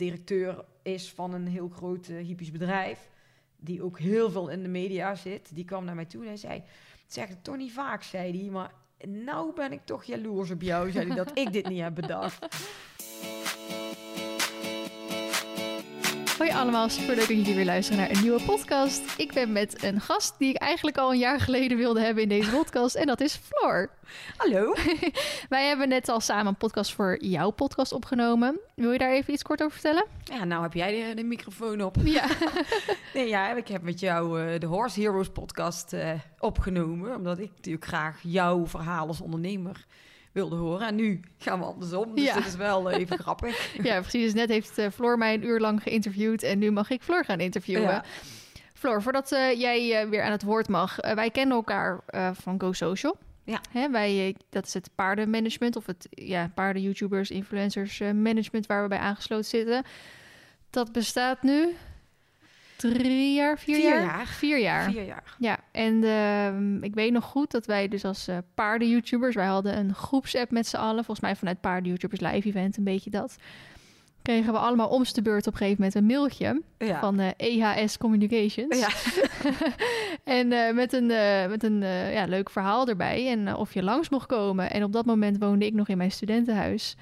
directeur is van een heel groot uh, hypisch bedrijf. Die ook heel veel in de media zit. Die kwam naar mij toe en zei... Zegt het toch niet vaak, zei hij. Maar nou ben ik toch jaloers op jou, zei hij, dat ik dit niet heb bedacht. Hoi allemaal, super leuk dat jullie weer luisteren naar een nieuwe podcast. Ik ben met een gast die ik eigenlijk al een jaar geleden wilde hebben in deze podcast. En dat is Floor. Hallo. Wij hebben net al samen een podcast voor jouw podcast opgenomen. Wil je daar even iets kort over vertellen? Ja, nou heb jij de, de microfoon op. Ja. nee, ja, ik heb met jou uh, de Horse Heroes podcast uh, opgenomen. Omdat ik natuurlijk graag jouw verhaal als ondernemer wilde horen. En nu gaan we andersom. Dus ja. dat is wel even grappig. Ja, precies. Dus net heeft uh, Floor mij een uur lang geïnterviewd. En nu mag ik Floor gaan interviewen. Ja. Floor, voordat uh, jij uh, weer aan het woord mag. wij kennen elkaar van Go Social. Ja. Hè, wij, dat is het paardenmanagement. Of het ja, paarden-YouTubers, influencers management waar we bij aangesloten zitten. Dat bestaat nu drie jaar, vier, vier jaar? jaar? Vier jaar. Vier jaar. Ja, en uh, ik weet nog goed dat wij dus als uh, paarden-YouTubers... wij hadden een groepsapp met z'n allen. Volgens mij vanuit paarden-YouTubers live event, een beetje dat. Kregen we allemaal om de beurt op een gegeven moment een mailtje... Ja. van uh, EHS Communications. Ja. en uh, met een, met een ja, leuk verhaal erbij. En of je langs mocht komen. En op dat moment woonde ik nog in mijn studentenhuis...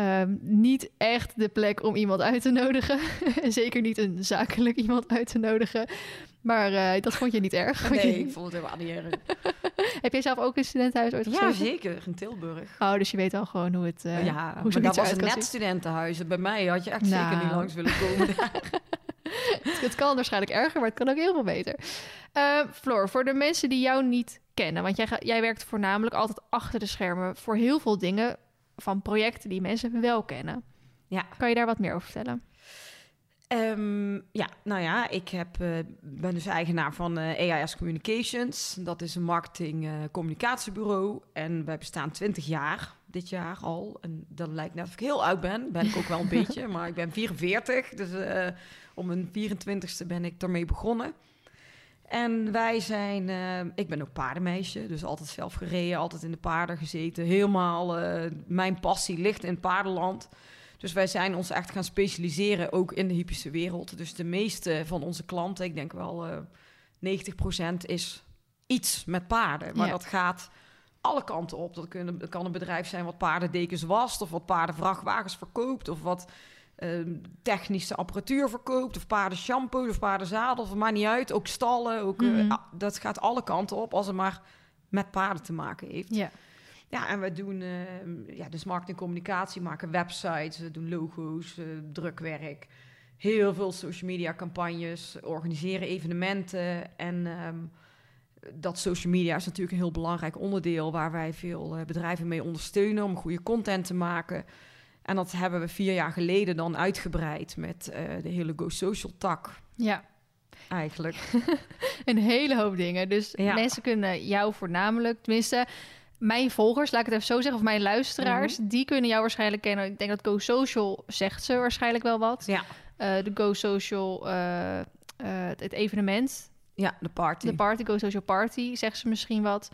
Um, niet echt de plek om iemand uit te nodigen. Zeker niet een zakelijk iemand uit te nodigen. Maar uh, dat vond je niet erg. Nee, ik vond het helemaal niet erg. Heb jij zelf ook een studentenhuis ooit Ja, zeker. In Tilburg. Oh, dus je weet al gewoon hoe het uh, Ja, hoe maar dat was een net studentenhuis. Bij mij had je echt nou. zeker niet langs willen komen het, het kan waarschijnlijk erger, maar het kan ook heel veel beter. Uh, Floor, voor de mensen die jou niet kennen... want jij, jij werkt voornamelijk altijd achter de schermen... voor heel veel dingen van projecten die mensen wel kennen. Ja. Kan je daar wat meer over vertellen? Um, ja, nou ja, ik heb, uh, ben dus eigenaar van uh, EAS Communications. Dat is een marketing-communicatiebureau. Uh, en wij bestaan 20 jaar dit jaar al. En dat lijkt net of ik heel oud ben. Ben ik ook wel een beetje, maar ik ben 44. Dus om mijn 24ste ben ik ermee begonnen. En wij zijn, uh, ik ben ook paardenmeisje, dus altijd zelf gereden, altijd in de paarden gezeten. Helemaal, uh, mijn passie ligt in paardenland. Dus wij zijn ons echt gaan specialiseren, ook in de hypische wereld. Dus de meeste van onze klanten, ik denk wel uh, 90% is iets met paarden. Maar ja. dat gaat alle kanten op. Dat, kunnen, dat kan een bedrijf zijn wat paardendekens wast, of wat paardenvrachtwagens verkoopt, of wat uh, technische apparatuur verkoopt, of paarden shampoo, of paarden zadels, maakt niet uit. Ook stallen, ook, mm -hmm. uh, dat gaat alle kanten op als het maar met paarden te maken heeft. Ja. Ja, en we doen uh, ja, dus marketing communicatie, maken websites, we doen logo's, uh, drukwerk, heel veel social media campagnes, organiseren evenementen en um, dat social media is natuurlijk een heel belangrijk onderdeel waar wij veel uh, bedrijven mee ondersteunen om goede content te maken. En dat hebben we vier jaar geleden dan uitgebreid met uh, de hele Go Social tak. Ja. Eigenlijk. een hele hoop dingen. Dus ja. mensen kunnen jou voornamelijk, tenminste, mijn volgers, laat ik het even zo zeggen, of mijn luisteraars, mm -hmm. die kunnen jou waarschijnlijk kennen. Ik denk dat Go Social zegt ze waarschijnlijk wel wat. Ja. Uh, de Go Social, uh, het evenement. Ja, de party. De party, Go Social Party, zegt ze misschien wat.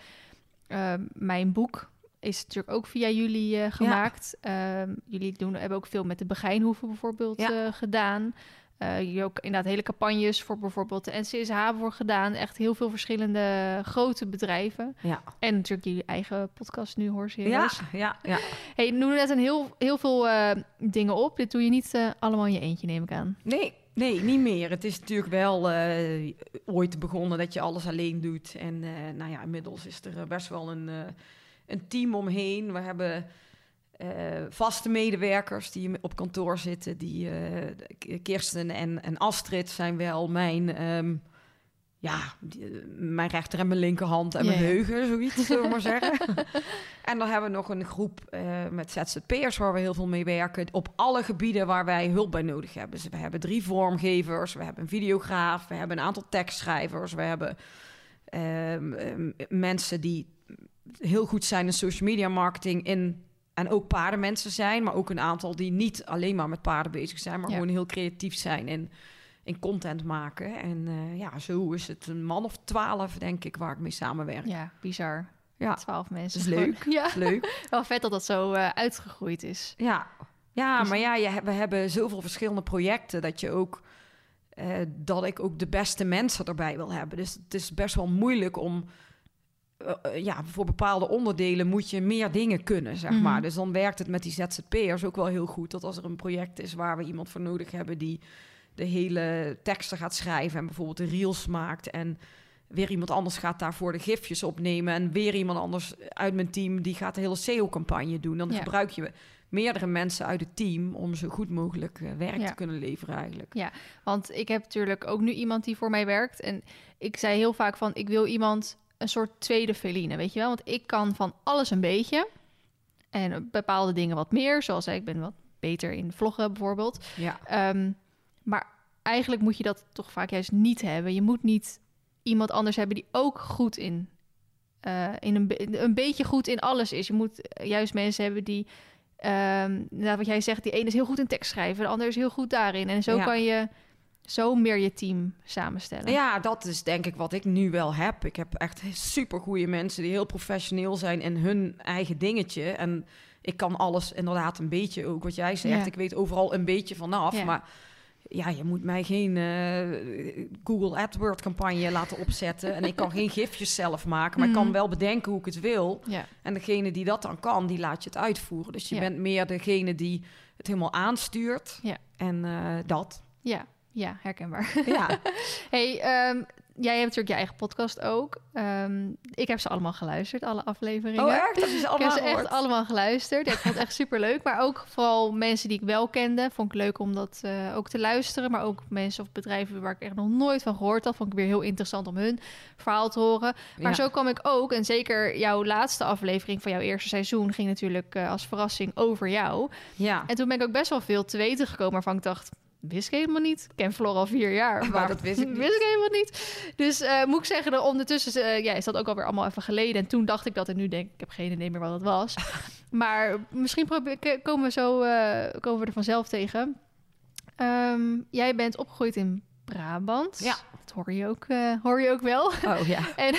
mijn boek, is natuurlijk ook via jullie uh, gemaakt. Ja. Uh, jullie doen, hebben ook veel met de Begijnhoeven bijvoorbeeld ja. uh, gedaan. jullie ook inderdaad hele campagnes voor bijvoorbeeld de NCSH voor gedaan. Echt heel veel verschillende grote bedrijven. Ja. En natuurlijk jullie eigen podcast nu, Horse Ja, ja, ja. Hey, noem net een heel, heel veel dingen op. Dit doe je niet allemaal in je eentje, neem ik aan. Nee, Nee, niet meer. Het is natuurlijk wel uh, ooit begonnen dat je alles alleen doet. En uh, nou ja, inmiddels is er best wel een, uh, een team omheen. We hebben vaste medewerkers die op kantoor zitten. Die, Kirsten en, en Astrid zijn wel mijn, um, ja, die, mijn rechter en mijn linkerhand en mijn heugen, zoiets, zullen we maar zeggen. en dan hebben we nog een groep uh, met ZZP'ers waar we heel veel mee werken. Op alle gebieden waar wij hulp bij nodig hebben. Dus we hebben drie vormgevers, we hebben een videograaf, we hebben een aantal tekstschrijvers, we hebben um, um, mensen die heel goed zijn in social media marketing in en ook paardenmensen zijn, maar ook een aantal die niet alleen maar met paarden bezig zijn, maar ja. gewoon heel creatief zijn in, in content maken. En uh, ja, zo is het een man of twaalf, denk ik, waar ik mee samenwerk. Ja, bizar. Ja. Twaalf mensen. Dat is leuk. Ja. Is leuk. Wel vet dat dat zo uh, uitgegroeid is. Ja. Ja, Dus- maar ja, je, we hebben zoveel verschillende projecten dat je ook eh, dat ik ook de beste mensen erbij wil hebben. Dus het is best wel moeilijk om. Eh, eh, ja, voor bepaalde onderdelen moet je meer dingen kunnen, zeg Mhm. maar. Dus dan werkt het met die ZZP'ers ook wel heel goed. Dat als er een project is waar we iemand voor nodig hebben die de hele teksten gaat schrijven en bijvoorbeeld de reels maakt en weer iemand anders gaat daarvoor de gifjes opnemen en weer iemand anders uit mijn team die gaat de hele SEO-campagne doen. Dan Ja. gebruik je meerdere mensen uit het team om zo goed mogelijk eh, werk Ja. te kunnen leveren eigenlijk. Want ik heb natuurlijk ook nu iemand die voor mij werkt. En ik zei heel vaak van, ik wil iemand een soort tweede Feline, weet je wel? Want ik kan van alles een beetje. En bepaalde dingen wat meer. Zoals ik ben wat beter in vloggen bijvoorbeeld. Ja. Ehm, maar eigenlijk moet je dat toch vaak juist niet hebben. Je moet niet iemand anders hebben die ook goed in, eh, in een, be- een beetje goed in alles is. Je moet juist mensen hebben die, nou, wat jij zegt, die ene is heel goed in tekst schrijven, de ander is heel goed daarin. En zo Ja. kan je zo meer je team samenstellen. Ja, dat is denk ik wat ik nu wel heb. Ik heb echt super goede mensen die heel professioneel zijn in hun eigen dingetje. En ik kan alles inderdaad een beetje ook wat jij zegt. Ja. Ik weet overal een beetje vanaf. Ja. Maar ja, je moet mij geen eh, Google AdWords campagne laten opzetten. en ik kan geen gifjes zelf maken. Maar ik kan wel bedenken hoe ik het wil. Ja, En degene die dat dan kan, die laat je het uitvoeren. Dus je Ja. bent meer degene die het helemaal aanstuurt. Ja. En eh, dat. ja, ja herkenbaar. Ja. Hey, ehm, jij hebt natuurlijk je eigen podcast ook. Ehm, ik heb ze allemaal geluisterd, alle afleveringen. Oh, echt? Dat is Ik heb allemaal ze echt allemaal geluisterd. Ja, ik vond het echt super leuk. Maar ook vooral mensen die ik wel kende. Vond ik leuk om dat eh, ook te luisteren. Maar ook mensen of bedrijven waar ik echt nog nooit van gehoord had. Vond ik weer heel interessant om hun verhaal te horen. Maar Ja. zo kwam ik ook. En zeker jouw laatste aflevering van jouw eerste seizoen ging natuurlijk eh, als verrassing over jou. Ja. En toen ben ik ook best wel veel te weten gekomen waarvan ik dacht. Wist ik helemaal niet. Ik ken Flor al vier jaar. Maar dat wist ik niet. Wist ik helemaal niet. Dus eh, moet ik zeggen, dat ondertussen eh, ja, is dat ook alweer allemaal even geleden. En toen dacht ik dat en nu denk ik, ik heb geen idee meer wat het was. maar misschien probeer, ik- komen we zo eh, komen we er vanzelf tegen. Ehm, jij bent opgegroeid in Brabant. Ja. Dat hoor je ook, eh, hoor je ook wel. Oh ja. En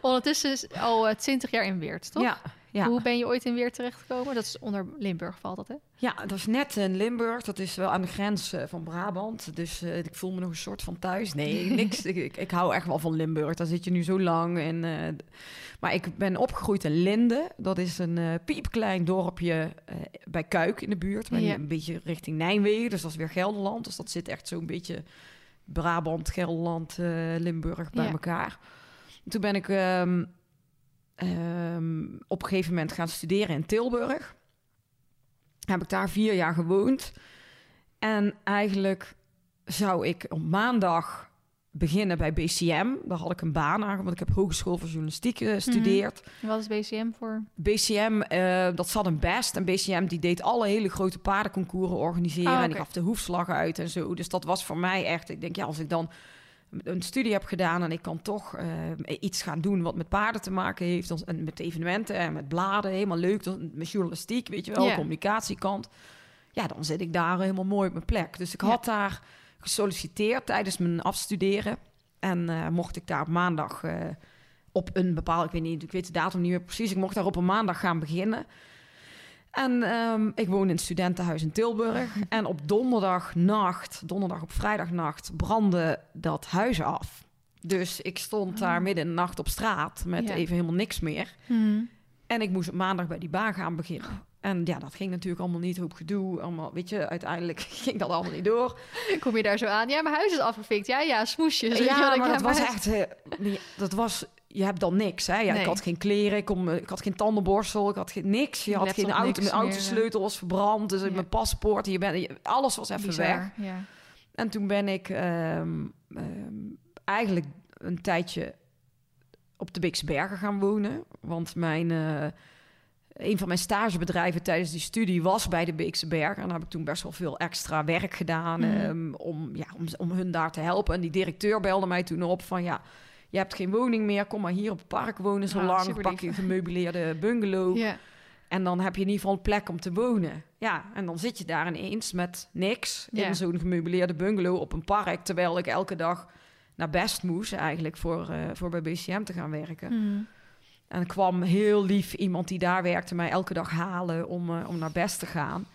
ondertussen is al eh, twintig jaar in Weert, toch? Ja. Ja. Hoe ben je ooit in Weert terechtgekomen? Dat is onder Limburg valt dat, hè? ja, dat is net in Limburg. Dat is wel aan de grens eh, van Brabant. Dus eh, ik voel me nog een soort van thuis. Nee, niks. ik, ik, hou echt wel van Limburg. Daar zit je nu zo lang. En, eh, maar ik ben opgegroeid in Linden. Dat is een eh, piepklein dorpje eh, bij Kuik in de buurt. Maar Ja. Een beetje richting Nijmegen. Dus dat is weer Gelderland. Dus dat zit echt zo'n beetje Brabant, Gelderland, eh, Limburg bij Ja. elkaar. Toen ben ik ehm, ehm, op een gegeven moment gaan studeren in Tilburg. Heb ik daar vier jaar gewoond. En eigenlijk zou ik op maandag beginnen bij BCM. Daar had ik een baan aan, want ik heb Hogeschool voor Journalistiek gestudeerd. Wat is BCM voor? BCM, eh, dat zat een best. En BCM die deed alle hele grote paardenconcours organiseren. Ah, En die gaf de hoefslag uit en zo. Dus dat was voor mij echt... Ik denk, ja, als ik dan een studie heb gedaan... en ik kan toch eh, iets gaan doen wat met paarden te maken heeft... en met evenementen en met bladen, helemaal leuk. Met journalistiek, weet je wel, communicatiekant. Ja, dan zit ik daar helemaal mooi op mijn plek. Dus ik Ja. had daar gesolliciteerd tijdens mijn afstuderen. En eh, mocht ik daar op maandag... eh, op een bepaald, ik weet niet, ik weet de datum niet meer precies. Ik mocht daar op een maandag gaan beginnen. En ehm, ik woon in het studentenhuis in Tilburg. En op donderdagnacht, donderdag op vrijdagnacht, brandde dat huis af. Dus ik stond daar Oh. midden in de nacht op straat met Ja. even helemaal niks meer. Hmm. En ik moest op maandag bij die baan gaan beginnen. En ja, dat ging natuurlijk allemaal niet, hoop gedoe. Allemaal, weet je, uiteindelijk ging dat allemaal niet door. Kom je daar zo aan? Ja, mijn huis is afgefikt. Ja, ja, smoesjes. Ja, maar dat was echt... eh, nee, dat was... Je hebt dan niks, hè? Ja, Nee. Ik had geen kleren, ik, kon, ik had geen tandenborstel, ik had geen niks. Je had geen auto, mijn autosleutel was verbrand, dus Ja. mijn paspoort, je bent, je- alles was even Bizar, weg. Ja. En toen ben ik ehm, ehm, eigenlijk een tijdje op de Beekse Bergen gaan wonen. Want mijn, eh, een van mijn stagebedrijven tijdens die studie was bij de Beekse Bergen. En daar heb ik toen best wel veel extra werk gedaan Mhm. ehm, om, ja, om, om hun daar te helpen. En die directeur belde mij toen op van ja... Je hebt geen woning meer, kom maar hier op het park wonen zo Ah, lang. Pak je een gemeubileerde bungalow. Ja. En dan heb je in ieder geval een plek om te wonen. Ja, en dan zit je daar ineens met niks Ja. in zo'n gemeubileerde bungalow op een park. Terwijl ik elke dag naar Best moest eigenlijk voor, eh, voor bij BCM te gaan werken. Hmm. En kwam heel lief iemand die daar werkte mij elke dag halen om, eh, om naar Best te gaan.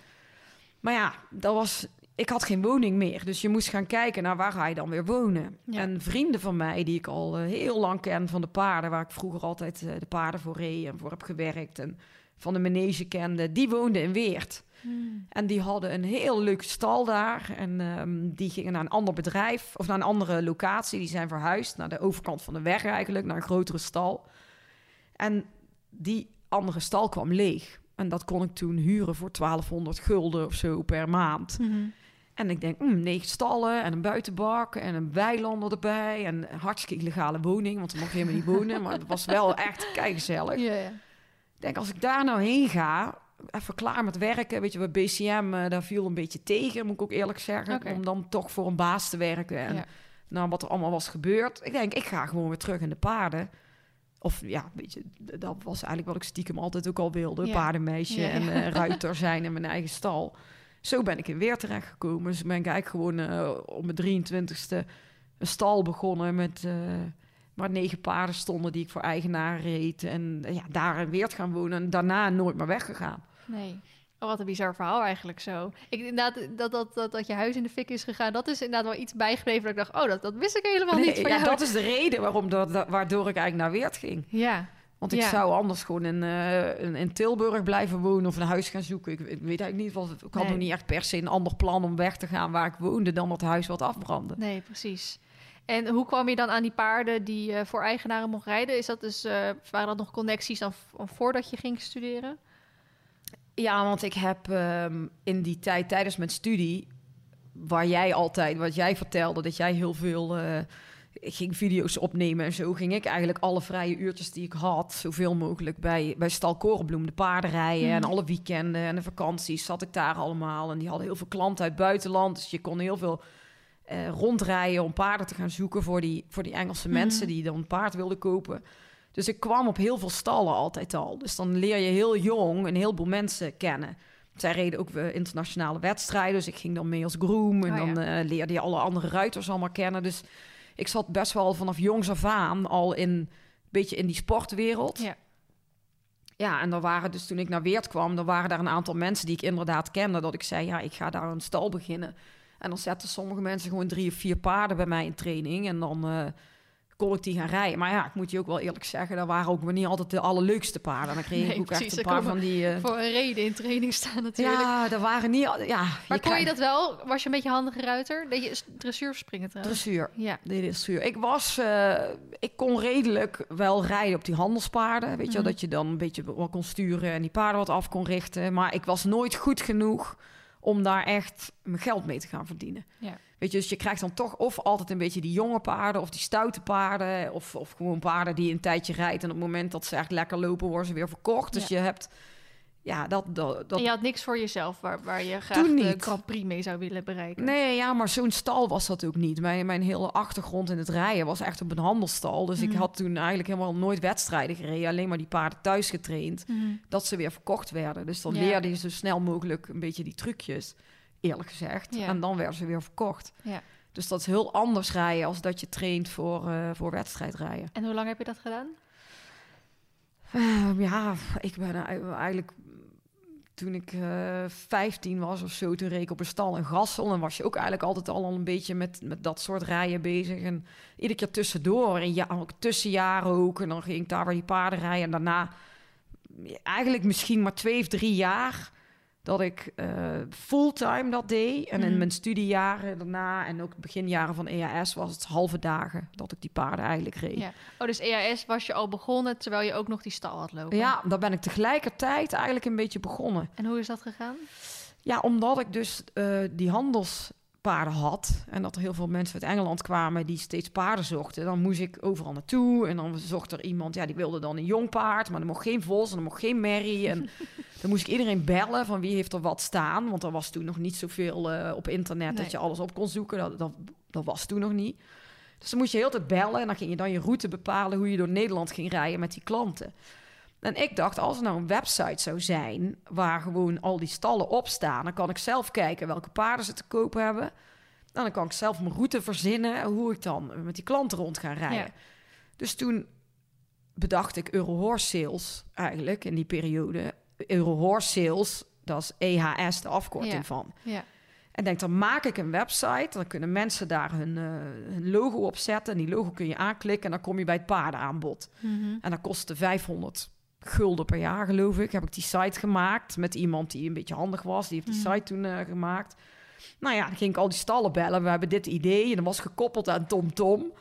Maar ja, dat was, ik had geen woning meer. Dus je moest gaan kijken naar waar ga je dan weer wonen. Ja. En vrienden van mij, die ik al eh, heel lang ken van de paarden... waar ik vroeger altijd eh, de paarden voor reed en voor heb gewerkt... en van de manege kende, die woonden in Weert. Hmm. En die hadden een heel leuke stal daar. En ehm, die gingen naar een ander bedrijf of naar een andere locatie. Die zijn verhuisd naar de overkant van de weg eigenlijk, naar een grotere stal. En die andere stal kwam leeg. En dat kon ik toen huren voor 1200 gulden of zo per maand. Mhm. En ik denk, mm, negen stallen en een buitenbak en een weilander erbij. En een hartstikke illegale woning, want ze mocht helemaal niet wonen. Maar het was wel echt keigezellig. Ja, ja. Ik denk, als ik daar nou heen ga, even klaar met werken. Weet je, bij BCM, eh, daar viel een beetje tegen, moet ik ook eerlijk zeggen. Om dan toch voor een baas te werken. En Ja. nou, wat er allemaal was gebeurd. Ik denk, ik ga gewoon weer terug in de paarden. Of ja, weet je, dat was eigenlijk wat ik stiekem altijd ook al wilde. Paardenmeisje en eh, ruiter zijn in mijn eigen stal. Zo ben ik in weer terecht gekomen. Dus ben ik eigenlijk gewoon eh, op mijn 23ste een stal begonnen met... eh maar negen paarden stonden die ik voor eigenaar reed. En eh, ja, daar in Weert gaan wonen. En daarna nooit meer weggegaan. Nee. Oh, wat een bizar verhaal eigenlijk zo. Ik inderdaad dat, dat, dat, dat je huis in de fik is gegaan, dat is inderdaad wel iets bijgebleven dat ik dacht, oh, dat, dat wist ik helemaal niet van ja, jou. dat is de reden waarom dat, dat- waardoor ik eigenlijk naar Weert ging. Ja, Want ik Ja. zou anders gewoon in, eh, in, in Tilburg blijven wonen of een huis gaan zoeken. Ik, ik weet eigenlijk niet, wat, ik had Nee. nog niet echt per se een ander plan om weg te gaan waar ik woonde dan dat huis wat afbrandde. nee, precies. En hoe kwam je dan aan die paarden die je voor eigenaren mocht rijden? Is dat dus, eh, waren dat nog connecties dan voordat je ging studeren? Ja, want ik heb ehm, in die tijd tijdens mijn studie, waar jij altijd, wat jij vertelde, dat jij heel veel eh, ging video's opnemen en zo, ging ik eigenlijk alle vrije uurtjes die ik had, zoveel mogelijk bij, bij Stal Korenbloem, de paardenrijden en Mhm. alle weekenden en de vakanties zat ik daar allemaal. En die hadden heel veel klanten uit het buitenland, dus je kon heel veel eh, rondrijden om paarden te gaan zoeken voor die, voor die Engelse Mhm. mensen die dan een paard wilden kopen. Dus ik kwam op heel veel stallen altijd al. Dus dan leer je heel jong een heleboel mensen kennen. Zij reden ook eh, internationale wedstrijden, dus ik ging dan mee als groom. En Oh ja. dan eh, leerde je alle andere ruiters allemaal kennen. Dus ik zat best wel vanaf jongs af aan al in een beetje in die sportwereld. Ja. Ja, en er waren dus toen ik naar Weert kwam, dan waren daar een aantal mensen die ik inderdaad kende. Dat ik zei, ja, ik ga daar een stal beginnen. En dan zetten sommige mensen gewoon drie of vier paarden bij mij in training. En dan eh, kon ik die gaan rijden. Maar ja, ik moet je ook wel eerlijk zeggen, dat waren ook niet altijd de allerleukste paarden. En dan kreeg Nee, ik ook precies, echt een paar van die... eh, Voor een reden in training staan natuurlijk. ja, dat waren niet... al- Ja, maar kon je dat wel? Was je een beetje handige ruiter? Deed je dressuur of springen trouwens? Dressuur. Ja. Dressuur. Ik was... eh, ik kon redelijk wel rijden op die handelspaarden. Weet je wel, Mhm. dat je dan een beetje wat kon sturen... en die paarden wat af kon richten. Maar ik was nooit goed genoeg om daar echt mijn geld mee te gaan verdienen. Ja. Weet je, dus je krijgt dan toch of altijd een beetje die jonge paarden... of die stoute paarden... of, of gewoon paarden die een tijdje rijdt... en op het moment dat ze echt lekker lopen... worden ze weer verkocht. Dus je hebt... Ja, dat... dat, dat En je had niks voor jezelf waar, waar je graag Toen de. Grand Prix mee zou willen bereiken. Nee, ja, maar zo'n stal was dat ook niet. Mijn, mijn hele achtergrond in het rijden was echt op een handelstal. Dus ik Mhm. had toen eigenlijk helemaal nooit wedstrijden gereden. Alleen maar die paarden thuis getraind. Mhm. Dat ze weer verkocht werden. Dus dan Ja. leerde je zo snel mogelijk een beetje die trucjes. Eerlijk gezegd. Ja. En dan werden ze weer verkocht. Ja. Dus dat is heel anders rijden als dat je traint voor, eh voor wedstrijdrijden. En hoe lang heb je dat gedaan? Ehm, ja, ik ben ei- eigenlijk toen ik eh 15 was of zo, toen reed ik op een stal in Gassel. En was je ook eigenlijk altijd al een beetje met, met dat soort rijden bezig. En iedere keer tussendoor, en ja, ook tussenjaren ook. En dan ging ik daar weer die paarden rijden. En daarna eigenlijk misschien maar twee of drie jaar dat ik eh, fulltime dat deed. En in Mhm. mijn studiejaren daarna en ook beginjaren van EAS was het halve dagen dat ik die paarden eigenlijk reed. Ja. Oh, dus EAS was je al begonnen terwijl je ook nog die stal had lopen. Ja, daar ben ik tegelijkertijd eigenlijk een beetje begonnen. En hoe is dat gegaan? Ja, omdat ik dus eh, die handelspaarden had en dat er heel veel mensen uit Engeland kwamen die steeds paarden zochten, dan moest ik overal naartoe en dan zocht er iemand, ja, die wilde dan een jong paard, maar er mocht geen vos en er mocht geen merrie en dan moest ik iedereen bellen van wie heeft er wat staan, want er was toen nog niet zoveel eh, op internet Nee. dat je alles op kon zoeken, dat, dat, dat was toen nog niet. Dus dan moest je heel de tijd bellen en dan ging je dan je route bepalen hoe je door Nederland ging rijden met die klanten. En ik dacht, als er nou een website zou zijn waar gewoon al die stallen op staan, dan kan ik zelf kijken welke paarden ze te koop hebben. En dan kan ik zelf mijn route verzinnen hoe ik dan met die klanten rond ga rijden. Ja. Dus toen bedacht ik Euro Horse Sales eigenlijk in die periode. Euro Horse Sales, Dat is EHS, de afkorting Ja. van. Ja. En denk, dan maak ik een website. Dan kunnen mensen daar hun, eh, hun logo op zetten. En die logo kun je aanklikken. En dan kom je bij het paardenaanbod. Mhm. En dat kostte 500 gulden per jaar, geloof ik. Heb ik die site gemaakt met iemand die een beetje handig was. Die heeft die Mhm. site toen eh, gemaakt. Nou ja, dan ging ik al die stallen bellen. We hebben dit idee. En dat was gekoppeld aan TomTom.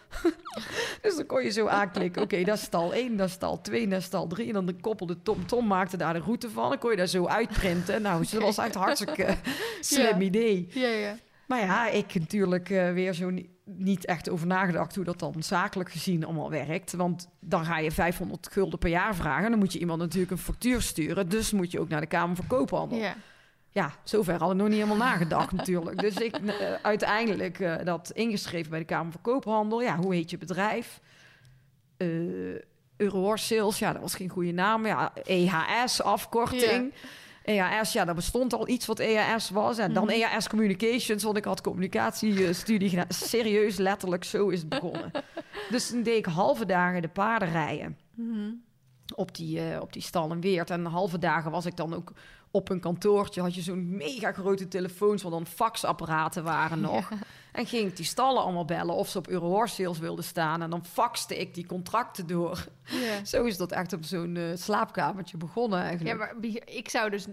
dus dan kon je zo aanklikken. Oké, dat is stal 1, dat is stal 2, dat is stal 3. En dan de koppelde TomTom maakte daar de route van. Dan kon je daar zo uitprinten. Nou, dat was echt hartstikke slim Ja. idee. Ja, ja. Maar ja, ik natuurlijk eh, weer zo ni- niet echt over nagedacht hoe dat dan zakelijk gezien allemaal werkt. Want dan ga je 500 gulden per jaar vragen. Dan moet je iemand natuurlijk een factuur sturen. Dus moet je ook naar de Kamer van Koophandel. Ja, ja. zover had ik nog niet helemaal nagedacht natuurlijk. Dus ik eh, uiteindelijk eh, dat ingeschreven bij de Kamer van Koophandel. Ja, hoe heet je bedrijf? Eh Eurohorse Sales, ja, dat was geen goede naam. Ja, EHS, afkorting. EHS, ja, daar bestond al iets wat EHS was. En dan Mhm. EHS Communications, want ik had communicatiestudie gedaan. Serieus, letterlijk, zo is het begonnen. dus toen deed ik halve dagen de paarden rijden Mhm. op die, eh, op die stal en weert. En halve dagen was ik dan ook op een kantoortje. Had je zo'n mega grote telefoons, waar dan faxapparaten waren nog. En ging ik die stallen allemaal bellen of ze op Eurohorse Sales wilden staan. En dan faxte ik die contracten door. Ja. Zo is dat echt op zo'n eh, slaapkamertje begonnen eigenlijk. Ja, maar ik zou dus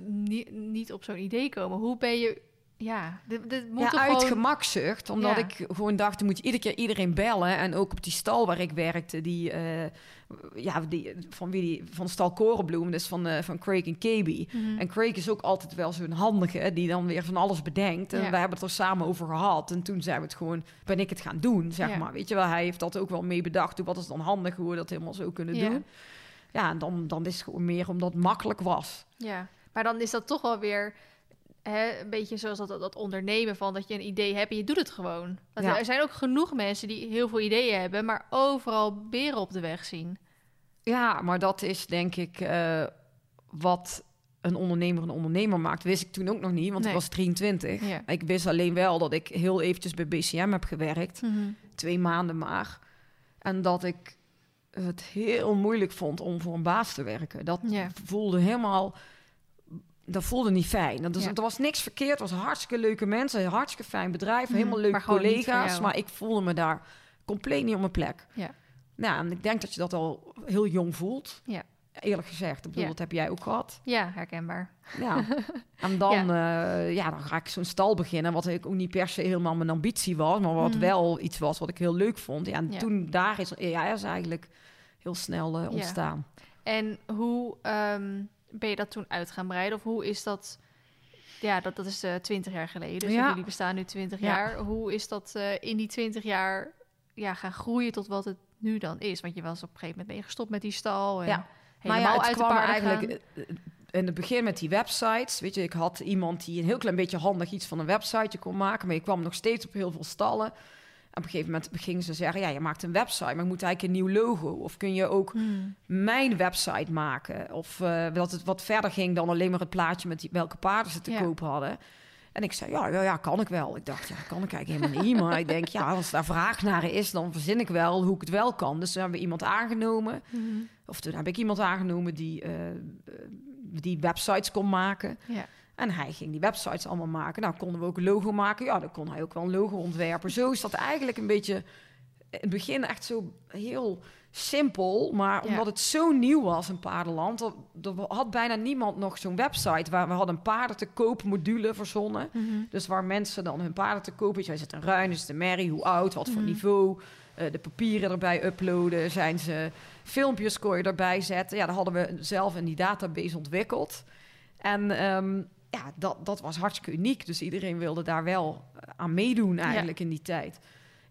niet op zo'n idee komen. Hoe ben je... Ja, dit, dit moet ja, toch uit gewoon... gemakzucht. Omdat Ja. ik gewoon dacht, dan moet je iedere keer iedereen bellen. En ook op die stal waar ik werkte, die, eh, ja, die, van wie die, van stal Korenbloem, dus van, eh, van Craig en KB. Mhm. En Craig is ook altijd wel zo'n handige, die dan weer van alles bedenkt. En Ja. wij hebben het er samen over gehad. En toen zijn we het gewoon, ben ik het gaan doen, zeg maar. Weet je wel, hij heeft dat ook wel mee bedacht. Hoe, wat is dan handig, hoe we dat helemaal zo kunnen doen. Ja, en dan, dan is het gewoon meer omdat het makkelijk was. Ja, maar dan is dat toch wel weer hè, een beetje zoals dat, dat ondernemen van dat je een idee hebt en je doet het gewoon. Want Ja. Er zijn ook genoeg mensen die heel veel ideeën hebben, maar overal beren op de weg zien. Ja, maar dat is denk ik eh, wat een ondernemer een ondernemer maakt. Wist ik toen ook nog niet, want Nee. ik was 23. Ja. Ik wist alleen wel dat ik heel eventjes bij BCM heb gewerkt. Twee maanden maar. En dat ik het heel moeilijk vond om voor een baas te werken. Dat Ja. voelde helemaal... Dat voelde niet fijn. Dat, is, Ja. Er was niks verkeerd. Het was hartstikke leuke mensen. Hartstikke fijn bedrijf. Mhm, Helemaal leuke maar collega's. Maar ik voelde me daar compleet niet op mijn plek. Ja. Nou, en ik denk dat je dat al heel jong voelt. Ja. Eerlijk gezegd. Ik bedoel, Ja. dat heb jij ook gehad. Ja, herkenbaar. Ja. En dan, ja. ja, dan ga ik zo'n stal beginnen. Wat ik ook niet per se helemaal mijn ambitie was. Maar wat Mhm. wel iets was wat ik heel leuk vond. Ja, en toen daar is EAS eigenlijk heel snel eh, ontstaan. En hoe ehm, ben je dat toen uit gaan breiden? Of hoe is dat... Ja, dat, dat is eh 20 jaar geleden. Dus Ja. jullie bestaan nu 20 Ja. jaar. Hoe is dat eh, in die 20 jaar ja, gaan groeien tot wat het nu dan is? Want je was op een gegeven moment mee gestopt met die stal. En Ja. helemaal maar ja, het uit kwam eigenlijk gaan. eh, in het begin met die websites. Weet je, ik had iemand die een heel klein beetje handig iets van een websiteje kon maken. Maar je kwam nog steeds op heel veel stallen. Op een gegeven moment gingen ze zeggen... ja, je maakt een website, maar je moet eigenlijk een nieuw logo. Of kun je ook Hmm. mijn website maken. Of eh, dat het wat verder ging dan alleen maar het plaatje met die, welke paarden ze te Ja. koop hadden. En ik zei, ja, ja, ja, kan ik wel. Ik dacht, ja, kan ik eigenlijk helemaal niet. Maar ik denk, ja, als daar vraag naar is, dan verzin ik wel hoe ik het wel kan. Dus toen hebben we iemand aangenomen. Mhm. Of toen heb ik iemand aangenomen die, eh, eh, die websites kon maken. Ja. En hij ging die websites allemaal maken. Nou, konden we ook een logo maken. Ja, dan kon hij ook wel een logo ontwerpen. Zo is dat eigenlijk een beetje... In het begin echt zo heel simpel. Maar Ja. omdat het zo nieuw was in paardenland... Er, er had bijna niemand nog zo'n website... waar we hadden een paarden te koop module verzonnen. Mhm. Dus waar mensen dan hun paarden te kopen... Weet je, is het een ruin, is het een merrie, hoe oud, wat voor Mhm. niveau... eh, de papieren erbij uploaden, zijn ze filmpjes kon je erbij zetten. Ja, dat hadden we zelf in die database ontwikkeld. En ehm, ja, dat, dat was hartstikke uniek. Dus iedereen wilde daar wel eh, aan meedoen eigenlijk in die tijd.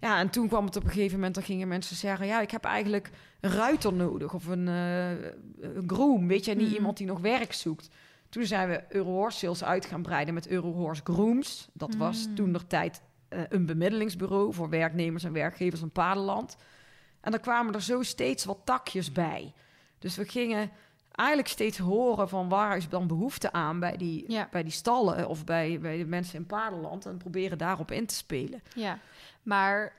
Ja, en toen kwam het op een gegeven moment, dan gingen mensen zeggen... ja, ik heb eigenlijk een ruiter nodig of een, een groom. Weet je, niet Mhm. iemand die nog werk zoekt. Toen zijn we Eurohorse Sales uit gaan breiden met Eurohorse Grooms. Dat was Mm. toen nog tijd eh, een bemiddelingsbureau... voor werknemers en werkgevers in paardenland. En dan kwamen er zo steeds wat takjes bij. Dus we gingen eigenlijk steeds horen van waar is dan behoefte aan bij die, Ja. bij die stallen of bij, bij de mensen in paardenland en proberen daarop in te spelen. Ja, maar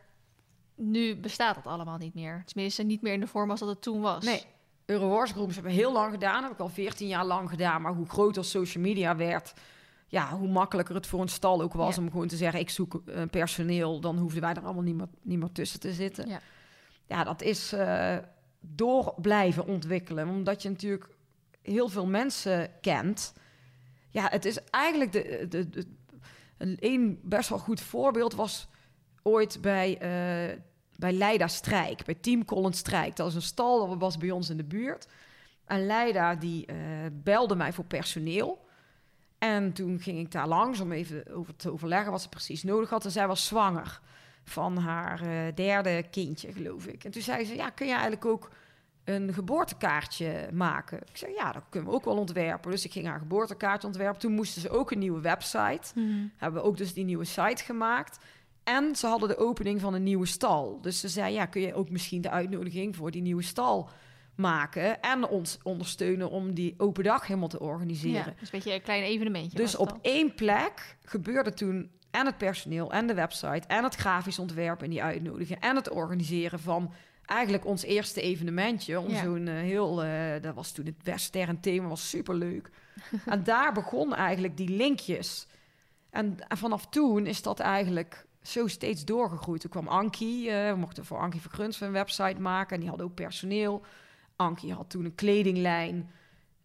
nu bestaat dat allemaal niet meer. Tenminste, niet meer in de vorm als dat het toen was. Nee, Groups hebben we heel lang gedaan. heb ik al 14 jaar lang gedaan. Maar hoe groter social media werd, ja, hoe makkelijker het voor een stal ook was om gewoon te zeggen: ik zoek uh, personeel. Dan hoefden wij er allemaal niet meer, niet meer tussen te zitten. Ja, ja dat is uh, door blijven ontwikkelen. Omdat je natuurlijk heel veel mensen kent. Ja, het is eigenlijk de, de, een best wel goed voorbeeld was ooit bij, uh, bij Leida Strijk, bij Team Collins Strijk. Dat was een stal, dat was bij ons in de buurt. En Leida die uh, belde mij voor personeel. En toen ging ik daar langs om even over te overleggen wat ze precies nodig had. En zij was zwanger van haar uh, derde kindje, geloof ik. En toen zei ze, ja, kun je eigenlijk ook een geboortekaartje maken. Ik zei, ja, dat kunnen we ook wel ontwerpen. Dus ik ging haar geboortekaartje ontwerpen. Toen moesten ze ook een nieuwe website. Hmm. Hebben we ook dus die nieuwe site gemaakt. En ze hadden de opening van een nieuwe stal. Dus ze zei, ja, kun je ook misschien de uitnodiging voor die nieuwe stal maken en ons ondersteunen om die open dag helemaal te organiseren. Ja, dus een beetje een klein evenementje. Dus op één plek gebeurde toen en het personeel en de website en het grafisch ontwerpen en die uitnodigen en het organiseren van eigenlijk ons eerste evenementje. Om zo'n uh, heel, uh, dat was toen het western thema, was super leuk. en daar begon eigenlijk die linkjes. En, en, vanaf toen is dat eigenlijk zo steeds doorgegroeid. Toen kwam Ankie, uh, we mochten voor Ankie Vergruns een website maken. En die had ook personeel. Ankie had toen een kledinglijn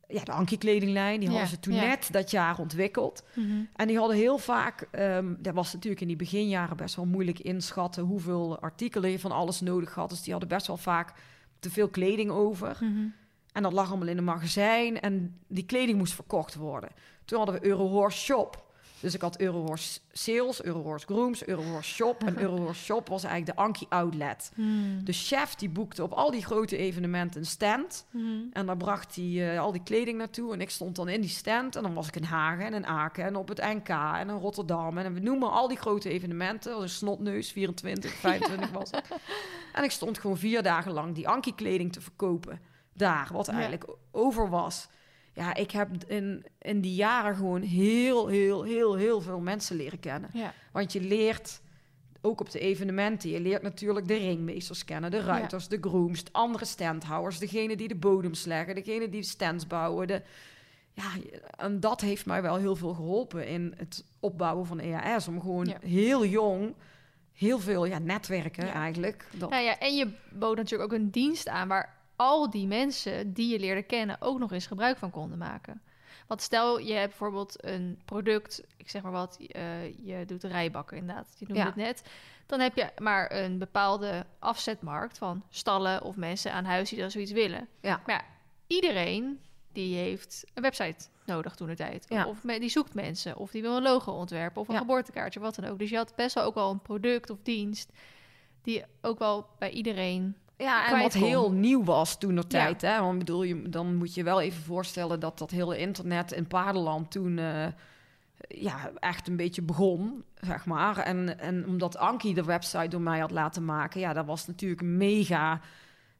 ja, de Ankie kledinglijn. Die hadden ze toen net dat jaar ontwikkeld. Mhm. En die hadden heel vaak, um, dat was natuurlijk in die beginjaren best wel moeilijk inschatten hoeveel artikelen je van alles nodig had. Dus die hadden best wel vaak te veel kleding over. Mhm. En dat lag allemaal in een magazijn en die kleding moest verkocht worden. Toen hadden we Eurohorse Shop. Dus ik had Eurohorse Sales, Eurohorse Grooms, Eurohorse Shop. En Eurohorse Shop was eigenlijk de Anki Outlet. Hmm. De chef die boekte op al die grote evenementen een stand. Hmm. En daar bracht hij uh, al die kleding naartoe. En ik stond dan in die stand. En dan was ik in Hagen en in Aken en op het NK en in Rotterdam. En we noemen al die grote evenementen. Dat een snotneus, 24, 25 was het. En ik stond gewoon vier dagen lang die Anki kleding te verkopen. Daar, wat eigenlijk over was ja, ik heb in, in die jaren gewoon heel, heel, heel, heel veel mensen leren kennen. Ja. Want je leert ook op de evenementen, je leert natuurlijk de ringmeesters kennen, de ruiters, de grooms, de andere standhouders, degene die de bodems leggen, degene die de stands bouwen. De, ja, en dat heeft mij wel heel veel geholpen in het opbouwen van EAS. Om gewoon heel jong heel veel ja, netwerken eigenlijk. Dat... Nou ja, en je bood natuurlijk ook een dienst aan waar al die mensen die je leerde kennen ook nog eens gebruik van konden maken. Want stel je hebt bijvoorbeeld een product, ik zeg maar wat, uh, je doet rijbakken inderdaad, je noemde het net. Dan heb je maar een bepaalde afzetmarkt van stallen of mensen aan huis die dan zoiets willen. Ja. Maar ja, iedereen die heeft een website nodig toen de tijd. Ja. Of die zoekt mensen, of die wil een logo ontwerpen of een geboortekaartje, wat dan ook. Dus je had best wel ook wel een product of dienst die ook wel bij iedereen ja, en wat heel nieuw was toen nog tijd. Hè? Want bedoel, je, dan moet je wel even voorstellen dat dat hele internet in paardenland toen uh, ja, echt een beetje begon, zeg maar. En, en omdat Ankie de website door mij had laten maken, ja, dat was natuurlijk een mega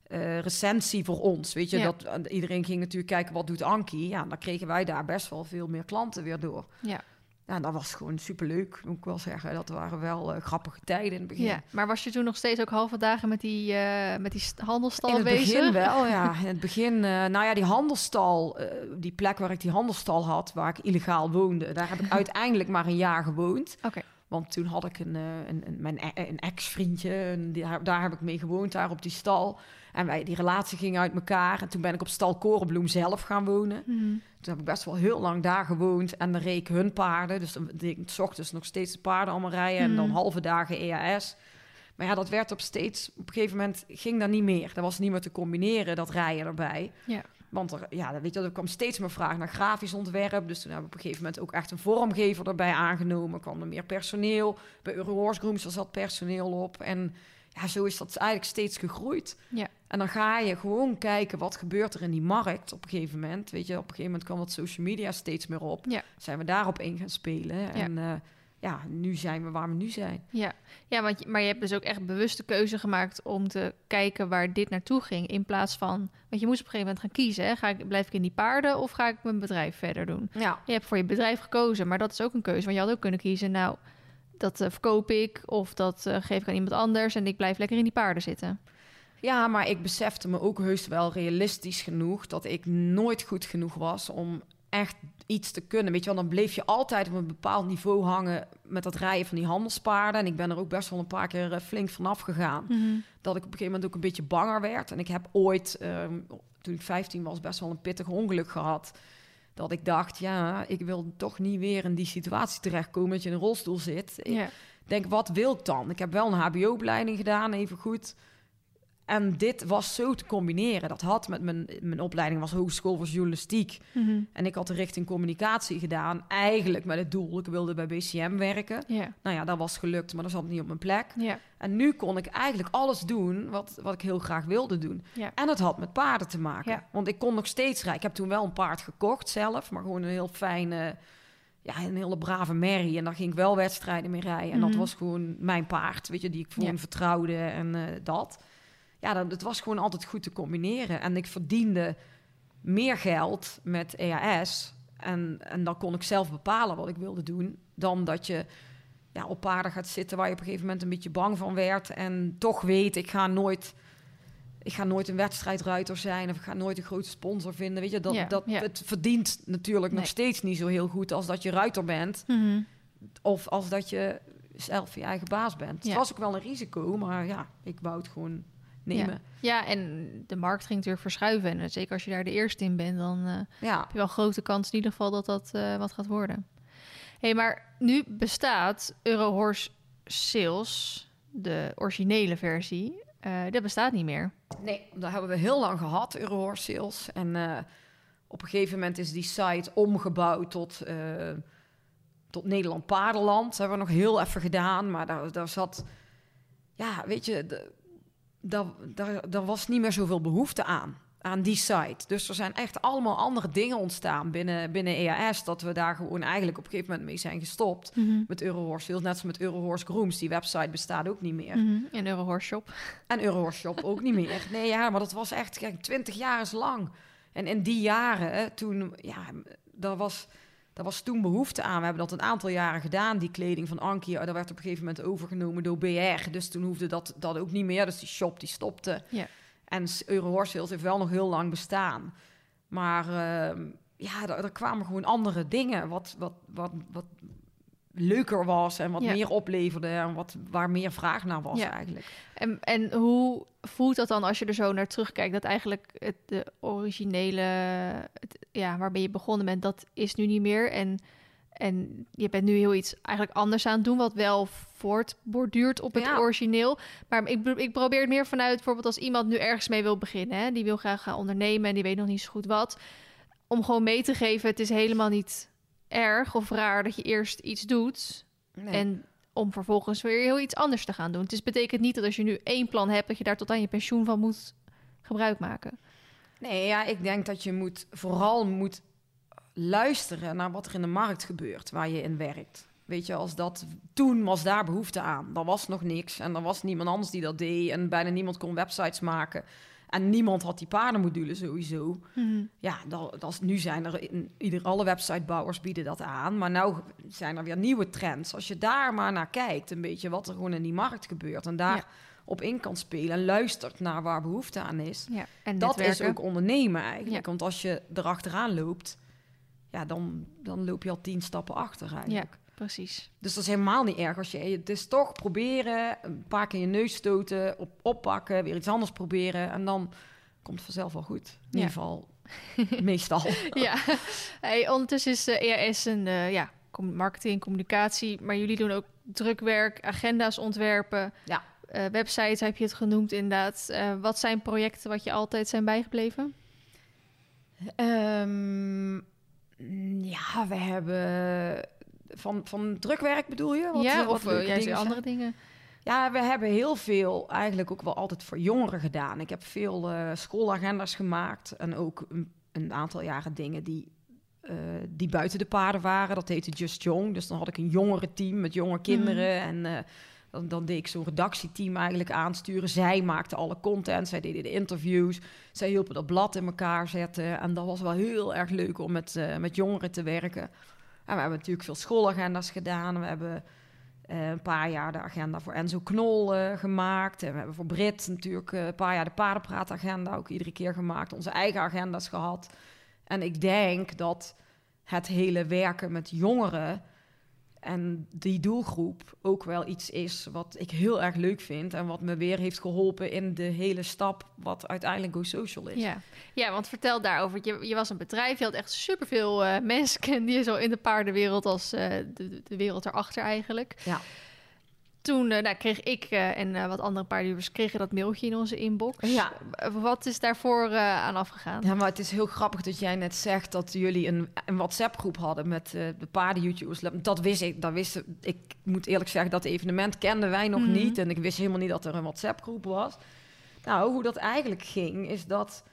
uh, recensie voor ons. Weet je, dat iedereen ging natuurlijk kijken wat doet Ankie. Ja, dan kregen wij daar best wel veel meer klanten weer door. Ja. Ja, dat was gewoon superleuk, moet ik wel zeggen. Dat waren wel uh, grappige tijden in het begin. Ja, maar was je toen nog steeds ook halve dagen met die, uh, met die handelstal bezig? In het begin wel, ja. In het begin, uh, nou ja, die handelstal, die plek waar ik die handelstal had, waar ik illegaal woonde, daar heb ik uiteindelijk maar een jaar gewoond. Oké. Want toen had ik een, een, een, mijn, e-, een ex-vriendje, daar, daar heb ik mee gewoond, daar op die stal. En wij, die relatie ging uit elkaar. En toen ben ik op stal Korenbloem zelf gaan wonen. Mhm. Toen heb ik best wel heel lang daar gewoond. En dan reek hun paarden. Dus dan deed ik s ochtends nog steeds de paarden allemaal rijden. En dan mhm. halve dagen EAS. Maar ja, dat werd op steeds... Op een gegeven moment ging dat niet meer. Dat was niet meer te combineren, dat rijden erbij. Ja. Want er, ja, weet je, er kwam steeds meer vraag naar grafisch ontwerp. Dus toen hebben we op een gegeven moment ook echt een vormgever erbij aangenomen. Kwam er meer personeel. Bij Eurohorse Grooms zat personeel op. En ja, zo is dat eigenlijk steeds gegroeid. Ja. En dan ga je gewoon kijken wat gebeurt er in die markt op een gegeven moment. Weet je, op een gegeven moment kwam wat social media steeds meer op. Ja. Zijn we daarop in gaan spelen. Ja. En uh, ja, nu zijn we waar we nu zijn. Ja, ja want, maar je hebt dus ook echt bewuste keuze gemaakt om te kijken waar dit naartoe ging. In plaats van, want je moest op een gegeven moment gaan kiezen. Hè? Ga ik, blijf ik in die paarden of ga ik mijn bedrijf verder doen? Ja. Je hebt voor je bedrijf gekozen, maar dat is ook een keuze. Want je had ook kunnen kiezen, nou, dat uh, verkoop ik of dat uh, geef ik aan iemand anders en ik blijf lekker in die paarden zitten. Ja, maar ik besefte me ook heus wel realistisch genoeg dat ik nooit goed genoeg was om echt iets te kunnen. Weet je wel, dan bleef je altijd op een bepaald niveau hangen met dat rijden van die handelspaarden. En ik ben er ook best wel een paar keer eh, flink vanaf gegaan. Mhm. Dat ik op een gegeven moment ook een beetje banger werd. En ik heb ooit, ehm, toen ik 15 was, best wel een pittig ongeluk gehad. Dat ik dacht, ja, ik wil toch niet weer in die situatie terechtkomen dat je in een rolstoel zit. Ik denk, wat wil ik dan? Ik heb wel een HBO-opleiding gedaan, even goed. En dit was zo te combineren. Dat had met mijn, mijn opleiding was Hogeschool voor Journalistiek. Mhm. En ik had de richting communicatie gedaan. Eigenlijk met het doel, ik wilde bij BCM werken. Ja. Nou ja, dat was gelukt, maar dat zat niet op mijn plek. En nu kon ik eigenlijk alles doen wat, wat ik heel graag wilde doen. En het had met paarden te maken. Want ik kon nog steeds rijden. Ik heb toen wel een paard gekocht zelf, maar gewoon een heel fijne, ja, een hele brave merrie. En daar ging ik wel wedstrijden mee rijden. En dat Mhm. was gewoon mijn paard, weet je, die ik gewoon vertrouwde en eh, dat. Ja, dat, het was gewoon altijd goed te combineren. En ik verdiende meer geld met EAS. En, en dan kon ik zelf bepalen wat ik wilde doen. Dan dat je ja, op paarden gaat zitten waar je op een gegeven moment een beetje bang van werd. En toch weet, ik ga nooit, ik ga nooit een wedstrijdruiter zijn. Of ik ga nooit een grote sponsor vinden. Weet je, dat, Ja, dat, ja. het verdient natuurlijk nog steeds niet zo heel goed als dat je ruiter bent. Mhm. Of als dat je zelf je eigen baas bent. Ja. Het was ook wel een risico, maar ja, ik wou het gewoon nemen. Ja, en de markt ging natuurlijk verschuiven. En zeker als je daar de eerste in bent, dan eh, Ja, heb je wel grote kans in ieder geval dat dat eh, wat gaat worden. hey, maar nu bestaat Eurohorse Sales, de originele versie, eh, dat bestaat niet meer. nee, dat hebben we heel lang gehad, Eurohorse Sales. En op een gegeven moment is die site omgebouwd tot, tot Nederland Paardenland. Dat hebben we nog heel even gedaan, maar daar, daar zat... Ja, weet je, de- daar, daar, daar was niet meer zoveel behoefte aan, aan die site. Dus er zijn echt allemaal andere dingen ontstaan binnen, binnen EAS... dat we daar gewoon eigenlijk op een gegeven moment mee zijn gestopt... met Eurohorse net als met Eurohorse Grooms. Die website bestaat ook niet meer. Mhm. En Eurohorse Shop. En Eurohorse Shop ook niet meer. Nee, ja, maar dat was echt, kijk, 20 jaar is lang. En in die jaren, hè, toen, ja, daar was, daar was toen behoefte aan. We hebben dat een aantal jaren gedaan, die kleding van Ankie. Dat werd op een gegeven moment overgenomen door BR. Dus toen hoefde dat, dat ook niet meer. Dus die shop, die stopte. Ja. En Eurohorse Sales heeft wel nog heel lang bestaan. Maar ehm, ja, er, er kwamen gewoon andere dingen. Wat, wat, wat, wat leuker was en wat Ja. meer opleverde. En wat, waar meer vraag naar was Ja. eigenlijk. En, en hoe voelt dat dan als je er zo naar terugkijkt? Dat eigenlijk het, de originele, het, ja, waarmee je begonnen bent, dat is nu niet meer. En, en je bent nu heel iets eigenlijk anders aan het doen, wat wel voortborduurt op het Ja. origineel. Maar ik, ik probeer het meer vanuit, bijvoorbeeld als iemand nu ergens mee wil beginnen, hè, die wil graag gaan ondernemen en die weet nog niet zo goed wat, om gewoon mee te geven, het is helemaal niet erg of raar dat je eerst iets doet Nee. en om vervolgens weer heel iets anders te gaan doen. Het is, betekent niet dat als je nu één plan hebt, dat je daar tot aan je pensioen van moet gebruik maken. Nee, ja, ik denk dat je moet vooral moet luisteren naar wat er in de markt gebeurt waar je in werkt. Weet je, als dat toen was daar behoefte aan. Er was nog niks en er was niemand anders die dat deed en bijna niemand kon websites maken. En niemand had die paardenmodules sowieso. Ja, dat, dat is, nu zijn er in ieder alle websitebouwers bieden dat aan, maar nou zijn er weer nieuwe trends. Als je daar maar naar kijkt, een beetje wat er gewoon in die markt gebeurt en daar Ja. op in kan spelen en luistert naar waar behoefte aan is. Ja, en Dat is ook ondernemen eigenlijk. Ja. Want als je erachteraan loopt, ja, dan, dan loop je al tien stappen achter eigenlijk. Precies. Dus dat is helemaal niet erg als je... Het is toch proberen, een paar keer je neus stoten, op, oppakken, weer iets anders proberen. En dan komt het vanzelf wel goed. In ieder geval, meestal. ja, hey, ondertussen is eh, EAS een eh, ja, marketing, communicatie, maar jullie doen ook drukwerk, agenda's ontwerpen. Ja. Eh, websites heb je het genoemd inderdaad. Wat zijn projecten wat je altijd zijn bijgebleven? Ehm, ja, we hebben... Van, van drukwerk bedoel je? Wat, ja, wat of eh, dingen andere dingen. Ja, we hebben heel veel eigenlijk ook wel altijd voor jongeren gedaan. Ik heb veel eh, schoolagendas gemaakt en ook een, een aantal jaren dingen die, eh, die buiten de paden waren. Dat heette Just Young. Dus dan had ik een jongerenteam met jonge kinderen en dan, dan deed ik zo'n redactieteam eigenlijk aansturen. Zij maakten alle content, zij deden de interviews, zij hielpen dat blad in elkaar zetten. En dat was wel heel erg leuk om met, met jongeren te werken. En we hebben natuurlijk veel schoolagendas gedaan. We hebben Uh, een paar jaar de agenda voor Enzo Knol uh, gemaakt. En we hebben voor Brit natuurlijk uh, een paar jaar de paardenpraatagenda ook iedere keer gemaakt. Onze eigen agenda's gehad. En ik denk dat het hele werken met jongeren en die doelgroep ook wel iets is wat ik heel erg leuk vind en wat me weer heeft geholpen in de hele stap wat uiteindelijk Go Social is. Ja, ja want vertel daarover. Je, je was een bedrijf, je had echt superveel uh, mensen kende je zo in de paardenwereld als uh, de, de wereld erachter eigenlijk. Ja toen uh, nou, kreeg ik uh, en uh, wat andere paardenhuurders kregen dat mailtje in onze inbox. Ja. Wat is daarvoor aan afgegaan? Ja, maar het is heel grappig dat jij net zegt dat jullie een, een WhatsApp-groep hadden met de paarden-YouTubers. Dat wist ik. Dat wist, ik moet eerlijk zeggen, dat evenement kenden wij nog mm. niet. En ik wist helemaal niet dat er een WhatsApp-groep was. Nou, hoe dat eigenlijk ging, is dat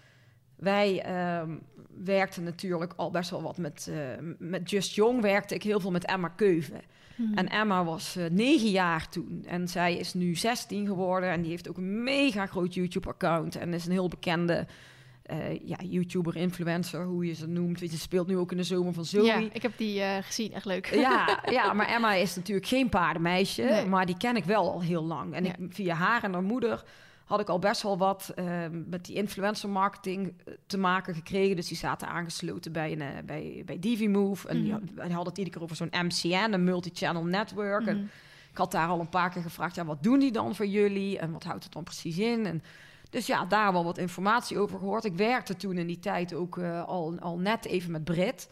wij uh, werkten natuurlijk al best wel wat met, met Just Young. Werkte ik heel veel met Emma Keuven. Mhm. En Emma was uh, negen jaar toen. En zij is nu 16 geworden. En die heeft ook een mega groot YouTube-account. En is een heel bekende uh, ja, YouTuber, influencer, hoe je ze noemt. Weet je, speelt nu ook in de zomer van Zoe. Ja, ik heb die uh, gezien, echt leuk. Ja, ja, maar Emma is natuurlijk geen paardenmeisje. Nee. Maar die ken ik wel al heel lang. En ja. ik, via haar en haar moeder had ik al best wel wat uh, met die influencer marketing eh, te maken gekregen. Dus die zaten aangesloten bij, een, uh, bij, bij DiviMove. En mm -hmm. die, hadden het iedere keer over zo'n MCN, een multi-channel network. Mm -hmm. En mhm. ik had daar al een paar keer gevraagd, ja, wat doen die dan voor jullie? En wat houdt het dan precies in? En dus ja, daar wel wat informatie over gehoord. Ik werkte toen in die tijd ook uh, al, al net even met Brit.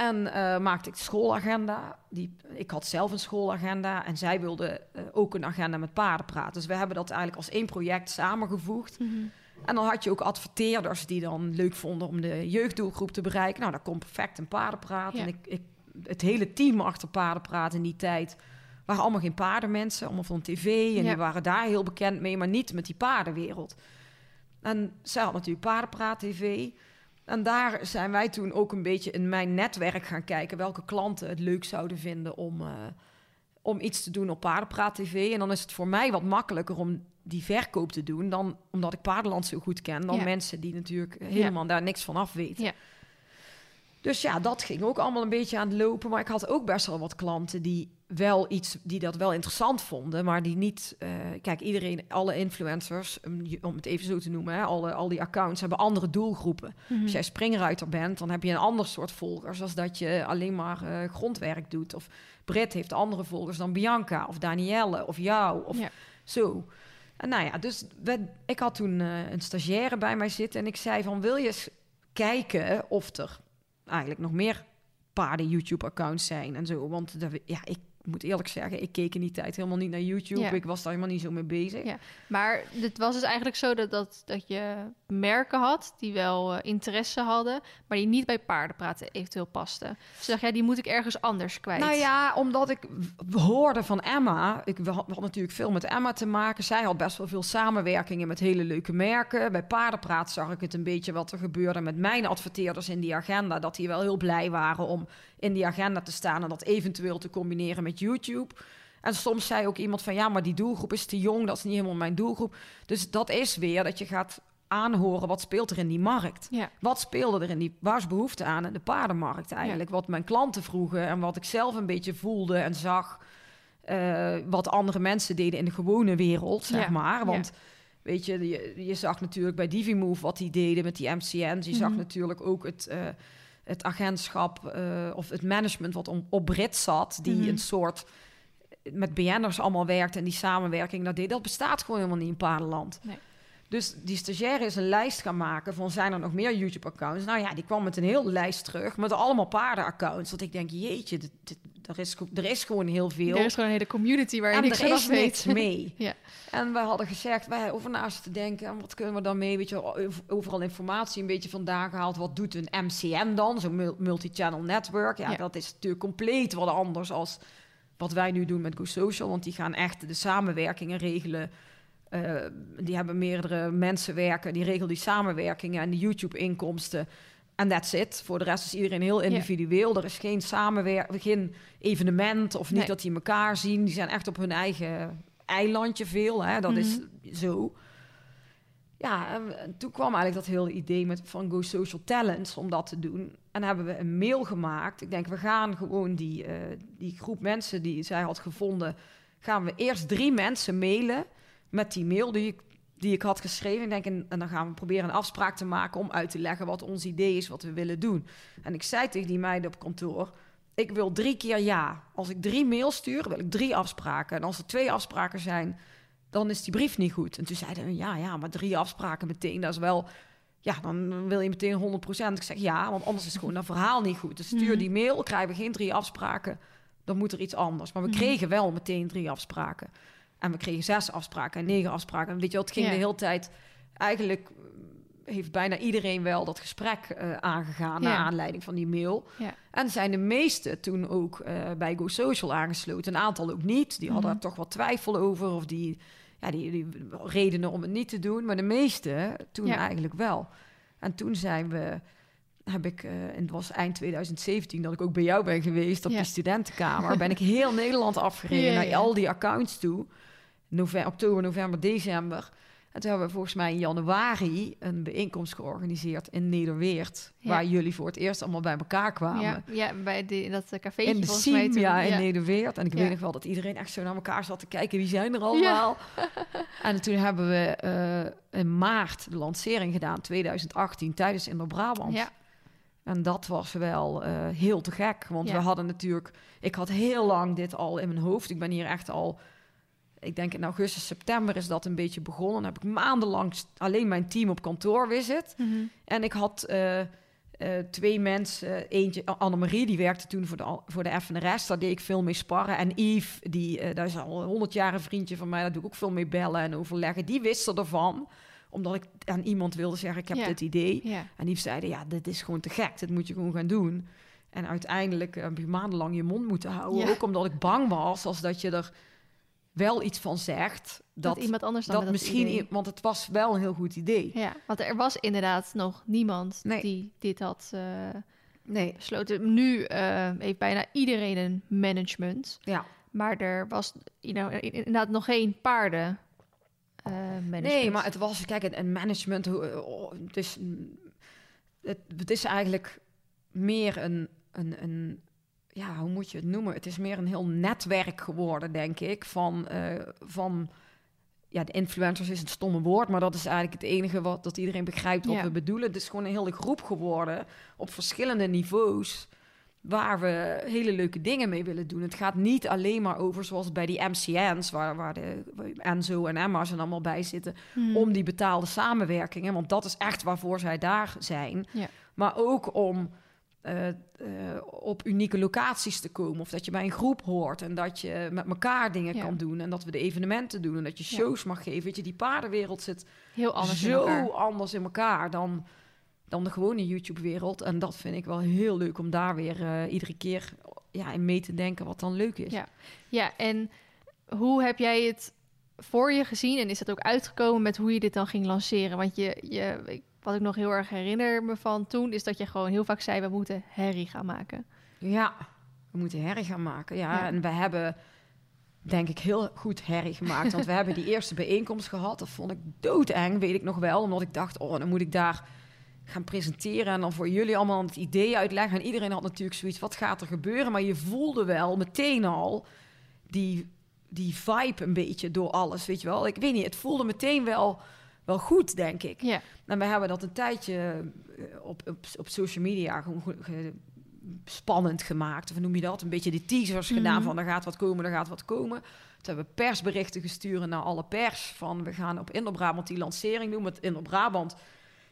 En uh, maakte ik de schoolagenda. Die, ik had zelf een schoolagenda en zij wilde uh, ook een agenda met paarden praten. Dus we hebben dat eigenlijk als één project samengevoegd. Mm -hmm. En dan had je ook adverteerders die dan leuk vonden om de jeugddoelgroep te bereiken. Nou, daar komt perfect een paardenpraat. Ja. En ik, ik, het hele team achter paardenpraat in die tijd waren allemaal geen paardenmensen, allemaal van tv. En ja. die waren daar heel bekend mee, maar niet met die paardenwereld. En zij had natuurlijk paardenpraat tv. En daar zijn wij toen ook een beetje in mijn netwerk gaan kijken welke klanten het leuk zouden vinden om, uh, om iets te doen op Paardenpraat TV. En dan is het voor mij wat makkelijker om die verkoop te doen dan omdat ik Paardenland zo goed ken, dan ja. mensen die natuurlijk helemaal ja. daar niks van af weten. Ja. Dus ja, dat ging ook allemaal een beetje aan het lopen. Maar ik had ook best wel wat klanten die wel iets, die dat wel interessant vonden, maar die niet. Uh, kijk, iedereen, alle influencers, om het even zo te noemen, hè, alle, al die accounts hebben andere doelgroepen. Mm-hmm. Als jij springruiter bent, dan heb je een ander soort volgers als dat je alleen maar uh, grondwerk doet. Of Brit heeft andere volgers dan Bianca of Danielle of jou of ja. zo. En nou ja, dus we, ik had toen uh, een stagiaire bij mij zitten en ik zei van wil je eens kijken of er eigenlijk nog meer paarden YouTube-accounts zijn en zo. Want ja, ik moet eerlijk zeggen, ik keek in die tijd helemaal niet naar YouTube. Ja. Ik was daar helemaal niet zo mee bezig. Ja. Maar het was dus eigenlijk zo dat, dat, dat je merken had die wel uh, interesse hadden, maar die niet bij paardenpraten eventueel pasten. Dus dacht, ja, die moet ik ergens anders kwijt. Nou ja, omdat ik hoorde van Emma. Ik had, had natuurlijk veel met Emma te maken. Zij had best wel veel samenwerkingen met hele leuke merken. Bij paardenpraat zag ik het een beetje wat er gebeurde met mijn adverteerders in die agenda. Dat die wel heel blij waren om in die agenda te staan en dat eventueel te combineren met YouTube. En soms zei ook iemand van ja, maar die doelgroep is te jong, dat is niet helemaal mijn doelgroep. Dus dat is weer dat je gaat aanhoren wat speelt er in die markt. Ja. Wat speelde er in die, waar is behoefte aan in de paardenmarkt eigenlijk? Ja. Wat mijn klanten vroegen en wat ik zelf een beetje voelde en zag. Uh, wat andere mensen deden in de gewone wereld, zeg ja. maar. Want weet je, je, je, zag natuurlijk bij DiviMove wat die deden met die MCN's. Je mm -hmm. zag natuurlijk ook het... Uh, het agentschap uh, of het management wat om, op Brit zat, die mm -hmm. een soort met BN'ers allemaal werkte en die samenwerking dat deed, dat bestaat gewoon helemaal niet in paardenland. Nee. Dus die stagiaire is een lijst gaan maken van zijn er nog meer YouTube-accounts? Nou ja, die kwam met een hele lijst terug met allemaal paardenaccounts. Dat ik denk, jeetje, dit, dit, er, is, er is gewoon heel veel. Er is gewoon een hele community waar je en niks er is weet. niks mee. ja. En we hadden gezegd, wij over naast te denken, en wat kunnen we dan mee? Weet je, overal informatie een beetje vandaan gehaald. Wat doet een MCN dan? Zo'n multi-channel network. Ja, ja, dat is natuurlijk compleet wat anders als wat wij nu doen met Go Social. Want die gaan echt de samenwerkingen regelen. Uh, die hebben meerdere mensen werken, die regelen die samenwerkingen en de YouTube-inkomsten. En that's it. Voor de rest is iedereen heel individueel. Yeah. Er is geen samenwerking, geen evenement of niet nee. dat die elkaar zien. Die zijn echt op hun eigen eilandje veel. Hè? Dat mm -hmm. is zo. Ja, en toen kwam eigenlijk dat hele idee met van Go Social Talents om dat te doen. en hebben we een mail gemaakt. Ik denk, we gaan gewoon die, uh, die groep mensen die zij had gevonden, gaan we eerst drie mensen mailen met die mail die ik, die ik had geschreven. Ik denk, en, en dan gaan we proberen een afspraak te maken om uit te leggen wat ons idee is, wat we willen doen. En ik zei tegen die meiden op kantoor, ik wil drie keer ja. Als ik drie mails stuur, wil ik drie afspraken. En als er twee afspraken zijn, dan is die brief niet goed. En toen zeiden ja, ja, maar drie afspraken meteen, dat is wel... Ja, dan wil je meteen 100%. Ik zeg ja, want anders is gewoon een verhaal niet goed. Dus stuur mhm. die mail, krijgen we geen drie afspraken. Dan moet er iets anders. Maar we mhm. kregen wel meteen drie afspraken. En we kregen zes afspraken en negen afspraken. En weet je het ging de hele tijd... Eigenlijk heeft bijna iedereen wel dat gesprek uh, aangegaan... naar aanleiding van die mail. Ja. En zijn de meeste toen ook uh, bij Go Social aangesloten. Een aantal ook niet. Die hadden mhm. er toch wat twijfel over of die ja, die, die redenen om het niet te doen. Maar de meeste toen eigenlijk wel. En toen zijn we, heb ik, uh, en het was eind 2017 dat ik ook bij jou ben geweest op die studentenkamer. ben ik heel Nederland afgereden naar al die accounts toe. November, oktober, november, december. En toen hebben we volgens mij in januari een bijeenkomst georganiseerd in Nederweert. Waar jullie voor het eerst allemaal bij elkaar kwamen. Ja, ja bij die, dat café. In de Siem, ja, in Nederweert. En ik weet nog wel dat iedereen echt zo naar elkaar zat te kijken. Wie zijn er allemaal? en toen hebben we uh, in maart de lancering gedaan, 2018, tijdens in Brabant. Ja. En dat was wel uh, heel te gek. Want we hadden natuurlijk... Ik had heel lang dit al in mijn hoofd. Ik ben hier echt al ik denk in augustus, september is dat een beetje begonnen. Dan heb ik maandenlang alleen mijn team op kantoor visit. Mm En ik had uh, uh, twee mensen. Eentje, Annemarie, die werkte toen voor de, voor de FNRS. Daar deed ik veel mee sparren. En Yves, die, uh, daar is al honderd jaar een vriendje van mij. Daar doe ik ook veel mee bellen en overleggen. Die wisten ervan omdat ik aan iemand wilde zeggen, ik heb dit idee. Yeah. En die zeiden, ja, dit is gewoon te gek. Dit moet je gewoon gaan doen. En uiteindelijk heb je maandenlang je mond moeten houden. Ook omdat ik bang was als dat je er wel iets van zegt. Dat, iemand anders dan dat misschien, want het was wel een heel goed idee. Ja, want er was inderdaad nog niemand die dit had uh, nee. besloten. Nu uh, heeft bijna iedereen een management. Ja. Maar er was you know, inderdaad nog geen paarden. Uh. Nee, maar het was, kijk, een management, oh, het is, het, het is eigenlijk meer een, een, een ja, hoe moet je het noemen? Het is meer een heel netwerk geworden, denk ik, van, uh, van ja, de influencers is een stomme woord, maar dat is eigenlijk het enige wat dat iedereen begrijpt wat we bedoelen. Het is gewoon een hele groep geworden op verschillende niveaus waar we hele leuke dingen mee willen doen. Het gaat niet alleen maar over zoals bij die MCN's, waar, waar de Enzo en Emma zijn allemaal bij zitten, hmm. om die betaalde samenwerkingen, want dat is echt waarvoor zij daar zijn. Ja. Maar ook om uh, op unieke locaties te komen. Of dat je bij een groep hoort en dat je met elkaar dingen kan doen. En dat we de evenementen doen en dat je shows mag geven. Weet je, die paardenwereld zit heel anders zo in anders in elkaar dan, dan de gewone YouTube-wereld. En dat vind ik wel heel leuk om daar weer uh, iedere keer ja, in mee te denken wat dan leuk is. Ja. ja, en hoe heb jij het voor je gezien? En is dat ook uitgekomen met hoe je dit dan ging lanceren? Want je, je wat ik nog heel erg herinner me van toen, is dat je gewoon heel vaak zei: we moeten herrie gaan maken. Ja, we moeten herrie gaan maken. Ja, en we hebben denk ik heel goed herrie gemaakt. Want we hebben die eerste bijeenkomst gehad. Dat vond ik doodeng, weet ik nog wel. Omdat ik dacht, oh, dan moet ik daar gaan presenteren en dan voor jullie allemaal het idee uitleggen. En iedereen had natuurlijk zoiets, wat gaat er gebeuren? Maar je voelde wel meteen al die, die vibe een beetje door alles, weet je wel. Ik weet niet, het voelde meteen wel wel goed, denk ik. Ja. En wij hebben dat een tijdje eh, op, op, op social media gewoon spannend gemaakt. Of noem je dat? Een beetje de teasers gedaan mhm. van er gaat wat komen, er gaat wat komen. Toen hebben we persberichten gestuurd naar alle pers van we gaan op Indo-Brabant die lancering doen. Met Indo-Brabant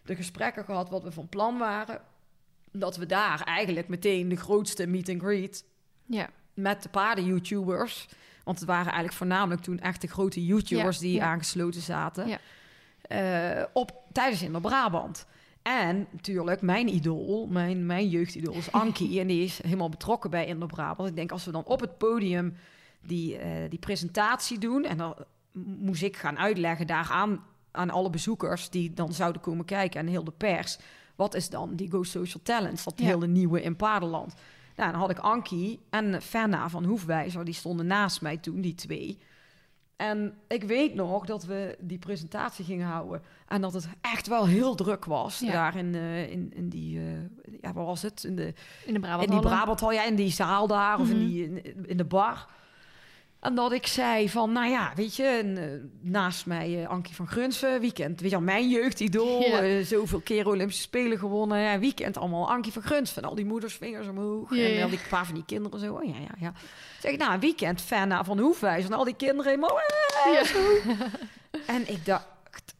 de gesprekken gehad wat we van plan waren. Dat we daar eigenlijk meteen de grootste meet and greet ja. met de paarden-YouTubers. Want het waren eigenlijk voornamelijk toen echt de grote YouTubers die aangesloten zaten. Uh, op, tijdens in de Brabant. En natuurlijk, mijn idool, mijn, mijn jeugdidool is Ankie. en die is helemaal betrokken bij Indo Brabant. Ik denk, als we dan op het podium die, uh, die presentatie doen... en dan moest ik gaan uitleggen daar aan, aan alle bezoekers... die dan zouden komen kijken en heel de pers... wat is dan die Go Social Talents, dat ja. hele nieuwe in Paardenland. Nou, dan had ik Ankie en Fenna van Hoefwijzer, die stonden naast mij toen, die twee... En ik weet nog dat we die presentatie gingen houden. En dat het echt wel heel druk was. Ja. Daar in, eh, in, in die, eh, ja, waar was het? In, de, In de Brabant. in die Brabanthal, ja, in die zaal daar. Of in, Mhm. die, in, in de bar. En dat ik zei van, nou ja, weet je, en, eh, naast mij eh, Ankie van Grunsven, weekend, weet je al, mijn jeugdidool, Ja. eh, zoveel keren Olympische Spelen gewonnen, ja, weekend allemaal Ankie van Grunsven, al die moeders vingers omhoog, Ja, en al die paar van die kinderen zo, oh ja, ja, ja. Zeg ik, nou, een weekend fan van Hoefwijs, en al die kinderen helemaal. En ik dacht,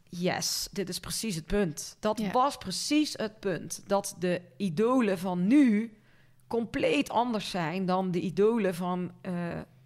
yes, dit is precies het punt. Dat was precies het punt, dat de idolen van nu compleet anders zijn dan de idolen van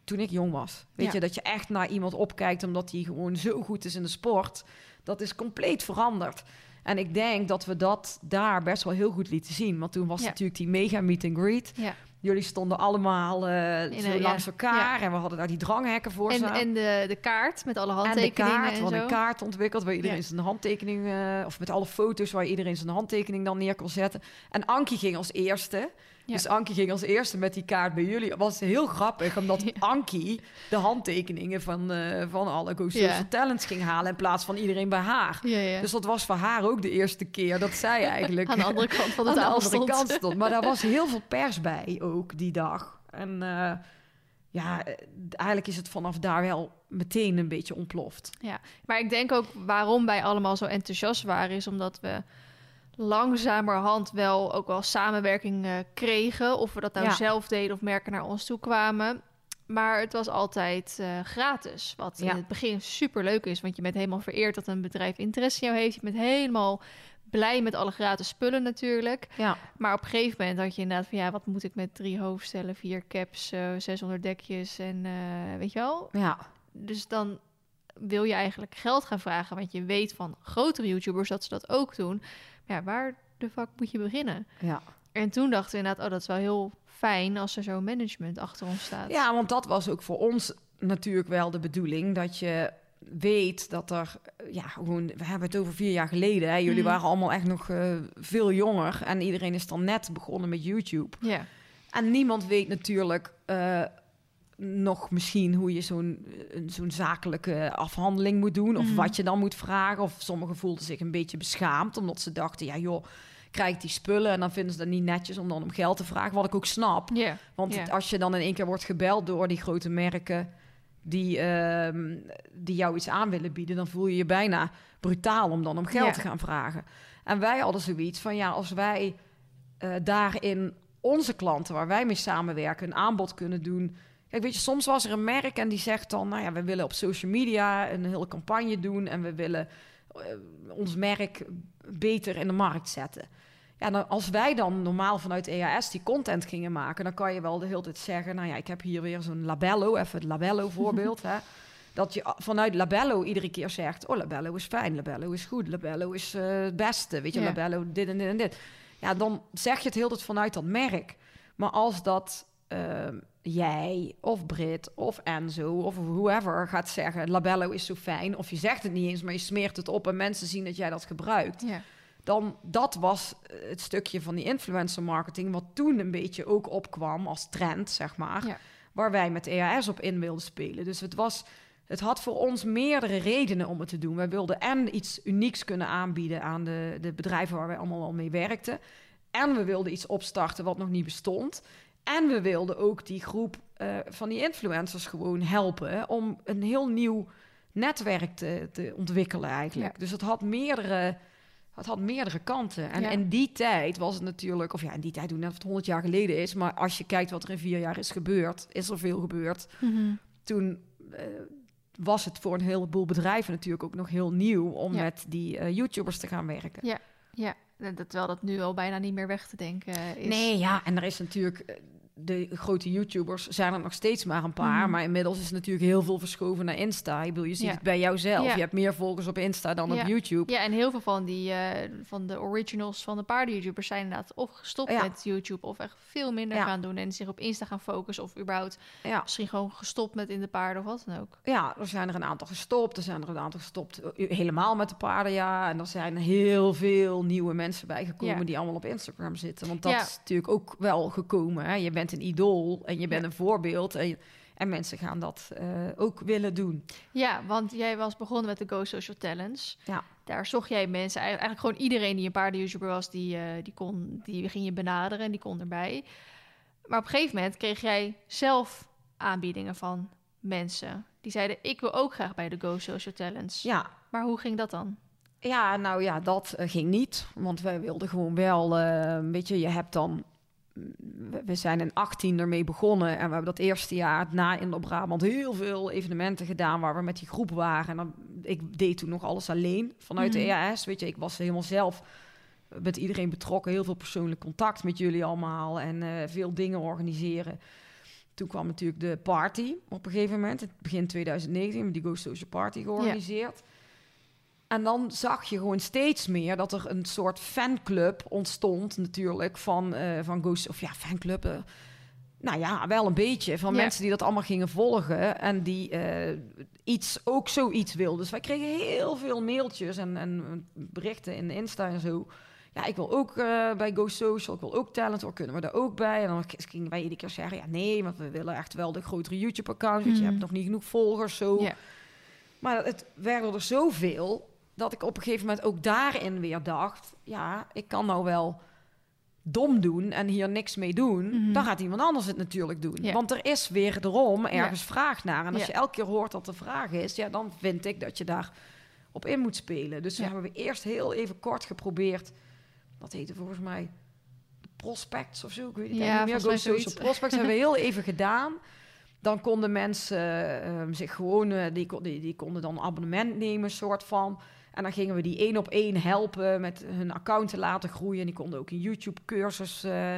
toen ik jong was. Weet Ja. je, dat je echt naar iemand opkijkt omdat hij gewoon zo goed is in de sport. Dat is compleet veranderd. En ik denk dat we dat daar best wel heel goed lieten zien. Want toen was Ja. natuurlijk die mega meet and greet. Ja. Jullie stonden allemaal eh, In zo langs elkaar. En we hadden daar die dranghekken voor En, en de, de kaart met alle En de handtekeningen kaart, en, we hadden een kaart ontwikkeld waar iedereen zijn handtekening, eh, of met alle foto's waar iedereen zijn handtekening dan neer kon zetten. En Ankie ging als eerste. Ja. Dus Ankie ging als eerste met die kaart bij jullie. Het was heel grappig, omdat Ja. Ankie de handtekeningen van, eh, van alle Go Ja. Talents ging halen in plaats van iedereen bij haar. Ja, ja. Dus dat was voor haar ook de eerste keer dat zij eigenlijk Aan de andere kant van de aan de andere stond. kant stond. Maar daar was heel veel pers bij ook die dag. En eh, ja, eigenlijk is het vanaf daar wel meteen een beetje ontploft. Maar ik denk ook waarom wij allemaal zo enthousiast waren, is omdat we langzamerhand wel ook wel samenwerking eh, kregen. Of we dat nou Ja. zelf deden of merken naar ons toe kwamen. Maar het was altijd eh, gratis. Wat Ja. in het begin super leuk is. Want je bent helemaal vereerd dat een bedrijf interesse in jou heeft. Je bent helemaal blij met alle gratis spullen natuurlijk. Ja, Maar op een gegeven moment had je inderdaad van ja, wat moet ik met drie hoofdstellen, vier caps, eh 600 dekjes en weet je wel. ja, Dus dan wil je eigenlijk geld gaan vragen, want je weet van grotere YouTubers dat ze dat ook doen. Ja, waar de fuck moet je beginnen? ja. En toen dachten we inderdaad, oh, dat is wel heel fijn als er zo'n management achter ons staat. Ja, want dat was ook voor ons natuurlijk wel de bedoeling. Dat je weet dat er, ja, gewoon, we hebben het over vier jaar geleden. Hè. Jullie Mhm. waren allemaal echt nog eh, veel jonger. En iedereen is dan net begonnen met YouTube. Ja, En niemand weet natuurlijk eh, nog misschien hoe je zo'n eh, zo'n zakelijke afhandeling moet doen. Of Mhm. wat je dan moet vragen. Of sommigen voelden zich een beetje beschaamd. Omdat ze dachten, ja joh, krijg ik die spullen. En dan vinden ze dat niet netjes om dan om geld te vragen. Wat ik ook snap. Want als je dan in één keer wordt gebeld door die grote merken die, ehm, die jou iets aan willen bieden, dan voel je je bijna brutaal om dan om geld te gaan vragen. En wij hadden zoiets van ja, als wij eh, daarin onze klanten waar wij mee samenwerken een aanbod kunnen doen. Kijk, weet je, soms was er een merk en die zegt dan, nou ja, we willen op social media een hele campagne doen en we willen eh, ons merk beter in de markt zetten. Ja, nou, als wij dan normaal vanuit EAS die content gingen maken, dan kan je wel de hele tijd zeggen, nou ja, ik heb hier weer zo'n labello, even het labello voorbeeld, hè. Dat je vanuit Labello iedere keer zegt, oh, Labello is fijn, Labello is goed, Labello is eh, het beste, weet je. Labello dit en dit en dit. Ja, dan zeg je het heel tijd vanuit dat merk. Maar als dat ehm, jij of Brit of Enzo of whoever gaat zeggen, Labello is zo fijn, of je zegt het niet eens, maar je smeert het op en mensen zien dat jij dat gebruikt ja. dan dat was eh, het stukje van die influencer marketing wat toen een beetje ook opkwam als trend, zeg maar, Ja. waar wij met EAS op in wilden spelen. Dus het was het had voor ons meerdere redenen om het te doen. Wij wilden en iets unieks kunnen aanbieden aan de, de bedrijven waar wij allemaal al mee werkten. En we wilden iets opstarten wat nog niet bestond. En we wilden ook die groep eh, van die influencers gewoon helpen om een heel nieuw netwerk te, te ontwikkelen eigenlijk. Ja. Dus het had meerdere, het had meerdere kanten. En Ja. in die tijd was het natuurlijk, of ja, in die tijd doen net of het 100 jaar geleden is, maar als je kijkt wat er in vier jaar is gebeurd, is er veel gebeurd. Mhm. Toen eh, was het voor een heleboel bedrijven natuurlijk ook nog heel nieuw om Ja. met die eh, YouTubers te gaan werken. Ja. Ja, terwijl dat nu al bijna niet meer weg te denken is. Nee, ja, en er is natuurlijk eh, de grote YouTubers zijn er nog steeds maar een paar, Mhm. maar inmiddels is natuurlijk heel veel verschoven naar Insta. Ik bedoel, je ziet Ja. het bij jouzelf. Ja. Je hebt meer volgers op Insta dan Ja. op YouTube. Ja, en heel veel van die eh, van de originals van de paarden-YouTubers zijn inderdaad of gestopt met YouTube of echt veel minder gaan doen en zich op Insta gaan focussen of überhaupt Ja. misschien gewoon gestopt met in de paarden of wat dan ook. Ja, er zijn er een aantal gestopt. Er zijn er een aantal gestopt eh, helemaal met de paarden, ja. En er zijn heel veel nieuwe mensen bijgekomen die allemaal op Instagram zitten. Want dat is natuurlijk ook wel gekomen. Hè? Je bent een idool en je bent Ja. een voorbeeld. En En mensen gaan dat uh, ook willen doen. Ja, want jij was begonnen met de Go Social Talents. Ja. Daar zocht jij mensen, eigenlijk gewoon iedereen die een paarden-YouTuber was, die, uh, die, kon, die ging je benaderen en die kon erbij. Maar op een gegeven moment kreeg jij zelf aanbiedingen van mensen. Die zeiden, ik wil ook graag bij de Go Social Talents. Ja. Maar hoe ging dat dan? Ja, nou ja, dat uh, ging niet. Want wij wilden gewoon wel, uh, weet je, je hebt dan... We zijn in 18 ermee begonnen en we hebben dat eerste jaar na in Brabant heel veel evenementen gedaan waar we met die groep waren. En dan, ik deed toen nog alles alleen vanuit mm. de EAS. Weet je, ik was helemaal zelf met iedereen betrokken, heel veel persoonlijk contact met jullie allemaal en uh, veel dingen organiseren. Toen kwam natuurlijk de party op een gegeven moment, het begin 2019, met die Go Social Party georganiseerd. Ja. En dan zag je gewoon steeds meer dat er een soort fanclub ontstond, natuurlijk, van, uh, van Ghost, of ja, fanclub. Uh, nou ja, wel een beetje. Van ja. mensen die dat allemaal gingen volgen en die uh, iets, ook zoiets wilden. Dus wij kregen heel veel mailtjes en, en berichten in Insta en zo. Ja, ik wil ook bij Go Social, ik wil ook talent, of kunnen we daar ook bij? En dan gingen wij iedere keer zeggen, ja nee, want we willen echt wel de grotere YouTube-account. Mm. Je hebt nog niet genoeg volgers, zo. Ja. Maar het werden er zoveel dat ik op een gegeven moment ook daarin weer dacht: ja, ik kan nou wel dom doen en hier niks mee doen. Mm -hmm. Dan gaat iemand anders het natuurlijk doen. Ja. Want er is weer erom ergens ja. vraag naar. En als ja. je elke keer hoort dat er vraag is, ja, dan vind ik dat je daar op in moet spelen. Dus we hebben we eerst heel even kort geprobeerd. Dat heette volgens mij prospects of zo. Ik weet het ja, niet meer. Social prospects hebben we heel even gedaan. Dan konden mensen uh, zich gewoon, uh, die, die, die konden dan een abonnement nemen, soort van. En dan gingen we die één op één helpen met hun account te laten groeien. En die konden ook een YouTube-cursus uh,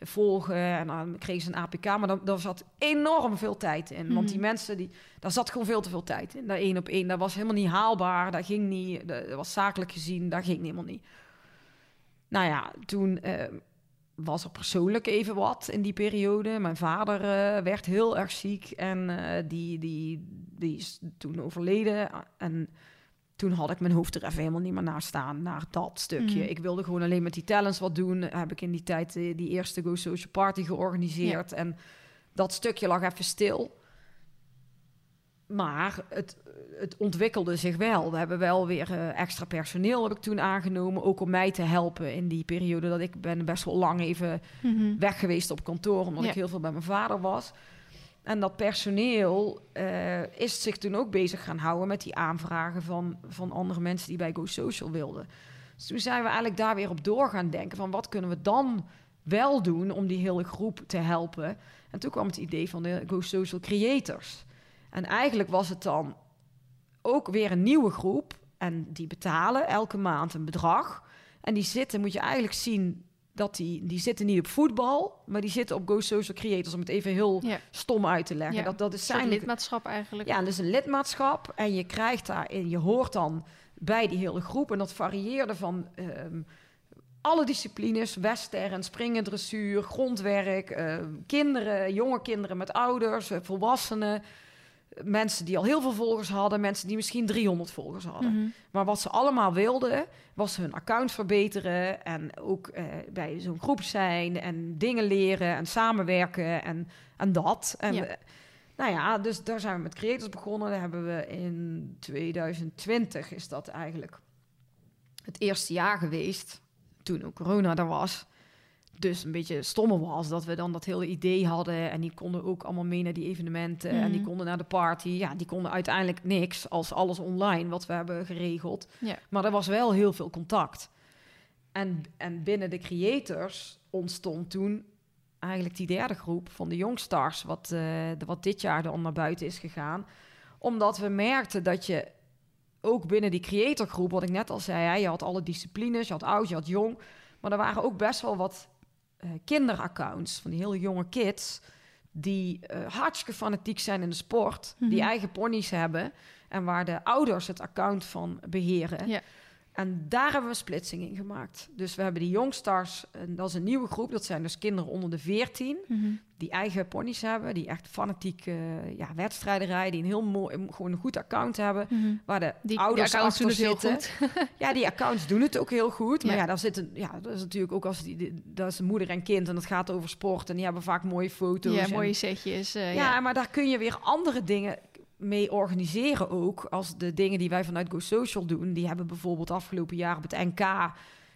volgen. En dan kregen ze een APK. Maar dan, daar zat enorm veel tijd in. Mm. Want die mensen, die, daar zat gewoon veel te veel tijd in. Dat één op één, dat was helemaal niet haalbaar. Dat ging niet, dat was zakelijk gezien, dat ging helemaal niet. Nou ja, toen uh, was er persoonlijk even wat in die periode. Mijn vader uh, werd heel erg ziek en die, die, die is toen overleden. En toen had ik mijn hoofd er even helemaal niet meer naar staan, naar dat stukje. Mm. Ik wilde gewoon alleen met die talents wat doen. Heb ik in die tijd die, die eerste Go Social Party georganiseerd. Ja. En dat stukje lag even stil. Maar het, het ontwikkelde zich wel. We hebben wel weer uh, extra personeel heb ik toen aangenomen. Ook om mij te helpen in die periode dat ik ben best wel lang even mm -hmm. weg geweest op kantoor. Omdat ja. ik heel veel bij mijn vader was. En dat personeel uh, is zich toen ook bezig gaan houden met die aanvragen van, van andere mensen die bij Go Social wilden. Dus toen zijn we eigenlijk daar weer op door gaan denken van wat kunnen we dan wel doen om die hele groep te helpen. En toen kwam het idee van de Go Social Creators. En eigenlijk was het dan ook weer een nieuwe groep en die betalen elke maand een bedrag. En die zitten, moet je eigenlijk zien, dat die, die zitten niet op voetbal, maar die zitten op Go Social Creators, om het even heel ja. stom uit te leggen. Ja. Dat, dat is zijn lidmaatschap eigenlijk. Ja, dat is een lidmaatschap en je krijgt daarin, je hoort dan bij die hele groep en dat varieerde van um, alle disciplines, western, springen, dressuur, grondwerk, uh, kinderen, jonge kinderen met ouders, uh, volwassenen mensen die al heel veel volgers hadden, mensen die misschien 300 volgers hadden. Mm -hmm. Maar wat ze allemaal wilden, was hun account verbeteren en ook uh, bij zo'n groep zijn en dingen leren en samenwerken en, en dat. En ja. we, nou ja, dus daar zijn we met creators begonnen. Daar hebben we in 2020 is dat eigenlijk het eerste jaar geweest, toen ook corona er was dus een beetje stomme was dat we dan dat hele idee hadden en die konden ook allemaal mee naar die evenementen mm. en die Mhm. konden naar de party. Ja, die konden uiteindelijk niks als alles online wat we hebben geregeld. Maar er was wel heel veel contact. En, en binnen de creators ontstond toen eigenlijk die derde groep van de Youngstars, wat, uh, de, wat dit jaar dan naar buiten is gegaan. Omdat we merkten dat je ook binnen die creatorgroep, wat ik net al zei, hè, je had alle disciplines, je had oud, je had jong. Maar er waren ook best wel wat uh, kinderaccounts van die hele jonge kids die uh, hartstikke fanatiek zijn in de sport, Mhm. die eigen ponies hebben en waar de ouders het account van beheren. Ja. En daar hebben we een splitsing in gemaakt. Dus we hebben die Youngstars, en dat is een nieuwe groep. Dat zijn dus kinderen onder de 14, Mhm. die eigen ponies hebben, die echt fanatiek eh, ja, wedstrijden rijden, die een heel mooi, gewoon een goed account hebben, Mhm. waar de Die, ouders die accounts doen het heel zitten. goed. Ja, die accounts doen het ook heel goed. Maar Ja. ja, daar zitten, ja, dat is natuurlijk ook als die, die- dat is moeder en kind en dat gaat over sport en die hebben vaak mooie foto's. Ja, en- mooie setjes. eh, ja, ja. maar daar kun je weer andere dingen mee organiseren ook. Als de dingen die wij vanuit Go Social doen. Die hebben bijvoorbeeld afgelopen jaar op het NK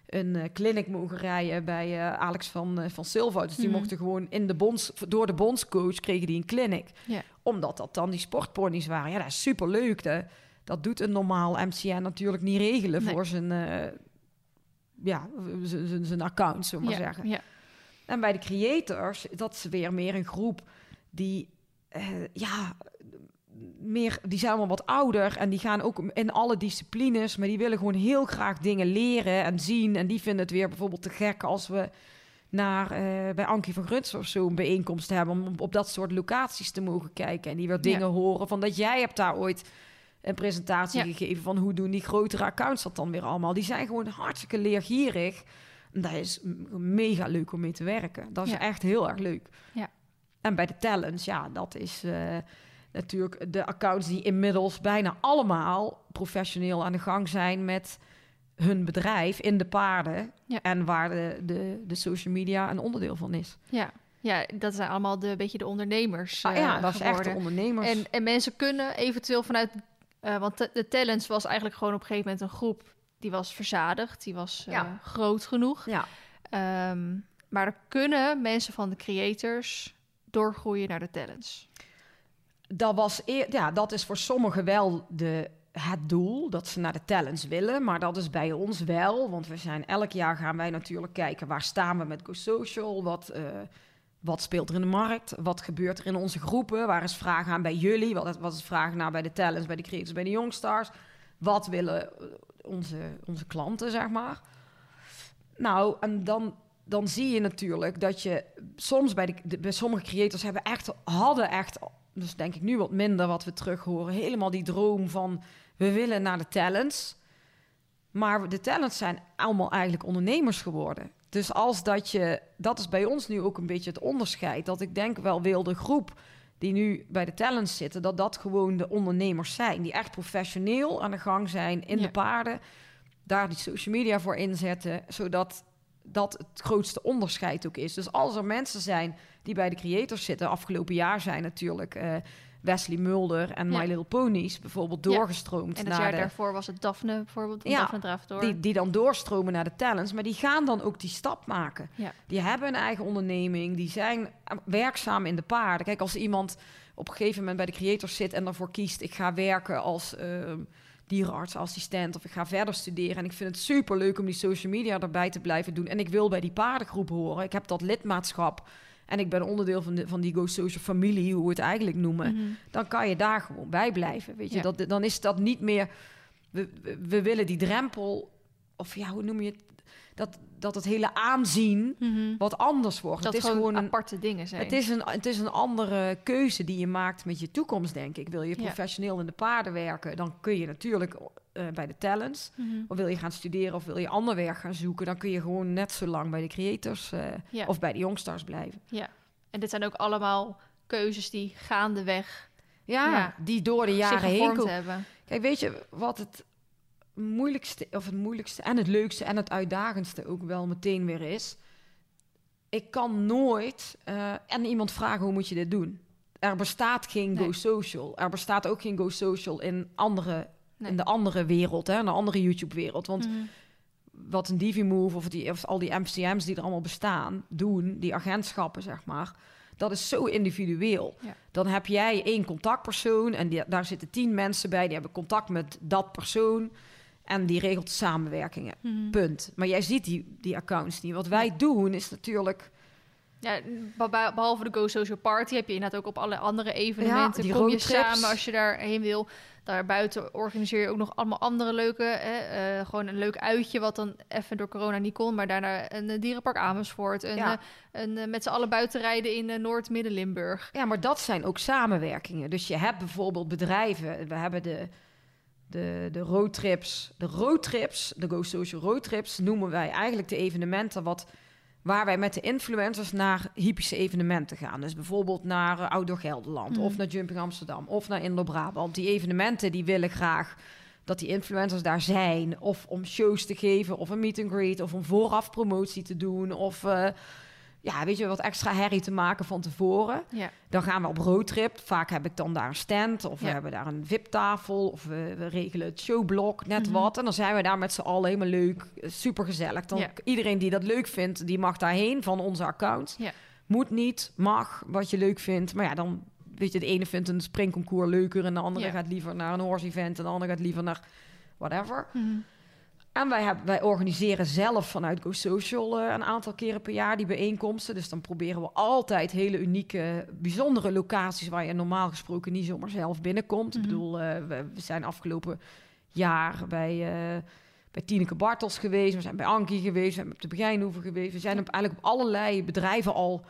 een eh, clinic mogen rijden bij eh, Alex van, eh, van Silva. Dus die Mhm. mochten gewoon in de bonds, door de bondscoach kregen die een clinic. Omdat dat dan die sportponies waren. Ja, dat is superleuk. Hè? Dat doet een normaal MCN natuurlijk niet regelen Nee. voor zijn, ja, z- z- zijn account, zullen we maar zeggen. ja. En bij de creators, dat is weer meer een groep die, ja, meer, die zijn allemaal wat ouder en die gaan ook in alle disciplines, maar die willen gewoon heel graag dingen leren en zien. En die vinden het weer bijvoorbeeld te gek als we naar eh, bij Ankie van Gruns of zo een bijeenkomst hebben om op dat soort locaties te mogen kijken en die weer dingen Ja. horen van dat jij hebt daar ooit een presentatie Ja. gegeven van hoe doen die grotere accounts dat dan weer allemaal. Die zijn gewoon hartstikke leergierig. En dat is mega leuk om mee te werken. Dat is Ja. echt heel erg leuk. Ja. En bij de talents, ja, dat is eh, natuurlijk de accounts die inmiddels bijna allemaal professioneel aan de gang zijn met hun bedrijf in de paarden. Ja. En waar de, de, de social media een onderdeel van is. Ja. ja, dat zijn allemaal de beetje de ondernemers Ah, ja, eh, dat is echt de ondernemers. En, en mensen kunnen eventueel vanuit... eh, want de, de Talents was eigenlijk gewoon op een gegeven moment een groep... die was verzadigd, die was eh, Ja. groot genoeg. ja. Ehm, maar er kunnen mensen van de creators doorgroeien naar de Talents. Dat, was ja, dat is voor sommigen wel de, het doel, dat ze naar de talents willen. Maar dat is bij ons wel, want we zijn elk jaar gaan wij natuurlijk kijken... waar staan we met Go Social, wat, eh, wat speelt er in de markt... wat gebeurt er in onze groepen, waar is vraag aan bij jullie... wat, wat is vraag naar bij de talents, bij de creators, bij de youngstars... wat willen eh, onze, onze klanten, zeg maar... Nou, en dan, dan zie je natuurlijk dat je soms bij, de- bij sommige creators hebben echt, hadden echt, dus denk ik nu wat minder wat we terug horen, helemaal die droom van we willen naar de talents. Maar de talents zijn allemaal eigenlijk ondernemers geworden. Dus als dat je, dat is bij ons nu ook een beetje het onderscheid. Dat ik denk wel wil de groep die nu bij de talents zitten, dat dat gewoon de ondernemers zijn. Die echt professioneel aan de gang zijn in Ja. de paarden. Daar die social media voor inzetten, zodat dat het grootste onderscheid ook is. Dus als er mensen zijn die bij de creators zitten, afgelopen jaar zijn natuurlijk eh, Wesley Mulder en Ja. My Little Ponies bijvoorbeeld Ja. doorgestroomd En het naar jaar de daarvoor was het Daphne bijvoorbeeld. Ja, Daphne Draaft door. die, die dan doorstromen naar de talents, maar die gaan dan ook die stap maken. Ja. Die hebben een eigen onderneming, die zijn werkzaam in de paarden. Kijk, als iemand op een gegeven moment bij de creators zit en ervoor kiest, ik ga werken als ehm dierenartsassistent of ik ga verder studeren en ik vind het super leuk om die social media erbij te blijven doen en ik wil bij die paardengroep horen. Ik heb dat lidmaatschap en ik ben onderdeel van, de, van die Go Social familie, hoe we het eigenlijk noemen Mhm. dan kan je daar gewoon bij blijven. Weet je, Ja. dat, dan is dat niet meer. We, we, we willen die drempel, of ja, hoe noem je het? Dat, dat het hele aanzien Mhm. wat anders wordt. Dat het is gewoon, een. aparte dingen zijn. Het is, een, het is een andere keuze die je maakt met je toekomst, denk ik. Wil je Ja. professioneel in de paarden werken, dan kun je natuurlijk eh, bij de talents. Mhm. Of wil je gaan studeren of wil je ander werk gaan zoeken, dan kun je gewoon net zo lang bij de creators eh, Ja. of bij de youngstars blijven. En dit zijn ook allemaal keuzes die gaandeweg Ja, Ja. die door de jaren heen komen. hebben. Kijk, weet je wat het moeilijkste, of het moeilijkste en het leukste en het uitdagendste ook wel meteen weer is? Ik kan nooit uh, en iemand vragen hoe moet je dit doen. Er bestaat geen Nee. Go Social. Er bestaat ook geen Go Social in, andere, Nee. in de andere wereld, hè, in de andere YouTube-wereld. Want Mhm. wat een Divimove of, die, of al die MCM's die er allemaal bestaan, doen, die agentschappen, zeg maar. Dat is zo individueel. Ja. Dan heb jij één contactpersoon en die, daar zitten tien mensen bij, die hebben contact met dat persoon en die regelt samenwerkingen. Mhm. Punt. Maar jij ziet die, die accounts niet. Wat wij doen is natuurlijk Ja, be- be- behalve de Go Social Party heb je inderdaad ook op alle andere evenementen. die kom je samen als je daarheen wil. Daarbuiten organiseer je ook nog allemaal andere leuke... Hè, eh, gewoon een leuk uitje wat dan even door corona niet kon. Maar daarna een eh, dierenpark Amersfoort. Een, Ja. eh, een, met z'n allen buiten rijden in Noord-Midden-Limburg. Ja, maar dat zijn ook samenwerkingen. Dus je hebt bijvoorbeeld bedrijven. We hebben de, de, de roadtrips, de roadtrips, de Go Social roadtrips, noemen wij eigenlijk de evenementen wat, waar wij met de influencers naar hypische evenementen gaan. Dus bijvoorbeeld naar uh, Outdoor Gelderland of naar Jumping Amsterdam of naar Indo Brabant. Die evenementen die willen graag dat die influencers daar zijn of om shows te geven of een meet and greet of om vooraf promotie te doen of eh, ja, weet je, wat extra herrie te maken van tevoren. Ja. Dan gaan we op roadtrip. Vaak heb ik dan daar een stand of we Ja. hebben daar een VIP-tafel of we, we regelen het showblok, net Mhm. wat. En dan zijn we daar met z'n allen helemaal leuk, super gezellig. Dan Ja. iedereen die dat leuk vindt, die mag daarheen van onze account. Ja. Moet niet, mag, wat je leuk vindt. Maar ja, dan weet je, de ene vindt een springconcours leuker en de andere gaat liever naar een horse event en de andere gaat liever naar whatever. Mhm. En wij, hebben, wij organiseren zelf vanuit Go Social eh, een aantal keren per jaar die bijeenkomsten. Dus dan proberen we altijd hele unieke, bijzondere locaties waar je normaal gesproken niet zomaar zelf binnenkomt. Mhm. Ik bedoel, eh, we, we zijn afgelopen jaar bij, eh, bij Tineke Bartels geweest. We zijn bij Ankie geweest. We zijn op de Begijnhoeven geweest. We zijn op, eigenlijk op allerlei bedrijven al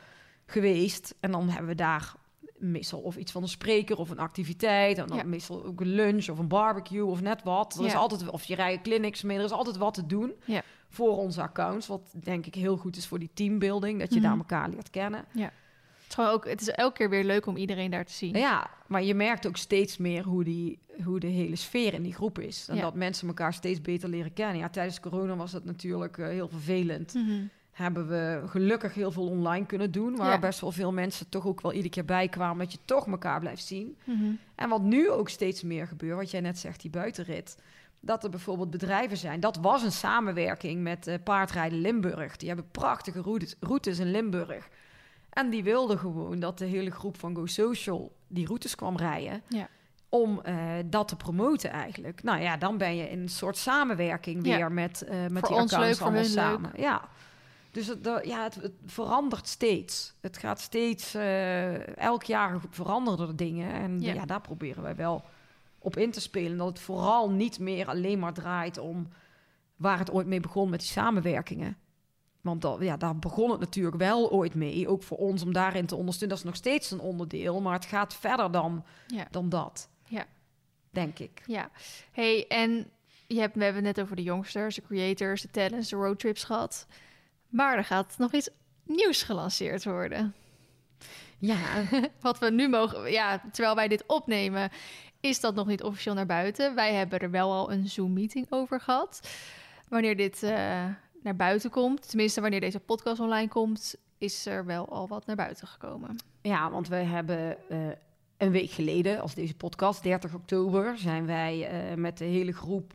geweest. En dan hebben we daar meestal of iets van een spreker of een activiteit. En dan Ja. meestal ook een lunch of een barbecue of net wat. Er is Ja. altijd, of je rijdt clinics mee. Er is altijd wat te doen Ja. voor onze accounts. Wat denk ik heel goed is voor die teambuilding. Dat je Mhm. daar elkaar leert kennen. Het, is ook, het is elke keer weer leuk om iedereen daar te zien. Ja, maar je merkt ook steeds meer hoe, die, hoe de hele sfeer in die groep is. En Ja. dat mensen elkaar steeds beter leren kennen. Ja, tijdens corona was dat natuurlijk eh, heel vervelend. Mhm. Hebben we gelukkig heel veel online kunnen doen. Waar Ja. best wel veel mensen toch ook wel iedere keer bij kwamen. Dat je toch elkaar blijft zien. Mhm. En wat nu ook steeds meer gebeurt, wat jij net zegt, die buitenrit. Dat er bijvoorbeeld bedrijven zijn. Dat was een samenwerking met eh, Paardrijden Limburg. Die hebben prachtige routes, routes in Limburg. En die wilden gewoon dat de hele groep van Go Social die routes kwam rijden. Ja. Om eh, dat te promoten eigenlijk. Nou ja, dan ben je in een soort samenwerking Ja. weer met, eh met Voor die ons accounts leuk, voor allemaal hun samen. Ja. Dus het, ja, het, het verandert steeds. Het gaat steeds, eh, elk jaar veranderen er dingen. En Ja. ja. daar proberen wij wel op in te spelen. Dat het vooral niet meer alleen maar draait om waar het ooit mee begon met die samenwerkingen. Want dat, ja, daar begon het natuurlijk wel ooit mee. Ook voor ons om daarin te ondersteunen. Dat is nog steeds een onderdeel. Maar het gaat verder dan, Ja. dan dat. Ja. Denk ik. Ja, hey, en je hebt, we hebben het net over de jongsters, de creators, de talents, de roadtrips gehad. Maar er gaat nog iets nieuws gelanceerd worden. Ja, Wat we nu mogen, ja, terwijl wij dit opnemen, is dat nog niet officieel naar buiten. Wij hebben er wel al een Zoom-meeting over gehad. Wanneer dit eh, naar buiten komt, tenminste wanneer deze podcast online komt, is er wel al wat naar buiten gekomen. Ja, want wij hebben eh, een week geleden, als deze podcast, 30 oktober, zijn wij eh, met de hele groep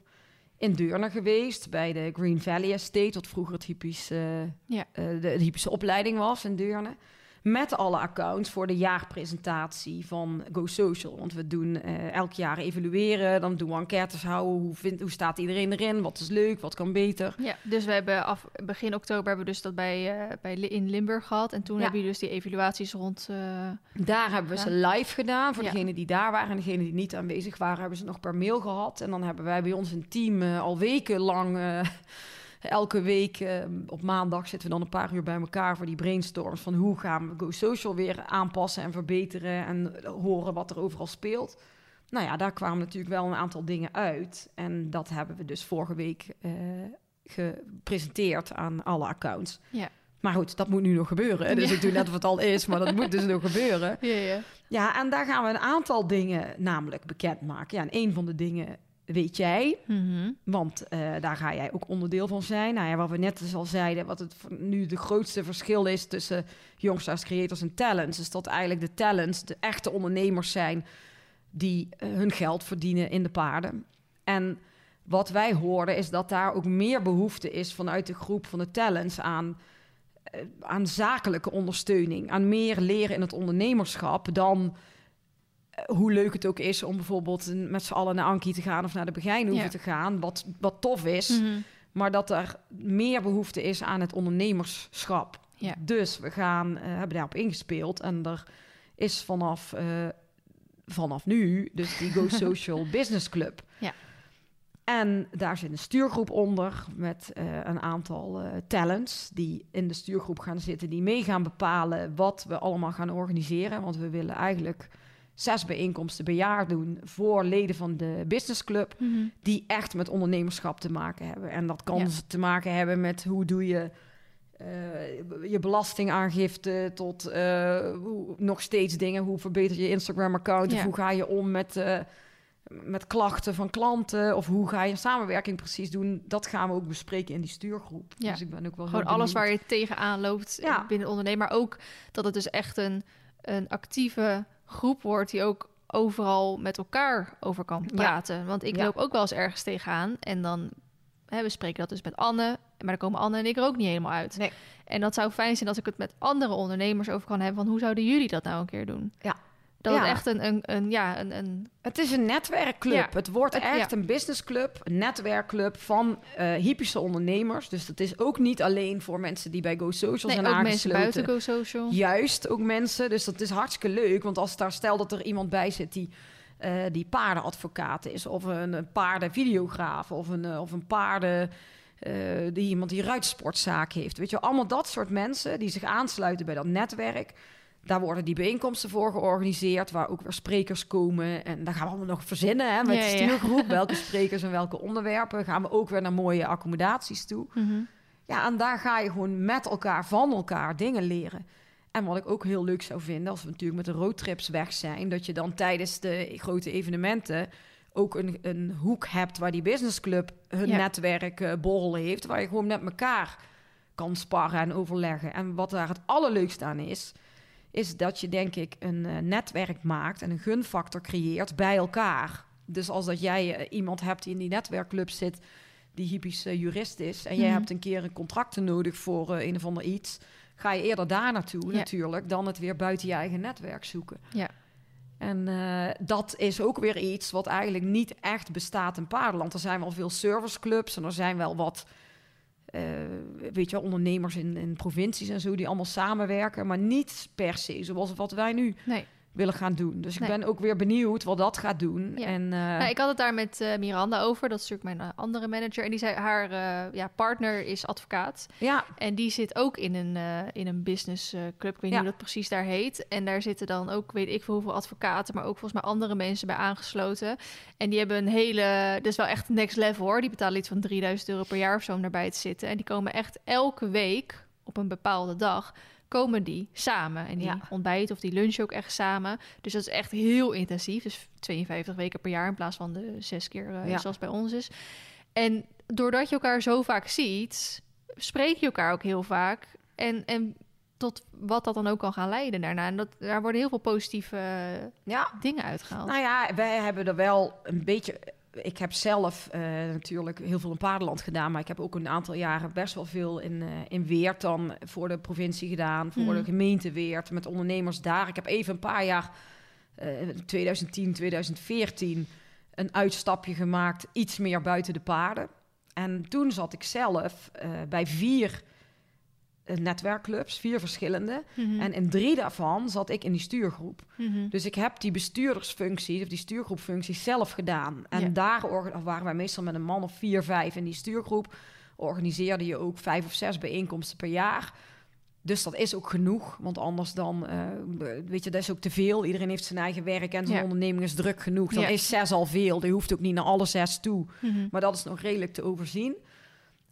in Deurne geweest bij de Green Valley Estate, wat vroeger het hypisch, Ja. eh, de, de hypische opleiding was in Deurne. Met alle accounts voor de jaarpresentatie van Go Social. Want we doen eh, elk jaar evalueren, dan doen we enquêtes houden. Hoe, vindt, hoe staat iedereen erin? Wat is leuk? Wat kan beter? Ja, dus we hebben af, begin oktober hebben we dus dat bij, eh, bij in Limburg gehad. En toen Ja. hebben jullie dus die evaluaties rond. eh, Daar hebben we ze live gedaan. Voor Ja. degenen die daar waren en degenen die niet aanwezig waren, hebben ze nog per mail gehad. En dan hebben wij bij ons een team al wekenlang, elke week eh, op maandag zitten we dan een paar uur bij elkaar voor die brainstorms van hoe gaan we Go Social weer aanpassen en verbeteren en horen wat er overal speelt. Nou ja, daar kwamen natuurlijk wel een aantal dingen uit. En dat hebben we dus vorige week eh, gepresenteerd aan alle accounts. Ja. Maar goed, dat moet nu nog gebeuren. Dus Ja. ik doe net of het al is, maar dat moet dus nog gebeuren. Ja, ja. Ja, en daar gaan we een aantal dingen namelijk bekendmaken. Ja, en een van de dingen weet jij, Mhm. want eh, daar ga jij ook onderdeel van zijn. Nou ja, wat we net dus al zeiden, wat het nu de grootste verschil is tussen youngsters, creators en talents, is dat eigenlijk de talents de echte ondernemers zijn die eh, hun geld verdienen in de paarden. En wat wij hoorden is dat daar ook meer behoefte is vanuit de groep van de talents aan, eh, aan zakelijke ondersteuning, aan meer leren in het ondernemerschap dan hoe leuk het ook is om bijvoorbeeld met z'n allen naar Ankie te gaan of naar de Begijnhoeven Ja. te gaan, wat, wat tof is, Mhm. maar dat er meer behoefte is aan het ondernemerschap. Ja. Dus we gaan, eh, hebben daarop ingespeeld en er is vanaf, eh, vanaf nu dus die Go Social Business Club. Ja. En daar zit een stuurgroep onder met eh, een aantal eh, talents die in de stuurgroep gaan zitten, die mee gaan bepalen wat we allemaal gaan organiseren. Want we willen eigenlijk zes bijeenkomsten per jaar doen voor leden van de businessclub, Mhm. die echt met ondernemerschap te maken hebben. En dat kan Ja. dus te maken hebben met hoe doe je eh, je belastingaangifte tot eh, hoe, nog steeds dingen. Hoe verbeter je Instagram-account? Ja. hoe ga je om met, eh, met klachten van klanten? Of hoe ga je samenwerking precies doen? Dat gaan we ook bespreken in die stuurgroep. Ja. Dus ik ben ook wel Gewoon alles waar je tegenaan loopt Ja. binnen ondernemen. Maar ook dat het dus echt een, een actieve groep wordt die ook overal met elkaar over kan Ja. praten. Want ik Ja. loop ook wel eens ergens tegenaan en dan hè, we spreken dat dus met Anne, maar dan komen Anne en ik er ook niet helemaal uit. Nee. En dat zou fijn zijn als ik het met andere ondernemers over kan hebben. Van hoe zouden jullie dat nou een keer doen? Ja. Dat Ja. het echt een, een, een ja, een, een Het is een netwerkclub. Ja. Het wordt Het- echt ja. een businessclub, een netwerkclub van eh hypische ondernemers. Dus dat is ook niet alleen voor mensen die bij Go Social nee, zijn ook mensen buiten Go Social. Juist, ook mensen. Dus dat is hartstikke leuk. Want als daar stel dat er iemand bij zit die, eh, die paardenadvocaat is... of een, een paardenvideograaf of een, eh, of een paarden... die iemand die ruitsportzaak heeft. Weet je, allemaal dat soort mensen die zich aansluiten bij dat netwerk. Daar worden die bijeenkomsten voor georganiseerd, waar ook weer sprekers komen. En daar gaan we allemaal nog verzinnen hè, met Ja, de ja. stuurgroep. Welke sprekers en welke onderwerpen. Gaan we ook weer naar mooie accommodaties toe. Mhm. Ja, en daar ga je gewoon met elkaar, van elkaar dingen leren. En wat ik ook heel leuk zou vinden, als we natuurlijk met de roadtrips weg zijn, dat je dan tijdens de grote evenementen ook een, een hoek hebt waar die businessclub hun Ja. netwerk eh, borrel heeft, waar je gewoon met elkaar kan sparren en overleggen. En wat daar het allerleukste aan is, is dat je denk ik een eh, netwerk maakt en een gunfactor creëert bij elkaar. Dus als dat jij eh, iemand hebt die in die netwerkclub zit, die hypisch eh, jurist is, en jij Mhm. hebt een keer een contracten nodig voor een of ander iets, ga je eerder daar naartoe Ja. natuurlijk, dan het weer buiten je eigen netwerk zoeken. Ja. En dat is ook weer iets wat eigenlijk niet echt bestaat in paardenland. Er zijn wel veel serviceclubs en er zijn wel wat weet je, wel, ondernemers in, in provincies en zo die allemaal samenwerken, maar niet per se zoals wat wij nu Nee. Willen gaan doen. Dus ik ben ook weer benieuwd wat dat gaat doen. Ja. En, eh, Nou, ik had het daar met eh, Miranda over. Dat is natuurlijk mijn eh, andere manager. En die zei, haar ja, partner is advocaat. ja, En die zit ook in een, in een business eh, club. Ik weet niet Ja. hoe dat precies daar heet. En daar zitten dan ook, weet ik veel hoeveel advocaten... maar ook volgens mij andere mensen bij aangesloten. En die hebben een hele... Dat is wel echt next level hoor. Die betalen iets van 3000 euro per jaar of zo om daarbij te zitten. En die komen echt elke week op een bepaalde dag... komen die samen. En die Ja. ontbijten of die lunchen ook echt samen. Dus dat is echt heel intensief. Dus 52 weken per jaar in plaats van de zes keer eh, Ja. zoals bij ons is. En doordat je elkaar zo vaak ziet, spreek je elkaar ook heel vaak. En, en tot wat dat dan ook kan gaan leiden daarna. En dat, daar worden heel veel positieve ja, dingen uitgehaald. Nou ja, wij hebben er wel een beetje. Ik heb zelf eh, natuurlijk heel veel in paardenland gedaan, maar ik heb ook een aantal jaren best wel veel in, eh, in Weert dan voor de provincie gedaan, voor Mhm. de gemeente Weert, met ondernemers daar. Ik heb even een paar jaar, in 2010, 2014, een uitstapje gemaakt, iets meer buiten de paarden. En toen zat ik zelf eh, bij vier netwerkclubs, vier verschillende. Mhm. En in drie daarvan zat ik in die stuurgroep. Mhm. Dus ik heb die bestuurdersfunctie, of die stuurgroepfunctie zelf gedaan. En Ja. daar waren wij meestal met een man of vier, vijf in die stuurgroep. Organiseerde je ook vijf of zes bijeenkomsten per jaar. Dus dat is ook genoeg, want anders dan, eh, weet je, dat is ook te veel. Iedereen heeft zijn eigen werk en zijn Ja. onderneming is druk genoeg. Dan Ja. is zes al veel. Die hoeft ook niet naar alle zes toe. Mhm. Maar dat is nog redelijk te overzien.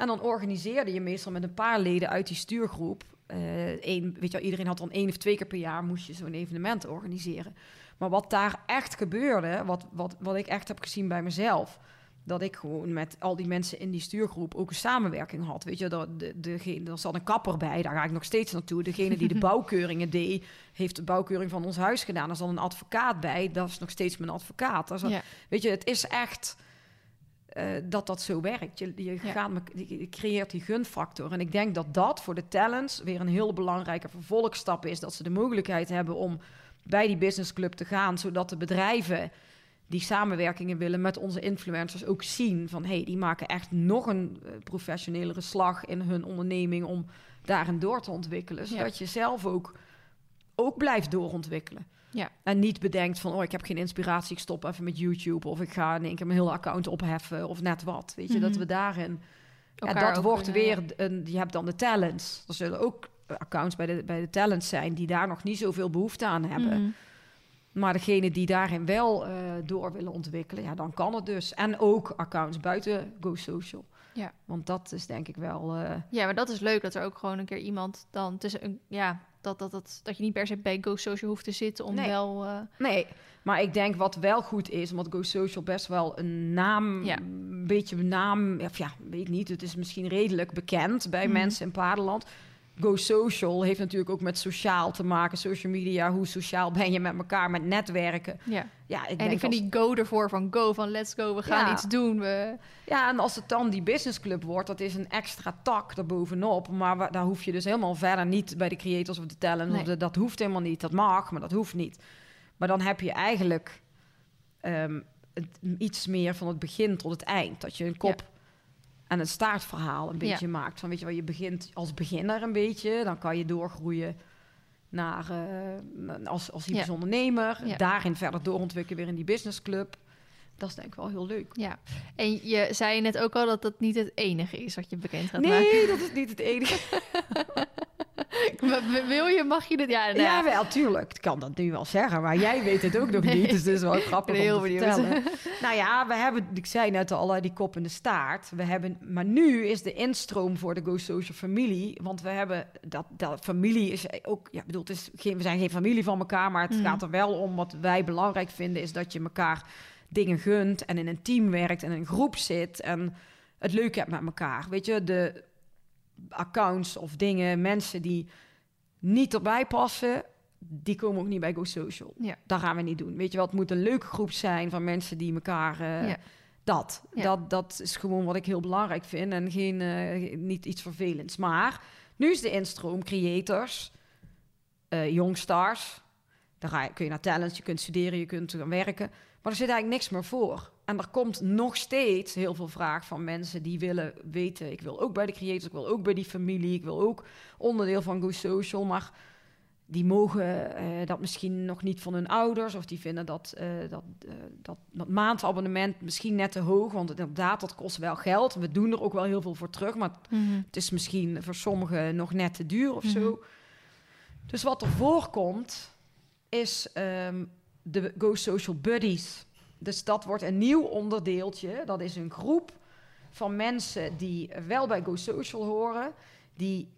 En dan organiseerde je meestal met een paar leden uit die stuurgroep. eh één, weet je, wel, iedereen had dan één of twee keer per jaar moest je zo'n evenement organiseren. Maar wat daar echt gebeurde, wat, wat, wat ik echt heb gezien bij mezelf, dat ik gewoon met al die mensen in die stuurgroep ook een samenwerking had. Weet je, dat de, degene, er zat een kapper bij, daar ga ik nog steeds naartoe. Degene die de bouwkeuringen deed, heeft de bouwkeuring van ons huis gedaan. Er zat een advocaat bij, dat is nog steeds mijn advocaat. Daar zat- Ja. Weet je, het is echt eh, dat dat zo werkt. Je, je, Ja. gaat, me- je je creëert die gunfactor. En ik denk dat dat voor de talents weer een heel belangrijke vervolgstap is. Dat ze de mogelijkheid hebben om bij die businessclub te gaan, zodat de bedrijven die samenwerkingen willen met onze influencers ook zien van hé, hey, die maken echt nog een eh, professionelere slag in hun onderneming om daarin door te ontwikkelen, Ja. zodat je zelf ook, ook blijft doorontwikkelen. Ja. En niet bedenkt van, oh, ik heb geen inspiratie, ik stop even met YouTube. Of ik ga in één keer mijn hele account opheffen of net wat. Weet je, Mhm. dat we daarin... Ja, dat wordt kunnen- weer, een, je hebt dan de talents. Er zullen ook accounts bij de, bij de talents zijn die daar nog niet zoveel behoefte aan hebben. Mhm. Maar degene die daarin wel uh, door willen ontwikkelen, ja, dan kan het dus. En ook accounts buiten Go Social. Ja. Want dat is denk ik wel. Uh... Ja, maar dat is leuk dat er ook gewoon een keer iemand dan tussen een. Ja, dat, dat, dat, dat je niet per se bij Go Social hoeft te zitten om wel. Uh... Nee, maar ik denk wat wel goed is, omdat Go Social best wel een naam, ja. een beetje een naam, of ja, weet ik niet, het is misschien redelijk bekend bij mm. mensen in Paderland. Go Social heeft natuurlijk ook met sociaal te maken, social media. Hoe sociaal ben je met elkaar, met netwerken. Ja, ja ik en ik vind die go ervoor van go, van let's go, we gaan iets doen. We... Ja, en als het dan die businessclub wordt, dat is een extra tak erbovenop. Maar daar hoef je dus helemaal verder niet bij de creators of de talent. Nee. Of de, dat hoeft helemaal niet. Dat mag, maar dat hoeft niet. Maar dan heb je eigenlijk um, iets meer van het begin tot het eind. Dat je een kop en het staartverhaal een beetje maakt. Van weet je wel, je begint als beginner een beetje, dan kan je doorgroeien naar uh, als, als hybrisch ondernemer. Daarin verder doorontwikkelen weer in die businessclub. Dat is denk ik wel heel leuk. Ja, en je zei net ook al dat dat niet het enige is wat je bekend gaat nee, maken. Nee, dat is niet het enige. Wil je, mag je dit? Ja, nou ja, wel, tuurlijk. Ik kan dat nu wel zeggen, maar jij weet het ook nog niet. Dus het is wel grappig om te vertellen. nou ja, we hebben, ik zei net al, die kop in de staart. We hebben, maar nu is de instroom voor de Go Social familie. Want we hebben, dat, dat familie is ook, ja, bedoel, het is geen, we zijn geen familie van elkaar, maar het mm. gaat er wel om. Wat wij belangrijk vinden, is dat je elkaar dingen gunt en in een team werkt en in een groep zit en het leuk hebt met elkaar. Weet je, de accounts of dingen, mensen die niet erbij passen, die komen ook niet bij Go Social. Ja. Dat gaan we niet doen. Weet je wel, het moet een leuke groep zijn van mensen die elkaar... Uh, Dat, dat, dat is gewoon wat ik heel belangrijk vind en geen, uh, niet iets vervelends. Maar nu is de instroom creators, uh, youngstars. Daar ga je, kun je naar talent, je kunt studeren, je kunt gaan werken. Maar er zit eigenlijk niks meer voor. En er komt nog steeds heel veel vraag van mensen die willen weten... ik wil ook bij de creators, ik wil ook bij die familie... ik wil ook onderdeel van Go Social, maar die mogen uh, dat misschien nog niet van hun ouders... of die vinden dat, uh, dat, uh, dat, dat maandabonnement misschien net te hoog... want inderdaad, dat kost wel geld. We doen er ook wel heel veel voor terug... maar mm het is misschien voor sommigen nog net te duur of mm zo. Mhm. Dus wat er voorkomt, is um, de Go Social Buddies... Dus dat wordt een nieuw onderdeeltje. Dat is een groep van mensen die wel bij Go Social horen. Die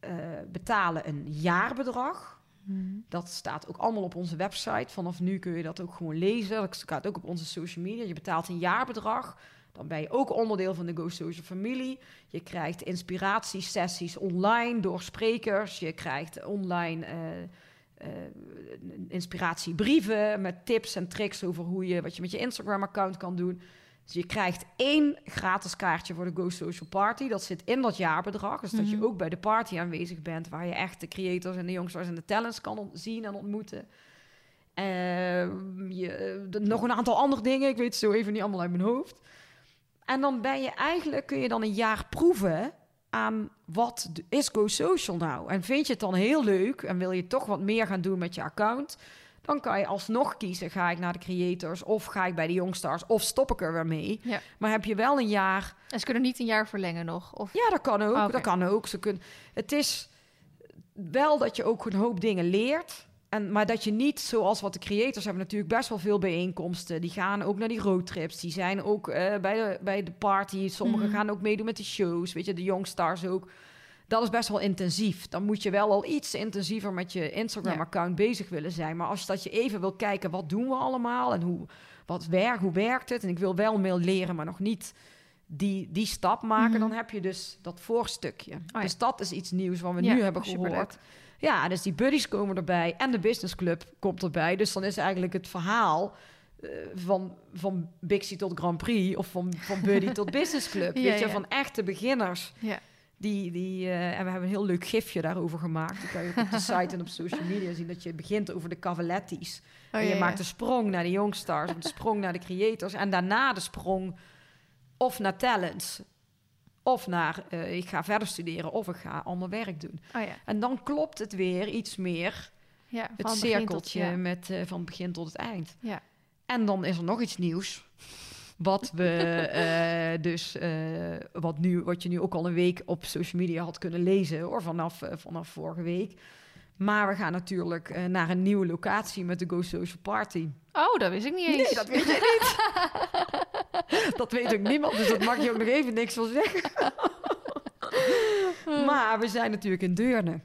uh, betalen een jaarbedrag. Hmm. Dat staat ook allemaal op onze website. Vanaf nu kun je dat ook gewoon lezen. Dat staat ook op onze social media. Je betaalt een jaarbedrag. Dan ben je ook onderdeel van de Go Social familie. Je krijgt inspiratiesessies online door sprekers. Je krijgt online... Uh, uh, inspiratiebrieven met tips en tricks over hoe je wat je met je Instagram-account kan doen. Dus je krijgt één gratis kaartje voor de Go Social Party. Dat zit in dat jaarbedrag. Dus dat je mhm. ook bij de party aanwezig bent, waar je echt de creators en de jongsters en de talents kan zien en ontmoeten. Uh, je, nog een aantal andere dingen. Ik weet het zo even niet allemaal uit mijn hoofd. En dan ben je eigenlijk, kun je dan een jaar proeven aan wat is Go Social nou? En vind je het dan heel leuk en wil je toch wat meer gaan doen met je account? Dan kan je alsnog kiezen, ga ik naar de creators of ga ik bij de Youngstars of stop ik er weer mee. Ja. Maar heb je wel een jaar... En ze kunnen niet een jaar verlengen nog? Of... Ja, dat kan ook. Oh, dat kan ook. Ze kunnen... Het is wel dat je ook een hoop dingen leert. En, maar dat je niet, zoals wat de creators hebben natuurlijk best wel veel bijeenkomsten. Die gaan ook naar die roadtrips. Die zijn ook uh, bij, de, bij de party. Sommigen mhm. gaan ook meedoen met de shows. Weet je, de Youngstars ook. Dat is best wel intensief. Dan moet je wel al iets intensiever met je Instagram-account bezig willen zijn. Maar als dat je even wil kijken, wat doen we allemaal? En hoe, wat werkt, hoe werkt het? En ik wil wel meer leren, maar nog niet die, die stap maken. Mhm. Dan heb je dus dat voorstukje. Oh dus dat is iets nieuws wat we nu hebben gehoord. Ja, dus die buddies komen erbij en de businessclub komt erbij. Dus dan is eigenlijk het verhaal uh, van, van Bixie tot Grand Prix of van, van buddy tot businessclub. ja, weet je, van echte beginners. Ja. Die, die, uh, en we hebben een heel leuk gifje daarover gemaakt. Die kan je op de site en op social media zien dat je begint over de Cavaletti's. Oh, en je maakt de sprong naar de youngstars, de sprong naar de creators en daarna de sprong of naar talents of naar uh, ik ga verder studeren of ik ga ander werk doen. Oh ja. En dan klopt het weer iets meer. Ja, het cirkeltje tot, ja. met uh, van begin tot het eind. Ja. En dan is er nog iets nieuws. Wat we uh, dus, wat, nu, wat je nu ook al een week op social media had kunnen lezen, hoor, vanaf, vanaf vorige week. Maar we gaan natuurlijk uh, naar een nieuwe locatie met de Go Social Party. Oh, dat wist ik niet eens. Nee, dat weet je niet. dat weet ook niemand, dus dat mag je ook nog even niks van zeggen. maar we zijn natuurlijk in Deurne.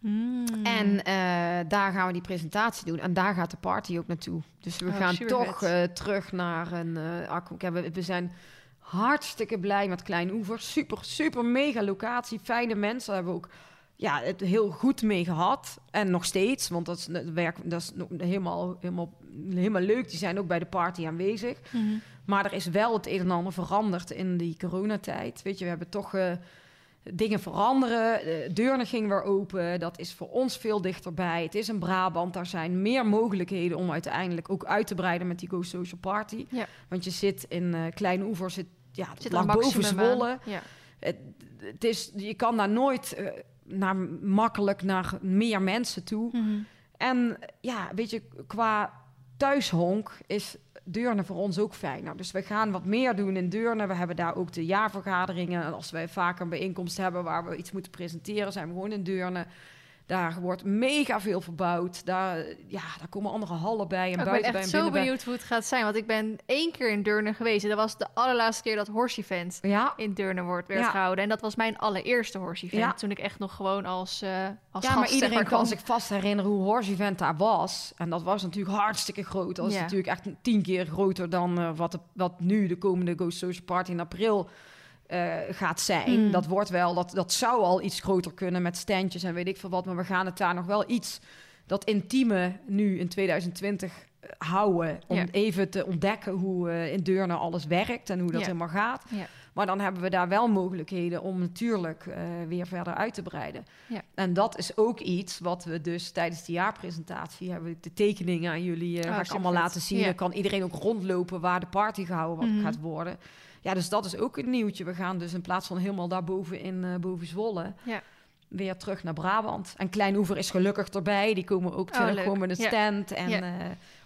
Hmm. En uh, daar gaan we die presentatie doen. En daar gaat de party ook naartoe. Dus we Oh, gaan toch uh, terug naar een... Uh, we, we zijn hartstikke blij met Klein Oever. Super, super mega locatie. Fijne mensen. Hebben we ook ja, het heel goed mee gehad. En nog steeds, want dat is, dat werk, dat is helemaal, helemaal, helemaal leuk. Die zijn ook bij de party aanwezig. Mhm. Maar er is wel het een en ander veranderd in die coronatijd. Weet je, we hebben toch uh, dingen veranderen. De Deurne ging weer open. Dat is voor ons veel dichterbij. Het is in Brabant. Daar zijn meer mogelijkheden om uiteindelijk ook uit te breiden met die Go Social Party. Ja. Want je zit in uh, Klein Oever, zit, ja, het Zit boven. Zwolle. Ja. Het, het is, je kan daar nooit uh, naar, makkelijk naar meer mensen toe. Mhm. En ja, weet je, qua thuishonk is Deurne voor ons ook fijn. Nou, dus we gaan wat meer doen in Deurne. We hebben daar ook de jaarvergaderingen. En als wij vaak een bijeenkomst hebben waar we iets moeten presenteren, zijn we gewoon in Deurne. Daar wordt mega veel verbouwd. Daar, ja, daar komen andere hallen bij en ik ben buiten bij echt en zo binnen bij. benieuwd hoe het gaat zijn. Want ik ben één keer in Deurne geweest. En dat was de allerlaatste keer dat Horse Event Ja, in Deurne wordt, werd Ja. gehouden. En dat was mijn allereerste Horse Event. Ja. Toen ik echt nog gewoon als, eh als ja maar iedereen kan kwam. zich vast herinneren hoe Horse Event daar was. En dat was natuurlijk hartstikke groot. Dat natuurlijk echt tien keer groter dan eh, wat, de- wat nu de komende Ghost Social Party in april eh, gaat zijn. Mm. Dat wordt wel, dat, dat zou al iets groter kunnen met standjes en weet ik veel wat. Maar we gaan het daar nog wel iets, dat intieme nu in 2020 eh, houden. Om Ja. even te ontdekken hoe eh, in Deurne alles werkt en hoe dat Ja. helemaal gaat. Ja. Maar dan hebben we daar wel mogelijkheden om natuurlijk weer verder uit te breiden. Ja. En dat is ook iets wat we dus tijdens de jaarpresentatie hebben. De tekeningen aan jullie Oh, ga ik supervet. allemaal laten zien. Dan kan iedereen ook rondlopen waar de party gehouden Mhm. gaat worden. Ja, dus dat is ook een nieuwtje. We gaan dus in plaats van helemaal daarboven in eh boven Zwolle... Ja. weer terug naar Brabant. En Klein Oever is gelukkig erbij. Die komen ook Oh, gewoon met een Ja. stand. En Ja. eh,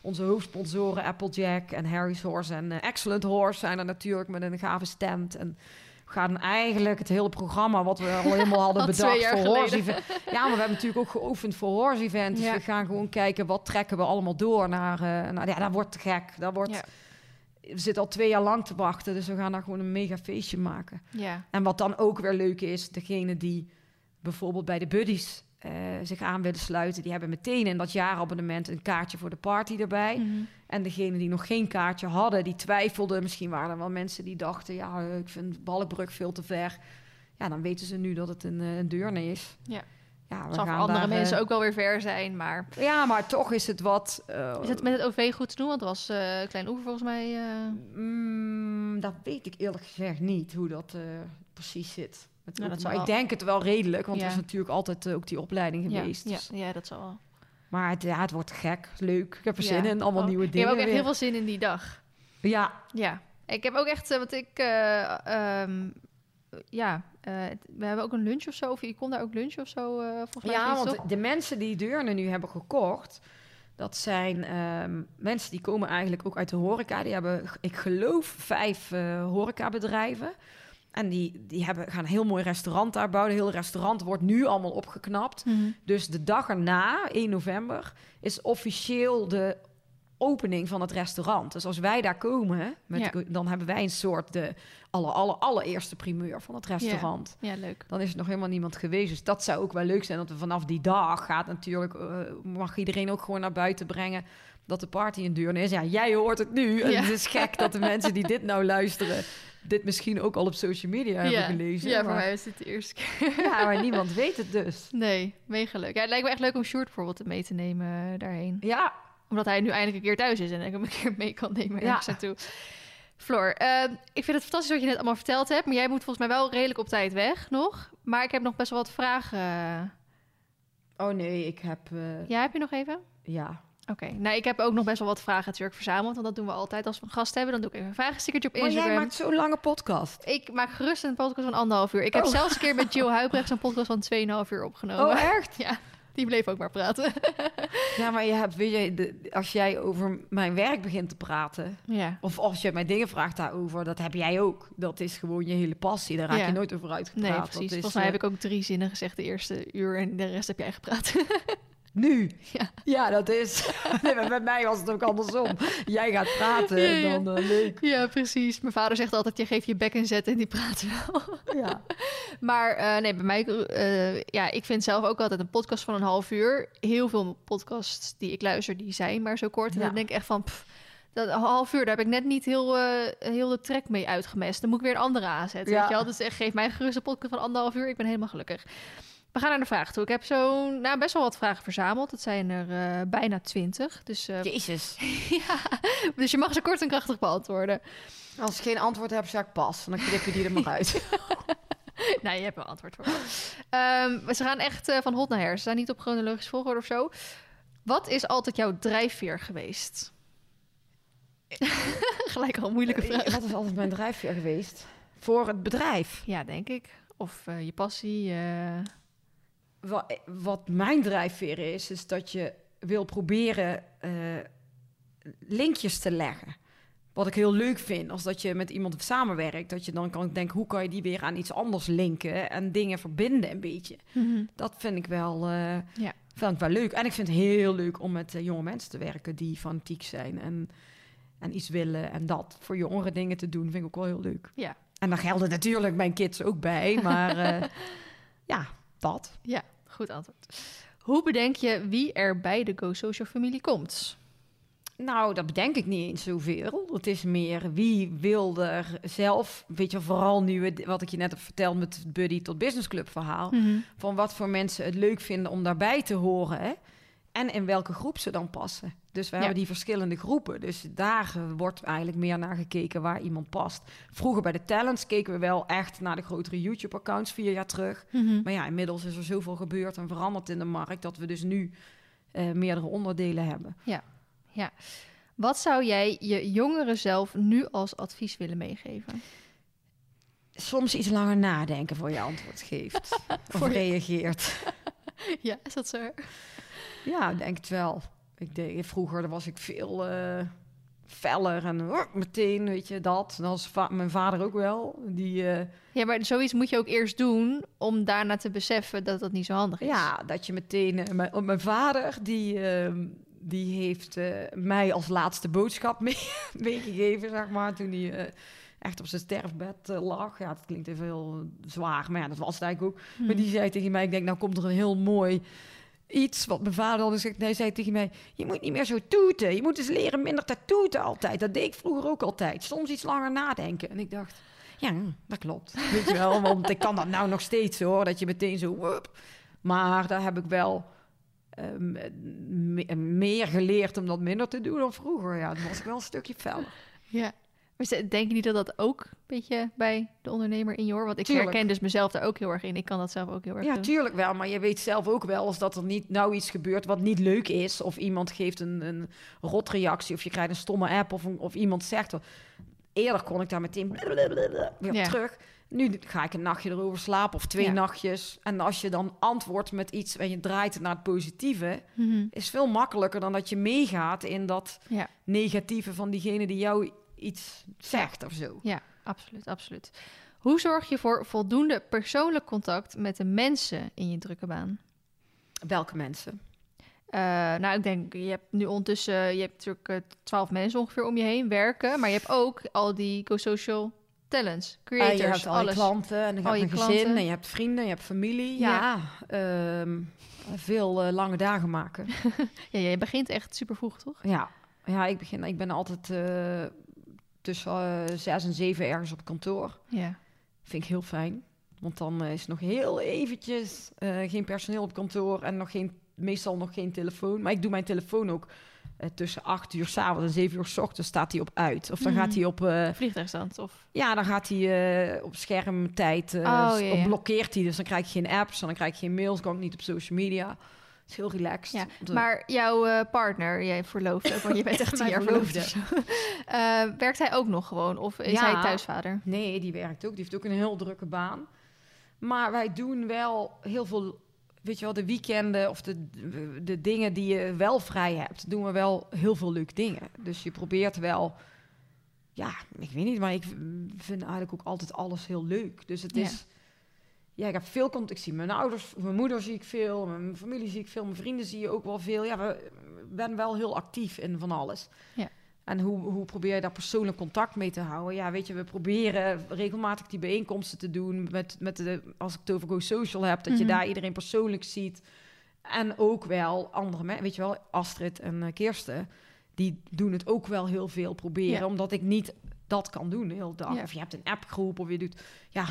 onze hoofdsponsoren Applejack en Harry's Horse en eh, Excellent Horse... zijn er natuurlijk met een gave stand. En we gaan eigenlijk het hele programma... wat we al helemaal hadden bedacht voor horse event. Ja, maar we hebben natuurlijk ook geoefend voor horse event. Dus Ja. we gaan gewoon kijken wat trekken we allemaal door naar... naar ja, dat wordt gek. Dat wordt... We zitten al twee jaar lang te wachten, dus we gaan daar gewoon een mega feestje maken. Ja. En wat dan ook weer leuk is, degene die bijvoorbeeld bij de buddies eh, zich aan willen sluiten, die hebben meteen in dat jaarabonnement een kaartje voor de party erbij. Mhm. En degene die nog geen kaartje hadden, die twijfelden, misschien waren er wel mensen die dachten, ja, ik vind Balkbrug veel te ver. Ja, dan weten ze nu dat het een, eh, een deurne is. Ja. Ja, we Het zal voor gaan andere daar, mensen eh, ook wel weer ver zijn, maar... Ja, maar toch is het wat... eh, Is het met het OV goed te doen? Want het was eh Klein Oever volgens mij... eh, Mm, dat weet ik eerlijk gezegd niet, hoe dat eh, precies zit. Het, Nou, dat maar ik denk het wel redelijk, want Ja. er is natuurlijk altijd ook die opleiding geweest. ja, Dus- ja, dat zal wel. Maar het, ja, het wordt gek, leuk. Ik heb er Ja. zin in, allemaal Oh, nieuwe Ik dingen. heb ook echt weer. heel veel zin in die dag. Ja, Ja, ik heb ook echt, want ik, eh, ehm, ja, eh, we hebben ook een lunch of zo. Of je kon daar ook lunch of zo, eh volgens mij. ja want toch? de mensen die Deurne nu hebben gekocht... dat zijn ehm, mensen die komen eigenlijk ook uit de horeca. Die hebben, ik geloof, vijf eh horecabedrijven. En die, die hebben, gaan een heel mooi restaurant daar bouwen. Het hele restaurant wordt nu allemaal opgeknapt. Mhm. Dus de dag erna, 1 november, is officieel de opening van het restaurant. Dus als wij daar komen, met Ja. de- dan hebben wij een soort de alle, alle, allereerste primeur van het restaurant. Ja, leuk. Dan is er nog helemaal niemand geweest. Dus dat zou ook wel leuk zijn. Dat we vanaf die dag gaat natuurlijk, eh, mag iedereen ook gewoon naar buiten brengen. Dat de party in Deurne is. Ja, jij hoort het nu. En Ja. het is gek dat de mensen die dit nou luisteren, dit misschien ook al op social media hebben gelezen. ja, voor maar, mij is dit de eerste keer. ja, maar niemand weet het dus. Nee, mega leuk. Ja, het lijkt me echt leuk om Sjoerd bijvoorbeeld mee te nemen eh, daarheen. Ja, Omdat hij nu eindelijk een keer thuis is en ik hem een keer mee kan nemen Ja. ergens naartoe. Floor, eh, ik vind het fantastisch wat je net allemaal verteld hebt. Maar jij moet volgens mij wel redelijk op tijd weg nog. Maar ik heb nog best wel wat vragen. Oh nee, ik heb... eh, Ja, heb je nog even? ja. Oké, nou ik heb ook nog best wel wat vragen natuurlijk verzameld. Want dat doen we altijd als we een gast hebben. Dan doe ik even een vragenstickertje op Maar Instagram. jij maakt zo'n lange podcast. Ik maak gerust een podcast van anderhalf uur. Ik heb Oh. zelfs een keer met Jill Huibrecht zo'n podcast van 2,5 uur opgenomen. Oh, echt? Ja. Die bleef ook maar praten. Ja, maar je hebt, weet je, de, als jij over mijn werk begint te praten, ja. of als je mij dingen vraagt daarover, dat heb jij ook. Dat is gewoon je hele passie. Daar raak Ja. je nooit over uitgepraat. Nee, precies. is, Volgens mij eh, heb ik ook drie zinnen gezegd de eerste uur en de rest heb jij gepraat. Nu? Ja. Ja, dat is... nee, maar bij mij was het ook andersom. Jij gaat praten Ja, en dan leuk. ja, precies. Mijn vader zegt altijd, je geeft je bek en zet en die praat wel. Ja. Maar eh, nee, bij mij, eh, ja, ik vind zelf ook altijd een podcast van een half uur. Heel veel podcasts die ik luister, die zijn maar zo kort. En dan denk ik echt van, pff, dat half uur, daar heb ik net niet heel, heel de trek mee uitgemest. Dan moet ik weer een andere aanzetten, Ja. weet je wel. Dus echt, geef mij gerust een podcast van anderhalf uur. Ik ben helemaal gelukkig. We gaan naar de vraag toe. Ik heb zo nou, best wel wat vragen verzameld. Het zijn er eh, bijna twintig. Dus, eh, Jezus. ja, dus je mag ze kort en krachtig beantwoorden. Als ik geen antwoord heb, zeg ik pas. Dan knip je die er maar uit. nee, je hebt een antwoord voor. Ehm, ze gaan echt eh, van hot naar her. Ze zijn niet op chronologisch volgorde of zo. Wat is altijd jouw drijfveer geweest? Gelijk al een moeilijke vraag. Wat is altijd mijn drijfveer geweest? Voor het bedrijf. Ja, denk ik. Of eh, je passie. Eh, Wat, wat mijn drijfveer is, is dat je wil proberen eh, linkjes te leggen. Wat ik heel leuk vind, als dat je met iemand samenwerkt, dat je dan kan denken, hoe kan je die weer aan iets anders linken en dingen verbinden een beetje. Dat vind ik wel, eh, Ja. vind ik wel leuk. En ik vind het heel leuk om met jonge mensen te werken die fanatiek zijn en, en iets willen. En dat voor jongere dingen te doen, vind ik ook wel heel leuk. Ja. En daar gelden natuurlijk mijn kids ook bij, maar ja, dat. Ja, goed antwoord. Hoe bedenk je wie er bij de Go Social familie komt? Nou, dat bedenk ik niet eens zoveel. Het is meer wie wil er zelf, weet je, vooral nu het- wat ik je net heb verteld met het Buddy tot Business Club verhaal, van wat voor mensen het leuk vinden om daarbij te horen hè? en in welke groep ze dan passen. Dus we Ja. hebben die verschillende groepen. Dus daar wordt eigenlijk meer naar gekeken waar iemand past. Vroeger bij de talents keken we wel echt naar de grotere YouTube-accounts vier jaar terug. Maar ja, inmiddels is er zoveel gebeurd en veranderd in de markt dat we dus nu eh, meerdere onderdelen hebben. Wat zou jij je jongere zelf nu als advies willen meegeven? soms iets langer nadenken voor je antwoord geeft. of reageert. ja, is dat zo? Ja, denk het wel. Ik denk, vroeger was ik veel eh, feller en uh, meteen, weet je, dat. Dat was va- mijn vader ook wel. Die, eh, Ja, maar zoiets moet je ook eerst doen om daarna te beseffen dat dat niet zo handig is. ja, dat je meteen... eh, mijn, mijn vader, die, ehm, die heeft mij als laatste boodschap mee, meegegeven, zeg maar. Toen hij echt op zijn sterfbed lag. Ja, dat klinkt even heel zwaar, maar ja, dat was het eigenlijk ook. Maar die zei tegen mij, ik denk, nou komt er een heel mooi iets wat mijn vader al gezegd. Hij zei tegen mij, je moet niet meer zo toeten. Je moet eens leren minder te toeten altijd. Dat deed ik vroeger ook altijd. Soms iets langer nadenken. En ik dacht, ja, dat klopt. Weet je wel, want ik kan dat nou nog steeds hoor. Dat je meteen zo, wup. Maar daar heb ik wel ehm, me- meer geleerd om dat minder te doen dan vroeger. Ja, dan was ik wel een stukje feller. Ja. Maar denk je niet dat dat ook een beetje bij de ondernemer in je hoor? Want ik Tuurlijk. herken dus mezelf daar ook heel erg in. Ik kan dat zelf ook heel erg Ja, doen. tuurlijk wel. Maar je weet zelf ook wel als dat er niet nou iets gebeurt wat niet leuk is. Of iemand geeft een, een rotreactie. Of je krijgt een stomme app. Of, een- of iemand zegt. Eerder kon ik daar meteen weer Ja. terug. Nu ga ik een nachtje erover slapen. Of twee Ja. nachtjes. En als je dan antwoordt met iets en je draait het naar het positieve. Mhm. Is veel makkelijker dan dat je meegaat in dat negatieve van diegene die jou iets zegt of zo. Ja, absoluut, absoluut. Hoe zorg je voor voldoende persoonlijk contact met de mensen in je drukke baan? Welke mensen? Eh, nou, ik denk, je hebt nu ondertussen, je hebt natuurlijk eh, twaalf mensen ongeveer om je heen werken, maar je hebt ook al die go-social talents, Ah, creators, je hebt al je alles. klanten en je Al hebt je een gezin klanten. en je hebt vrienden, je hebt familie. Ja. Ja, ehm, veel eh, lange dagen maken. Ja, je begint echt super vroeg, toch? ja. ja, ik, begin, ik ben altijd tussen eh, zes en zeven ergens op kantoor. Ja. Vind ik heel fijn. Want dan eh, is nog heel eventjes eh, geen personeel op kantoor en nog geen, meestal nog geen telefoon. Maar ik doe mijn telefoon ook tussen acht uur s'avonds en zeven uur s ochtends staat hij op uit. Of dan Mhm. gaat hij op... Vliegtuigstand of... Ja, dan gaat hij op schermtijd, Oh, ja, ja. of blokkeert hij. Dus dan krijg je geen apps, en dan krijg je geen mails, kan ik niet op social media. Het is heel relaxed. Ja, De- Maar jouw eh, partner, jij verloofde, want je bent echt tien jaar verloofd. verloofde. zo. Eh, werkt hij ook nog gewoon? Of is Ja. hij thuisvader? Nee, die werkt ook. Die heeft ook een heel drukke baan. Maar wij doen wel heel veel weet je wel, de weekenden of de, de dingen die je wel vrij hebt, doen we wel heel veel leuke dingen. Dus je probeert wel, ja, ik weet niet, maar ik vind eigenlijk ook altijd alles heel leuk. Dus het Ja. is, ja, ik heb veel contact. Ik zie mijn ouders, mijn moeder zie ik veel, mijn familie zie ik veel, mijn vrienden zie je ook wel veel. Ja, we ben wel heel actief in van alles. Ja. En hoe, hoe probeer je daar persoonlijk contact mee te houden? Ja, weet je, we proberen regelmatig die bijeenkomsten te doen. Met, met de, als ik het over Go Social heb, dat je Mhm. daar iedereen persoonlijk ziet. En ook wel andere mensen, weet je wel, Astrid en eh, Kirsten, die doen het ook wel heel veel proberen. Ja. Omdat ik niet dat kan doen de hele dag. Ja. Of je hebt een appgroep of je doet, ja,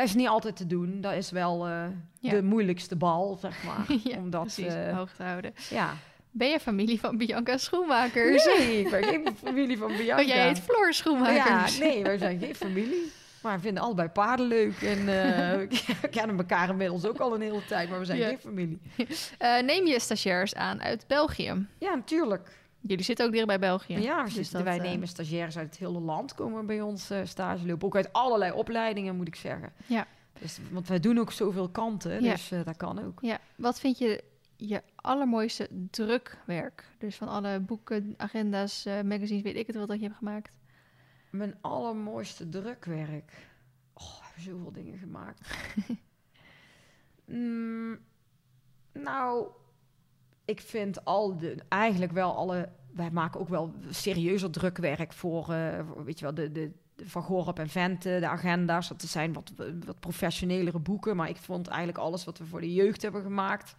dat is niet altijd te doen. Dat is wel eh, Ja. de moeilijkste bal, zeg maar. ja, omdat, precies, eh, hoog te houden. ja. Ben je familie van Bianca Schoenmakers? Nee, ik ben geen familie van Bianca. Oh, jij heet Floor ja, Schoenmakers. nee, wij zijn geen familie. Maar we vinden allebei paarden leuk. En we kennen elkaar inmiddels ook al een hele tijd. Maar we zijn Ja. geen familie. Neem je stagiairs aan uit België? Ja, natuurlijk. Jullie zitten ook dicht bij België. Ja, dus dat, wij eh, nemen stagiaires uit het hele land. Komen bij ons eh, stage lopen. Ook uit allerlei opleidingen, moet ik zeggen. Ja. Dus, want wij doen ook zoveel kanten. Ja. Dus eh, dat kan ook. Ja, wat vind je je allermooiste drukwerk? Dus van alle boeken, agenda's, magazines, weet ik het wel dat je hebt gemaakt. Mijn allermooiste drukwerk. Oh, we hebben zoveel dingen gemaakt. Mm, nou, ik vind al de, eigenlijk wel alle. Wij maken ook wel serieuzer drukwerk voor, eh, weet je wel, de, de, Van Gorp en Vente, de agenda's. Dat zijn wat, wat professionelere boeken. Maar ik vond eigenlijk alles wat we voor de jeugd hebben gemaakt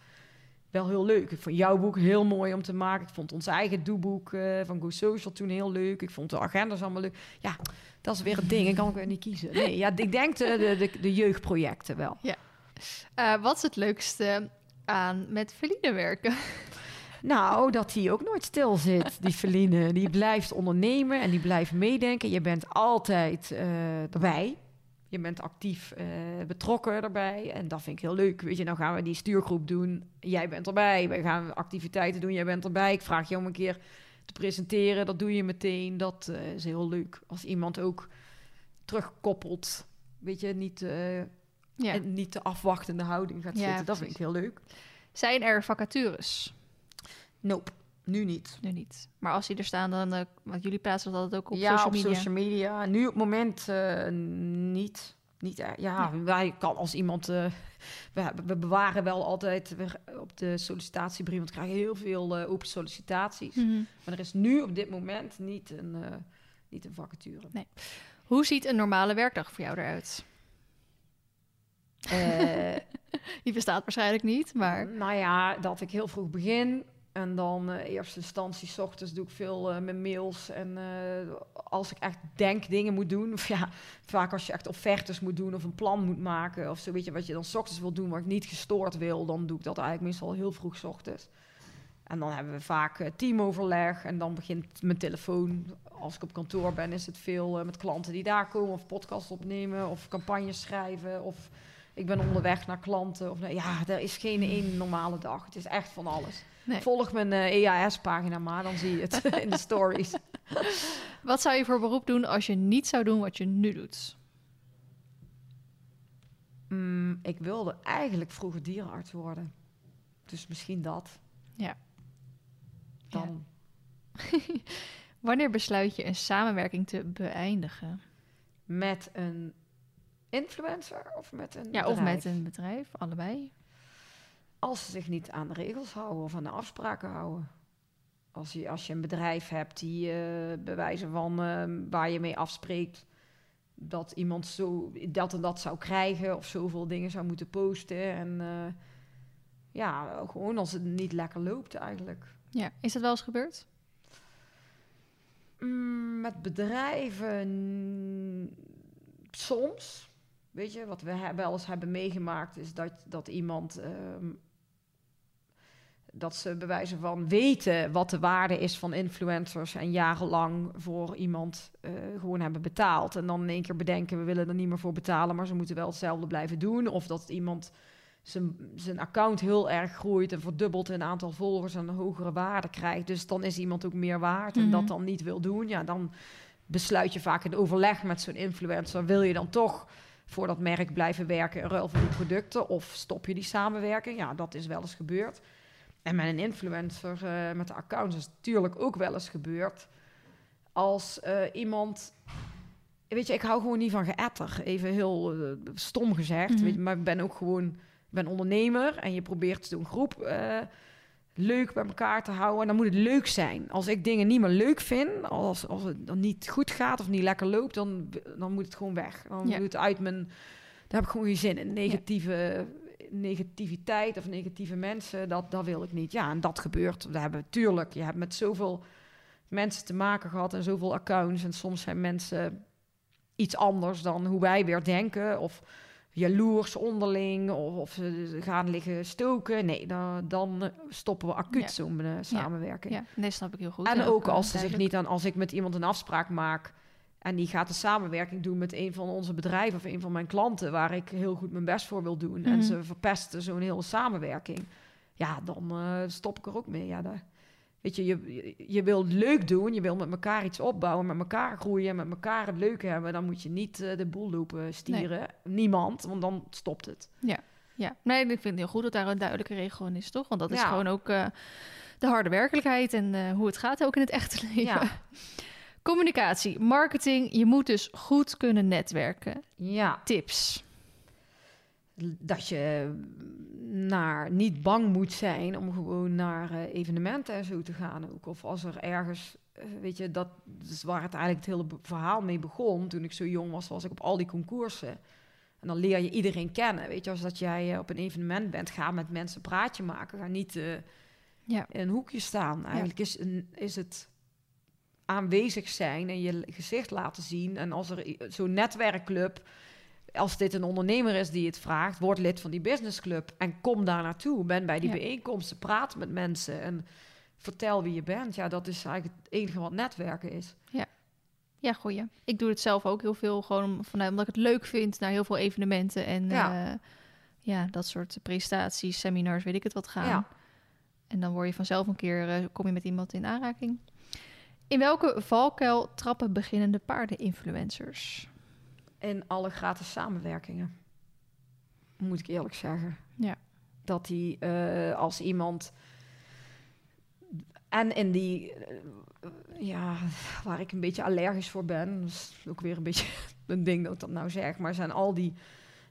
wel heel leuk. Ik vond jouw boek heel mooi om te maken. Ik vond ons eigen doeboek eh, van Go Social toen heel leuk. Ik vond de agendas allemaal leuk. Ja, dat is weer het ding. Ik kan ook weer niet kiezen. Nee, ja, ik denk de, de, de, jeugdprojecten wel. Eh, wat is het leukste aan met Feline werken? Nou, dat hij ook nooit stil zit, die Feline. Die blijft ondernemen en die blijft meedenken. Je bent altijd eh, erbij. Je bent actief eh, betrokken erbij. En dat vind ik heel leuk. Weet je, nou gaan we die stuurgroep doen. Jij bent erbij. Wij gaan activiteiten doen. Jij bent erbij. Ik vraag je om een keer te presenteren. Dat doe je meteen. Dat eh, is heel leuk. Als iemand ook terugkoppelt. Weet je, niet, Ja. en niet de afwachtende houding gaat Ja, zitten. Dat vind ik heel leuk. Zijn er vacatures? Nope, nu niet. Nu niet. Maar als die er staan, dan... eh, want jullie plaatsen dat altijd ook op ja, social op media. social media. Nu op het moment eh, niet. niet er- ja, wij kan als iemand... eh, we, we bewaren wel altijd op de sollicitatiebrief... want we krijgen heel veel eh, open sollicitaties. Mhm. Maar er is nu op dit moment niet een, eh, niet een vacature. Hoe ziet een normale werkdag voor jou eruit? Eh, Die bestaat waarschijnlijk niet, maar... Nou ja, dat ik heel vroeg begin. En dan eh eerste instantie, 's ochtends doe ik veel eh, met mails. En als ik echt denk dingen moet doen, of ja, vaak als je echt offertes moet doen of een plan moet maken of zo, weet je, wat je dan 's ochtends wil doen, waar ik niet gestoord wil, dan doe ik dat eigenlijk meestal heel vroeg 's ochtends. En dan hebben we vaak teamoverleg en dan begint mijn telefoon. Als ik op kantoor ben, is het veel met klanten die daar komen of podcasts opnemen of campagnes schrijven of ik ben onderweg naar klanten. Of, nee, ja, er is geen één normale dag. Het is echt van alles. Nee. Volg mijn eh, EAS-pagina maar, dan zie je het in de stories. Wat zou je voor beroep doen als je niet zou doen wat je nu doet? Mm, ik wilde eigenlijk vroeger dierenarts worden. Dus misschien dat. Ja. Dan. Wanneer besluit je een samenwerking te beëindigen? Met een influencer of met een Ja, of bedrijf? met een bedrijf, allebei. Als ze zich niet aan de regels houden of aan de afspraken houden. Als je, als je een bedrijf hebt die eh bewijzen van eh, waar je mee afspreekt dat iemand zo dat en dat zou krijgen of zoveel dingen zou moeten posten. En eh, ja, gewoon als het niet lekker loopt eigenlijk. Ja, is dat wel eens gebeurd? Mm, met bedrijven soms. Weet je, wat we wel eens hebben meegemaakt is dat, dat iemand. ehm, dat ze bewijzen van weten wat de waarde is van influencers en jarenlang voor iemand eh, gewoon hebben betaald. En dan in één keer bedenken, we willen er niet meer voor betalen, maar ze moeten wel hetzelfde blijven doen. Of dat iemand zijn, zijn account heel erg groeit en verdubbelt in aantal volgers en een hogere waarde krijgt. Dus dan is iemand ook meer waard en Mhm. dat dan niet wil doen. Ja, dan besluit je vaak in overleg met zo'n influencer, wil je dan toch voor dat merk blijven werken in ruil voor die producten? Of stop je die samenwerking? Ja, dat is wel eens gebeurd. En met een influencer, uh, met de accounts, is natuurlijk ook wel eens gebeurd. Als uh, iemand. Weet je, ik hou gewoon niet van geëtter. Even heel uh, stom gezegd. Mm -hmm. weet je, maar ik ben ook gewoon. Ik ben ondernemer en je probeert zo'n groep leuk bij elkaar te houden. En dan moet het leuk zijn. Als ik dingen niet meer leuk vind, als, als het dan niet goed gaat of niet lekker loopt, dan, dan moet het gewoon weg. Dan ja. moet het uit mijn. Daar heb ik gewoon geen zin in. Negatieve. Ja negativiteit of negatieve mensen, dat, dat wil ik niet. Ja, en dat gebeurt. We hebben tuurlijk, je hebt met zoveel mensen te maken gehad en zoveel accounts. En soms zijn mensen iets anders dan hoe wij weer denken. Of jaloers onderling, of, of ze gaan liggen stoken. Nee, dan, dan stoppen we acuut ja. zo'n uh, samenwerking. Ja, nee, snap ik heel goed. En ook als ze zich niet aan, als ik met iemand een afspraak maak en die gaat de samenwerking doen met een van onze bedrijven of een van mijn klanten, waar ik heel goed mijn best voor wil doen. Mm -hmm. En ze verpesten zo'n hele samenwerking. Ja, dan uh, stop ik er ook mee. Ja, daar, weet je, je, je wil leuk doen, je wil met elkaar iets opbouwen, met elkaar groeien, met elkaar het leuk hebben. Dan moet je niet uh, de boel lopen stieren. Nee. Niemand, want dan stopt het. Ja, ja. Nee, ik vind het heel goed dat daar een duidelijke regel in is, toch? Want dat is ja. gewoon ook uh, de harde werkelijkheid en hoe het gaat ook in het echte leven. Ja. Communicatie, marketing. Je moet dus goed kunnen netwerken. Ja. Tips. Dat je naar, niet bang moet zijn om gewoon naar uh, evenementen en zo te gaan ook. Of als er ergens, uh, weet je, dat is waar het eigenlijk het hele verhaal mee begon. Toen ik zo jong was, was ik op al die concoursen. En dan leer je iedereen kennen. Weet je, als dat jij uh, op een evenement bent, ga met mensen praatje maken. Ga niet ja. in een hoekje staan. Eigenlijk ja. is, een, is het aanwezig zijn en je gezicht laten zien. En als er zo'n netwerkclub, als dit een ondernemer is die het vraagt, word lid van die businessclub en kom daar naartoe. Ben bij die ja. bijeenkomsten, praat met mensen en vertel wie je bent. Ja, dat is eigenlijk het enige wat netwerken is. Ja. Ja, goeie. Ik doe het zelf ook heel veel, gewoon vanuit omdat ik het leuk vind naar heel veel evenementen en ja, uh, ja dat soort presentaties, seminars, weet ik het wat gaan. Ja. En dan word je vanzelf een keer, uh, kom je met iemand in aanraking. In welke valkuil trappen beginnende paardeninfluencers? In alle gratis samenwerkingen. Moet ik eerlijk zeggen. Ja. Dat die uh, als iemand. En in die. Uh, ja, waar ik een beetje allergisch voor ben. Dat is ook weer een beetje een ding dat ik dat nou zeg. Maar zijn al die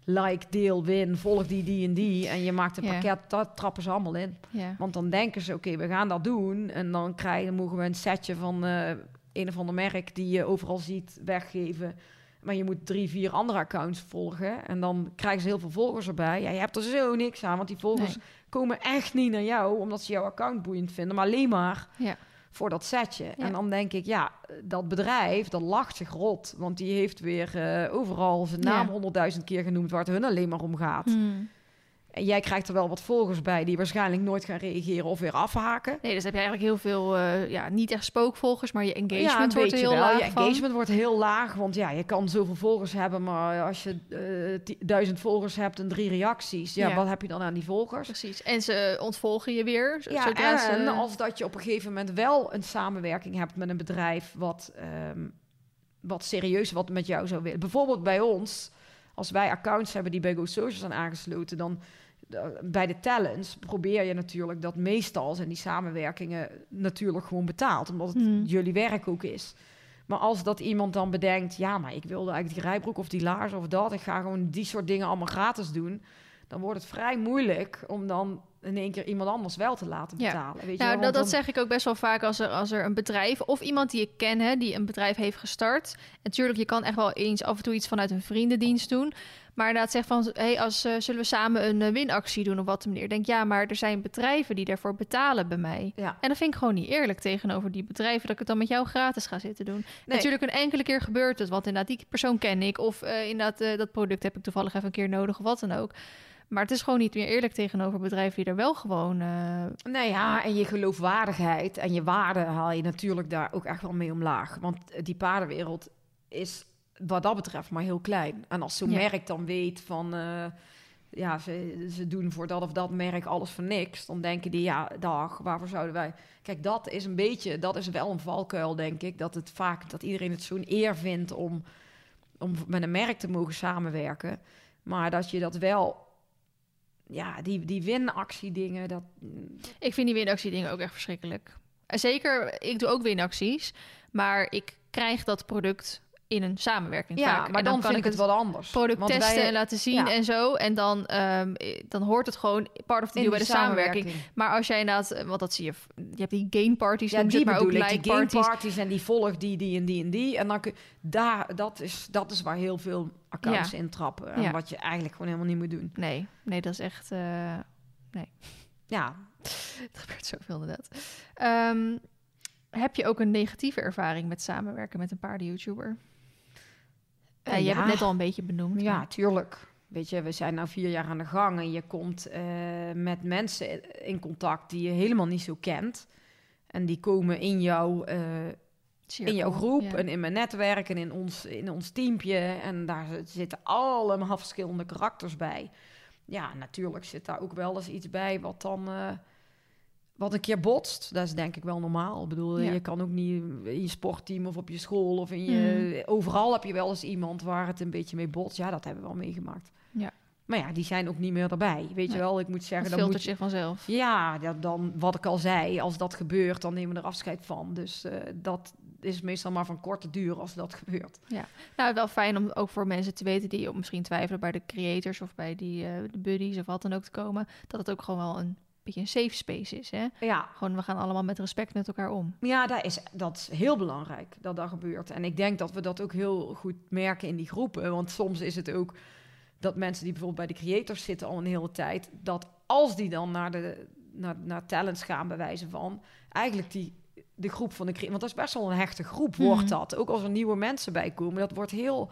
like, deel, win, volg die, die en die. En je maakt een yeah. pakket, dat trappen ze allemaal in. Yeah. Want dan denken ze, oké, okay, we gaan dat doen. En dan krijgen, mogen we een setje van uh, een of ander merk die je overal ziet weggeven. Maar je moet drie, vier andere accounts volgen. En dan krijgen ze heel veel volgers erbij. Ja, je hebt er zo niks aan, want die volgers nee. komen echt niet naar jou... omdat ze jouw account boeiend vinden, maar alleen maar... Ja voor dat setje. Ja. En dan denk ik, ja, dat bedrijf, dat lacht zich rot. Want die heeft weer uh, overal zijn naam honderdduizend ja. keer genoemd... waar het hun alleen maar om gaat. Hmm. En jij krijgt er wel wat volgers bij die waarschijnlijk nooit gaan reageren of weer afhaken. Nee, dus heb je eigenlijk heel veel, uh, ja, niet echt spookvolgers, maar je engagement ja, wordt heel wel. laag. Je engagement wordt heel laag, want ja, je kan zoveel volgers hebben, maar als je uh, duizend volgers hebt en drie reacties, ja, ja, wat heb je dan aan die volgers? Precies. En ze ontvolgen je weer. Ja, en ze... als dat je op een gegeven moment wel een samenwerking hebt met een bedrijf wat, um, wat serieus wat met jou zou willen. Bijvoorbeeld bij ons, als wij accounts hebben die bij Go Social zijn aangesloten, dan bij de talents probeer je natuurlijk dat meestal zijn die samenwerkingen natuurlijk gewoon betaald, omdat het Hmm. jullie werk ook is. Maar als dat iemand dan bedenkt, ja, maar ik wilde eigenlijk die rijbroek of die laars of dat, ik ga gewoon die soort dingen allemaal gratis doen, dan wordt het vrij moeilijk om dan in één keer iemand anders wel te laten betalen. Ja. Weet nou, je wel? dat, dan... dat zeg ik ook best wel vaak als er, als er een bedrijf of iemand die ik ken, hè, die een bedrijf heeft gestart. Natuurlijk, je kan echt wel eens af en toe iets vanuit een vriendendienst doen. Maar inderdaad zeg van, hey, als, uh, zullen we samen een uh, winactie doen op wat manier? Denk ja, maar er zijn bedrijven die daarvoor betalen bij mij. Ja. En dat vind ik gewoon niet eerlijk tegenover die bedrijven dat ik het dan met jou gratis ga zitten doen. Nee. Natuurlijk een enkele keer gebeurt het, want inderdaad die persoon ken ik of uh, inderdaad dat product heb ik toevallig even een keer nodig of wat dan ook. Maar het is gewoon niet meer eerlijk tegenover bedrijven die er wel gewoon. Uh... Nee, ja, en je geloofwaardigheid en je waarde haal je natuurlijk daar ook echt wel mee omlaag. Want die paardenwereld is wat dat betreft maar heel klein. En als zo'n ja. merk dan weet van. Uh, ja, ze, ze doen voor dat of dat merk alles voor niks. Dan denken die, ja, dag, waarvoor zouden wij... Kijk, dat is een beetje, dat is wel een valkuil, denk ik. Dat het vaak, dat iedereen het zo'n eer vindt om om met een merk te mogen samenwerken. Maar dat je dat wel, ja, die, die winactie dingen, dat... Ik vind die winactie dingen ook echt verschrikkelijk. Zeker, ik doe ook winacties, maar ik krijg dat product in een samenwerking. Ja, vaak. maar en dan, kan vind ik het wel anders. product Want testen en laten zien ja. en zo. En dan, ehm, dan hoort het gewoon part of the deal bij de samenwerking. Maar als jij inderdaad, eh, want dat zie je, je hebt die gain parties, Ja, die het, maar ook like die game parties. en die volg die, die en die en die. En dan kun daar, dat is, dat is waar heel veel accounts Ja. in trappen. En Ja. wat je eigenlijk gewoon helemaal niet moet doen. Nee, nee, dat is echt, eh Ja, het gebeurt zoveel inderdaad. Ehm, heb je ook een negatieve ervaring met samenwerken met een paarden-YouTuber? Ja, je hebt het net al een beetje benoemd. Ja, maar- tuurlijk. Weet je, we zijn nu vier jaar aan de gang en je komt eh, met mensen in contact die je helemaal niet zo kent. En die komen in jouw, eh, in jouw groep ja. en in mijn netwerk en in ons, in ons teampje. En daar zitten allemaal verschillende karakters bij. Ja, natuurlijk zit daar ook wel eens iets bij wat dan... wat een keer botst, dat is denk ik wel normaal. Ik bedoel, Ja. je kan ook niet in je sportteam of op je school of in je... Mhm. Overal heb je wel eens iemand waar het een beetje mee botst. Ja, dat hebben we wel meegemaakt. Ja. Maar ja, die zijn ook niet meer erbij. Weet je wel, ik moet zeggen... Dan filtert moet zich vanzelf. ja, ja, dan wat ik al zei, als dat gebeurt, dan nemen we er afscheid van. Dus eh, dat is meestal maar van korte duur als dat gebeurt. Nou, wel fijn om ook voor mensen te weten die misschien twijfelen bij de creators of bij die eh, de buddies of wat dan ook te komen, dat het ook gewoon wel een beetje een safe space is. Hè? Ja, Gewoon, we gaan allemaal met respect met elkaar om. Ja, dat is, dat is heel belangrijk dat dat gebeurt. En ik denk dat we dat ook heel goed merken in die groepen. Want soms is het ook dat mensen die bijvoorbeeld bij de creators zitten al een hele tijd, dat als die dan naar, de, naar, naar talents gaan, bij wijze van, eigenlijk die, de groep van de creators, want dat is best wel een hechte groep, wordt Mhm. dat. Ook als er nieuwe mensen bij komen, dat wordt heel.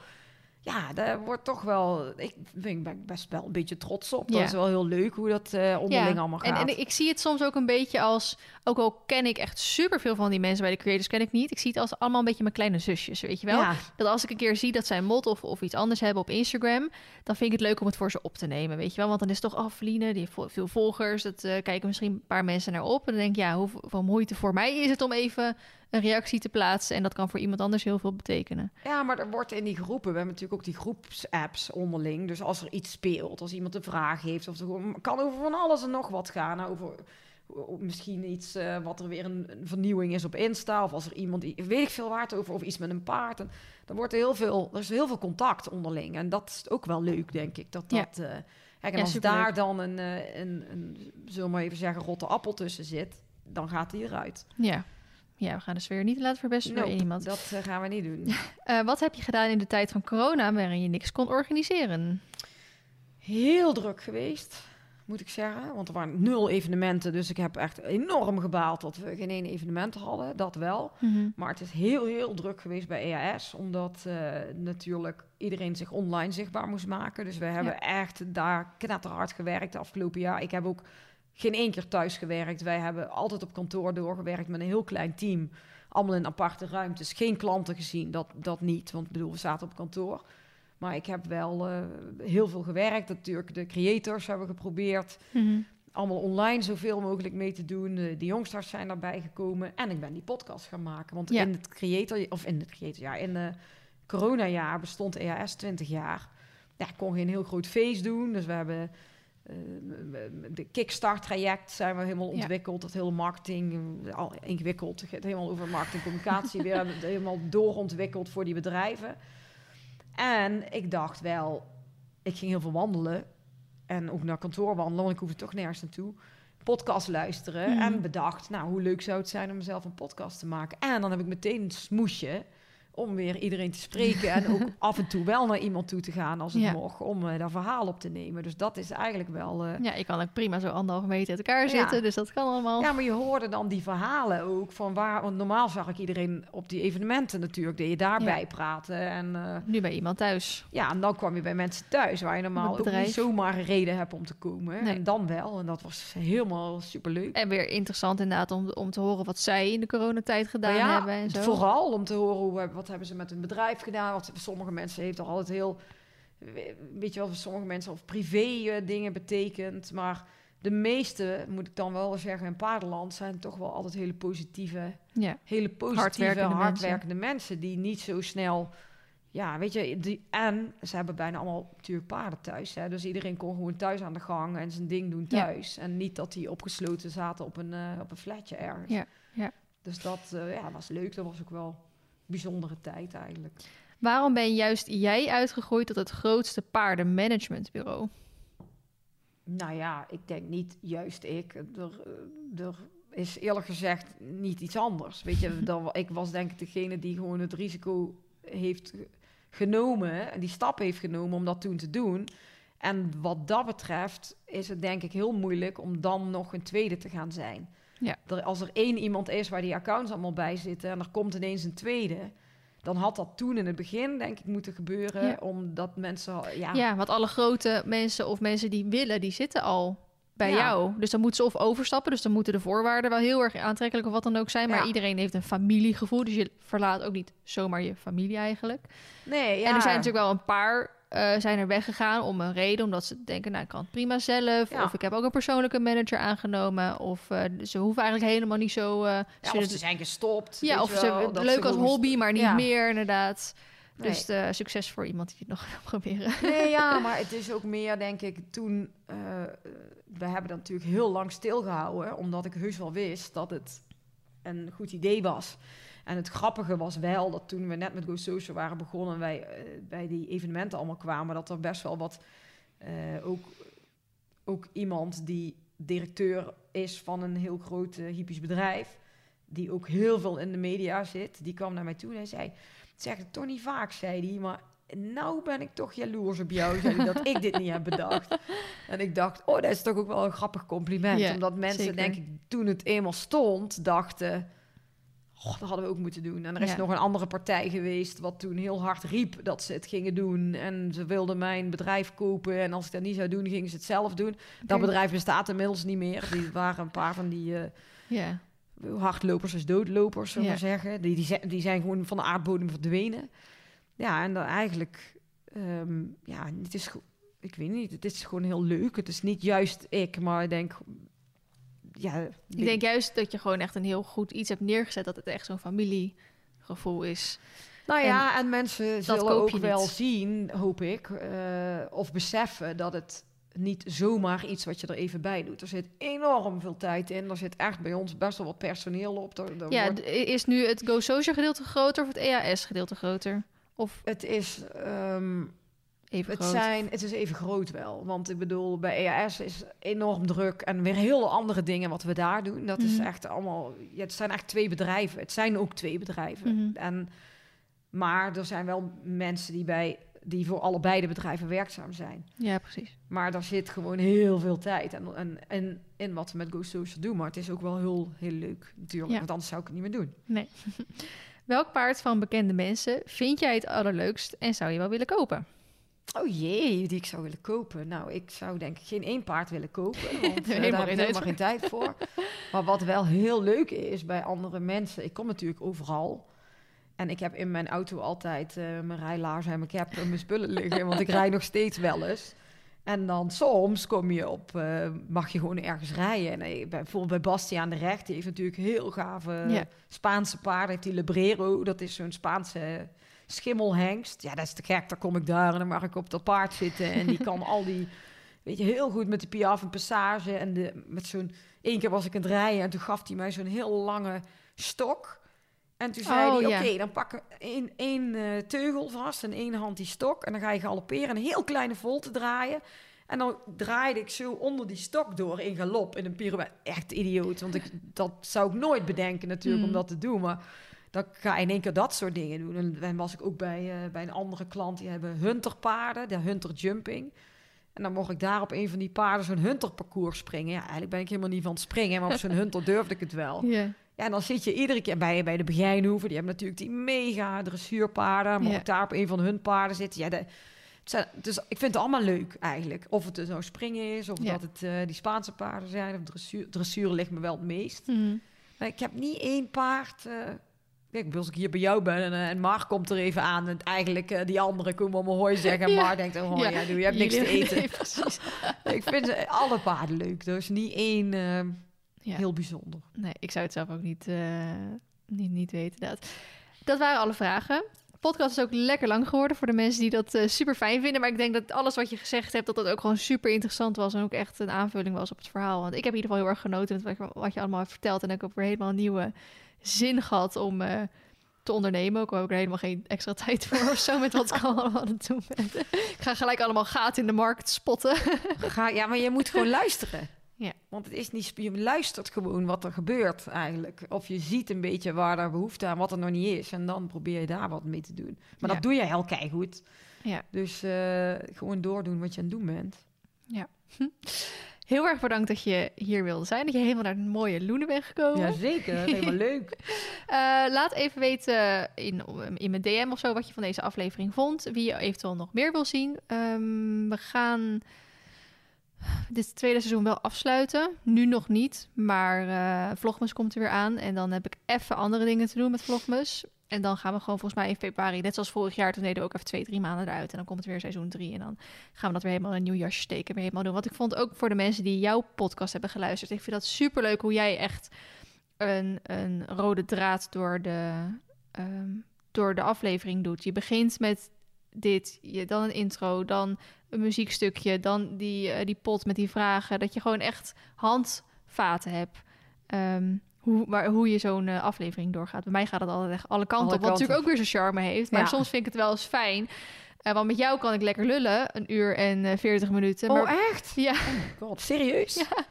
Ja, daar wordt toch wel. Ik vind ik best wel een beetje trots op. Dat is wel heel leuk hoe dat eh, onderling allemaal en, gaat. en ik zie het soms ook een beetje als, ook al ken ik echt superveel van die mensen bij de creators, ken ik niet. Ik zie het als allemaal een beetje mijn kleine zusjes, weet je wel? Ja, Dat als ik een keer zie dat zij een mod of, of iets anders hebben op Instagram, dan vind ik het leuk om het voor ze op te nemen, weet je wel? Want dan is het toch, oh, Feline, die heeft veel volgers, dat eh, kijken misschien een paar mensen naar op. En dan denk ik, ja, hoeveel moeite voor mij is het om even een reactie te plaatsen? En dat kan voor iemand anders heel veel betekenen. Ja, maar er wordt in die groepen, we hebben natuurlijk ook die groepsapps onderling. Dus als er iets speelt, als iemand een vraag heeft, of er kan over van alles en nog wat gaan. Over o- misschien iets eh, wat er weer een, een vernieuwing is op Insta, of als er iemand, weet ik veel waar het over, of iets met een paard. En dan wordt er heel veel, er is heel veel contact onderling. En dat is ook wel leuk, denk ik. Dat Ja. dat. eh, kijk, en Ja, als superleuk. daar dan een, eh, een, een, zullen we maar even zeggen, rotte appel tussen zit, dan gaat die eruit. Ja. Ja, we gaan de sfeer niet laten verpesten door iemand. dat eh, gaan we niet doen. Eh, wat heb je gedaan in de tijd van corona waarin je niks kon organiseren? heel druk geweest, moet ik zeggen. Want er waren nul evenementen. Dus ik heb echt enorm gebaald dat we geen één evenement hadden. Dat wel. Maar het is heel, heel druk geweest bij EAS. Omdat eh, natuurlijk iedereen zich online zichtbaar moest maken. Dus we hebben echt daar knetterhard gewerkt de afgelopen jaar. Ik heb ook geen één keer thuis gewerkt. Wij hebben altijd op kantoor doorgewerkt met een heel klein team. Allemaal in aparte ruimtes. Geen klanten gezien, dat, dat niet. Want ik bedoel, we zaten op kantoor. Maar ik heb wel eh, heel veel gewerkt. Natuurlijk, de creators hebben geprobeerd. Allemaal online zoveel mogelijk mee te doen. Eh, de jongsters zijn daarbij gekomen. En ik ben die podcast gaan maken. Want Ja. in het creator... Of in het creator, ja. In het coronajaar bestond EAS 20 jaar. Ja, ik kon geen heel groot feest doen. Dus we hebben... eh, de kickstart traject zijn we helemaal Ja. ontwikkeld. Dat hele marketing, al ingewikkeld. Het gaat helemaal over marketing communicatie. weer helemaal doorontwikkeld voor die bedrijven. En ik dacht wel, ik ging heel veel wandelen. En ook naar kantoor wandelen, want ik hoefde toch nergens naartoe. Podcast luisteren. Mhm. En bedacht, nou, hoe leuk zou het zijn om mezelf een podcast te maken. En dan heb ik meteen een smoesje om weer iedereen te spreken. en ook af en toe wel naar iemand toe te gaan als het Ja. mocht. Om eh, daar verhaal op te nemen. Dus dat is eigenlijk wel... eh, Ja, je kan ook prima zo anderhalve meter uit elkaar Ja. zitten, dus dat kan allemaal. ja, maar je hoorde dan die verhalen ook van waar. Want normaal zag ik iedereen op die evenementen natuurlijk, deed je daarbij Ja. praten. En uh, Nu bij iemand thuis. ja, en dan kwam je bij mensen thuis waar je normaal ook niet zomaar een reden hebt om te komen. Nee. En dan wel. En dat was helemaal superleuk. En weer interessant inderdaad om, om te horen wat zij in de coronatijd gedaan hebben en zo. Vooral om te horen hoe, wat hebben ze met hun bedrijf gedaan. Wat sommige mensen heeft er altijd heel, weet je wel, voor sommige mensen of privé eh, dingen betekent. Maar de meeste, moet ik dan wel zeggen, in paardenland zijn toch wel altijd hele positieve, Ja, hele positieve, Hardwerkende hardwerkende, mensen. die niet zo snel ja, weet je, die, en ze hebben bijna allemaal natuurlijk paarden thuis. Hè, dus iedereen kon gewoon thuis aan de gang en zijn ding doen thuis. En niet dat die opgesloten zaten op een, uh, op een flatje ergens. Ja, ja. Dus dat uh, ja, was leuk. Dat was ook wel een bijzondere tijd eigenlijk. Waarom ben juist jij uitgegroeid tot het grootste paardenmanagementbureau? Nou ja, ik denk niet juist ik. Er, er is eerlijk gezegd niet iets anders. Weet je, dan, ik was denk ik degene die gewoon het risico heeft genomen, en die stap heeft genomen om dat toen te doen. En wat dat betreft is het denk ik heel moeilijk om dan nog een tweede te gaan zijn. Ja. Er, als er één iemand is waar die accounts allemaal bij zitten en er komt ineens een tweede, dan had dat toen in het begin, denk ik, moeten gebeuren. Ja. Omdat mensen. Ja. ja, want alle grote mensen of mensen die willen, die zitten al bij jou. Dus dan moeten ze of overstappen. Dus dan moeten de voorwaarden wel heel erg aantrekkelijk of wat dan ook zijn. Maar iedereen heeft een familiegevoel. Dus je verlaat ook niet zomaar je familie eigenlijk. Nee, ja. En er zijn natuurlijk wel een paar uh, zijn er weggegaan om een reden. Omdat ze denken, nou, ik kan het prima zelf. Of ik heb ook een persoonlijke manager aangenomen. Of uh, ze hoeven eigenlijk helemaal niet zo... Uh, ja, of ze zijn gestopt. Ja, of ze leuk als hobby, maar niet meer inderdaad. Dus uh, succes voor iemand die het nog wil proberen. Nee, ja, maar het is ook meer, denk ik, toen... Uh, we hebben dat natuurlijk heel lang stilgehouden... omdat ik heus wel wist dat het een goed idee was. En het grappige was wel dat toen we net met Go Social waren begonnen... en wij uh, bij die evenementen allemaal kwamen... dat er best wel wat... ook, ook iemand die directeur is van een heel groot hypisch bedrijf... die ook heel veel in de media zit... die kwam naar mij toe en zei zegt het toch niet vaak, zei hij. Maar nou ben ik toch jaloers op jou, zei hij, dat ik dit niet heb bedacht. En ik dacht, oh, dat is toch ook wel een grappig compliment. Omdat mensen, zeker. denk ik, toen het eenmaal stond, dachten... Oh, dat hadden we ook moeten doen. En er is ja. nog een andere partij geweest... wat toen heel hard riep dat ze het gingen doen. En ze wilden mijn bedrijf kopen. En als ik dat niet zou doen, gingen ze het zelf doen. Okay. Dat bedrijf bestaat inmiddels niet meer. Die waren een paar van die... Uh, ja hardlopers als doodlopers, zullen we ja. zeggen. Die, die, zijn, die zijn gewoon van de aardbodem verdwenen. Ja, en dan eigenlijk, um, ja, het is, ik weet niet, het is gewoon heel leuk. Het is niet juist ik, maar ik denk, ja. Ik denk juist dat je gewoon echt een heel goed iets hebt neergezet, dat het echt zo'n familiegevoel is. Nou ja, en, en mensen zullen ook wel zien, hoop ik, uh, of beseffen dat het niet zomaar iets wat je er even bij doet. Er zit enorm veel tijd in. Er zit echt bij ons best wel wat personeel op. Er, er ja, wordt... is nu het Go Social gedeelte groter of het EAS gedeelte groter? Of het is um, even het groot. Zijn, het is even groot wel. Want ik bedoel, bij EAS is enorm druk en weer heel andere dingen wat we daar doen. Dat mm -hmm. is echt allemaal. Ja, het zijn echt twee bedrijven. Het zijn ook twee bedrijven. Mm -hmm. En maar er zijn wel mensen die bij die voor allebei de bedrijven werkzaam zijn. Ja, precies. Maar daar zit gewoon heel veel tijd en, en, en in wat we met Go Social doen. Maar het is ook wel heel, heel leuk natuurlijk, ja. want anders zou ik het niet meer doen. Nee. Welk paard van bekende mensen vind jij het allerleukst en zou je wel willen kopen? Oh jee, die ik zou willen kopen. Nou, ik zou denk ik geen één paard willen kopen, want uh, daar heb ik helemaal geen tijd voor. Maar wat wel heel leuk is bij andere mensen, ik kom natuurlijk overal... En ik heb in mijn auto altijd uh, mijn rijlaarzen en mijn cap en mijn spullen liggen, want ik rijd nog steeds wel eens. En dan soms kom je op, uh, mag je gewoon ergens rijden. En uh, bijvoorbeeld bij Bastiaan de Recht, die heeft natuurlijk heel gave. Spaanse paarden. Heeft die Lebrero, dat is zo'n Spaanse schimmelhengst. Ja, dat is te gek, dan kom ik daar en dan mag ik op dat paard zitten. En die kan al die, weet je, heel goed met de piaf en passage. En de, met zo'n, één keer was ik aan het rijden en toen gaf hij mij zo'n heel lange stok. En toen zei Oh, hij, ja. oké, dan pakken één, één eh, teugel vast en één hand die stok. En dan ga je galopperen, een heel kleine volte draaien. En dan draaide ik zo onder die stok door in galop, in een pirouette. Echt idioot, want ik, dat zou ik nooit bedenken natuurlijk Mm. om dat te doen. Maar dan ga je in één keer dat soort dingen doen. En dan was ik ook bij, eh, bij een andere klant, die hebben hunterpaarden, de hunter jumping. En dan mocht ik daar op een van die paarden zo'n hunterparcours springen. Ja, eigenlijk ben ik helemaal niet van het springen, maar op zo'n hunter durfde ik het wel. Ja. Ja, en dan zit je iedere keer bij, bij de begijnhoeven. Die hebben natuurlijk die mega dressuurpaarden. Maar ook daar op een van hun paarden zitten. Ja, de, het zijn, dus ik vind het allemaal leuk eigenlijk. Of het nou springen is, of dat het eh, die Spaanse paarden zijn. Of dressuur, dressuur ligt me wel het meest. Mhm. Maar ik heb niet één paard... eh, Kijk, als ik hier bij jou ben en, eh, en Mar komt er even aan... en eigenlijk eh, die andere komen allemaal hooi zeggen... en Ja. Mar denkt, oh ja, Ja. doe, je hebt niks te eten. Nee, ik vind ze- alle paarden leuk. Er is niet één eh, Ja. heel bijzonder. Nee, ik zou het zelf ook niet, eh, niet, niet weten. Dat. dat waren alle vragen. podcast is ook lekker lang geworden voor de mensen die dat super fijn vinden. Maar ik denk dat alles wat je gezegd hebt, dat dat ook gewoon super interessant was. En ook echt een aanvulling was op het verhaal. Want ik heb in ieder geval heel erg genoten met wat je allemaal hebt verteld. En ik heb weer helemaal een nieuwe zin gehad om uh, te ondernemen. Ook heb ik er helemaal geen extra tijd voor of zo met wat ik allemaal aan het doen ben. ik ga gelijk allemaal gaten in de markt spotten. ga, ja, maar je moet gewoon luisteren. Ja. Want het is niet, je luistert gewoon wat er gebeurt eigenlijk. Of je ziet een beetje waar er behoefte aan, wat er nog niet is. En dan probeer je daar wat mee te doen. Maar dat doe je heel goed. Ja. Dus uh, gewoon doordoen wat je aan het doen bent. Ja. Heel erg bedankt dat je hier wilde zijn. Dat je helemaal naar een mooie Loenen bent gekomen. Jazeker, helemaal leuk. Uh, laat even weten in, in mijn DM of zo wat je van deze aflevering vond. Wie je eventueel nog meer wil zien. Um, we gaan dit tweede seizoen wel afsluiten. Nu nog niet, maar uh, Vlogmas komt er weer aan. En dan heb ik even andere dingen te doen met Vlogmas. En dan gaan we gewoon volgens mij in februari, net zoals vorig jaar, toen deden we ook even twee, drie maanden eruit. En dan komt het weer seizoen drie. En dan gaan we dat weer helemaal in een nieuw jasje steken. Weer helemaal doen. Want ik vond ook voor de mensen die jouw podcast hebben geluisterd. Ik vind dat super leuk hoe jij echt een, een rode draad door de, um, door de aflevering doet. Je begint met dit, je, dan een intro, dan een muziekstukje, dan die, uh, die pot met die vragen. Dat je gewoon echt handvaten hebt. Um, hoe, maar hoe je zo'n uh, aflevering doorgaat. Bij mij gaat het altijd echt alle kanten alle op. Wat natuurlijk ook weer zijn charme heeft. Maar ja. soms vind ik het wel eens fijn. Uh, want met jou kan ik lekker lullen. Een uur en uh, 40 minuten. Oh, maar... echt? Ja. Oh god, serieus? Ja.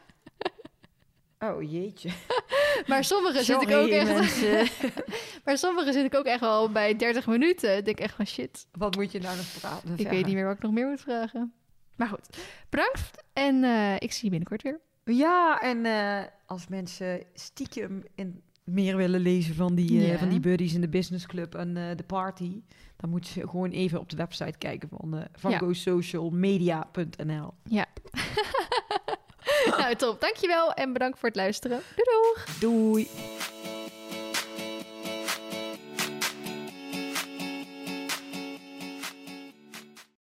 Oh jeetje. maar sommige zit ik ook echt. maar sommige zit ik ook echt wel bij 30 minuten. Ik denk echt van shit. Wat moet je nou nog praten? Ik weet niet meer wat ik nog meer moet vragen. Maar goed, bedankt. En uh, ik zie je binnenkort weer. Ja, en uh, als mensen stiekem in meer willen lezen van die, uh, ja. van die buddies in de business club en de party, dan moet je gewoon even op de website kijken van, van ja. gosocialmedia.nl. Ja. nou, top. Dankjewel en bedankt voor het luisteren. Doei doeg! Doei!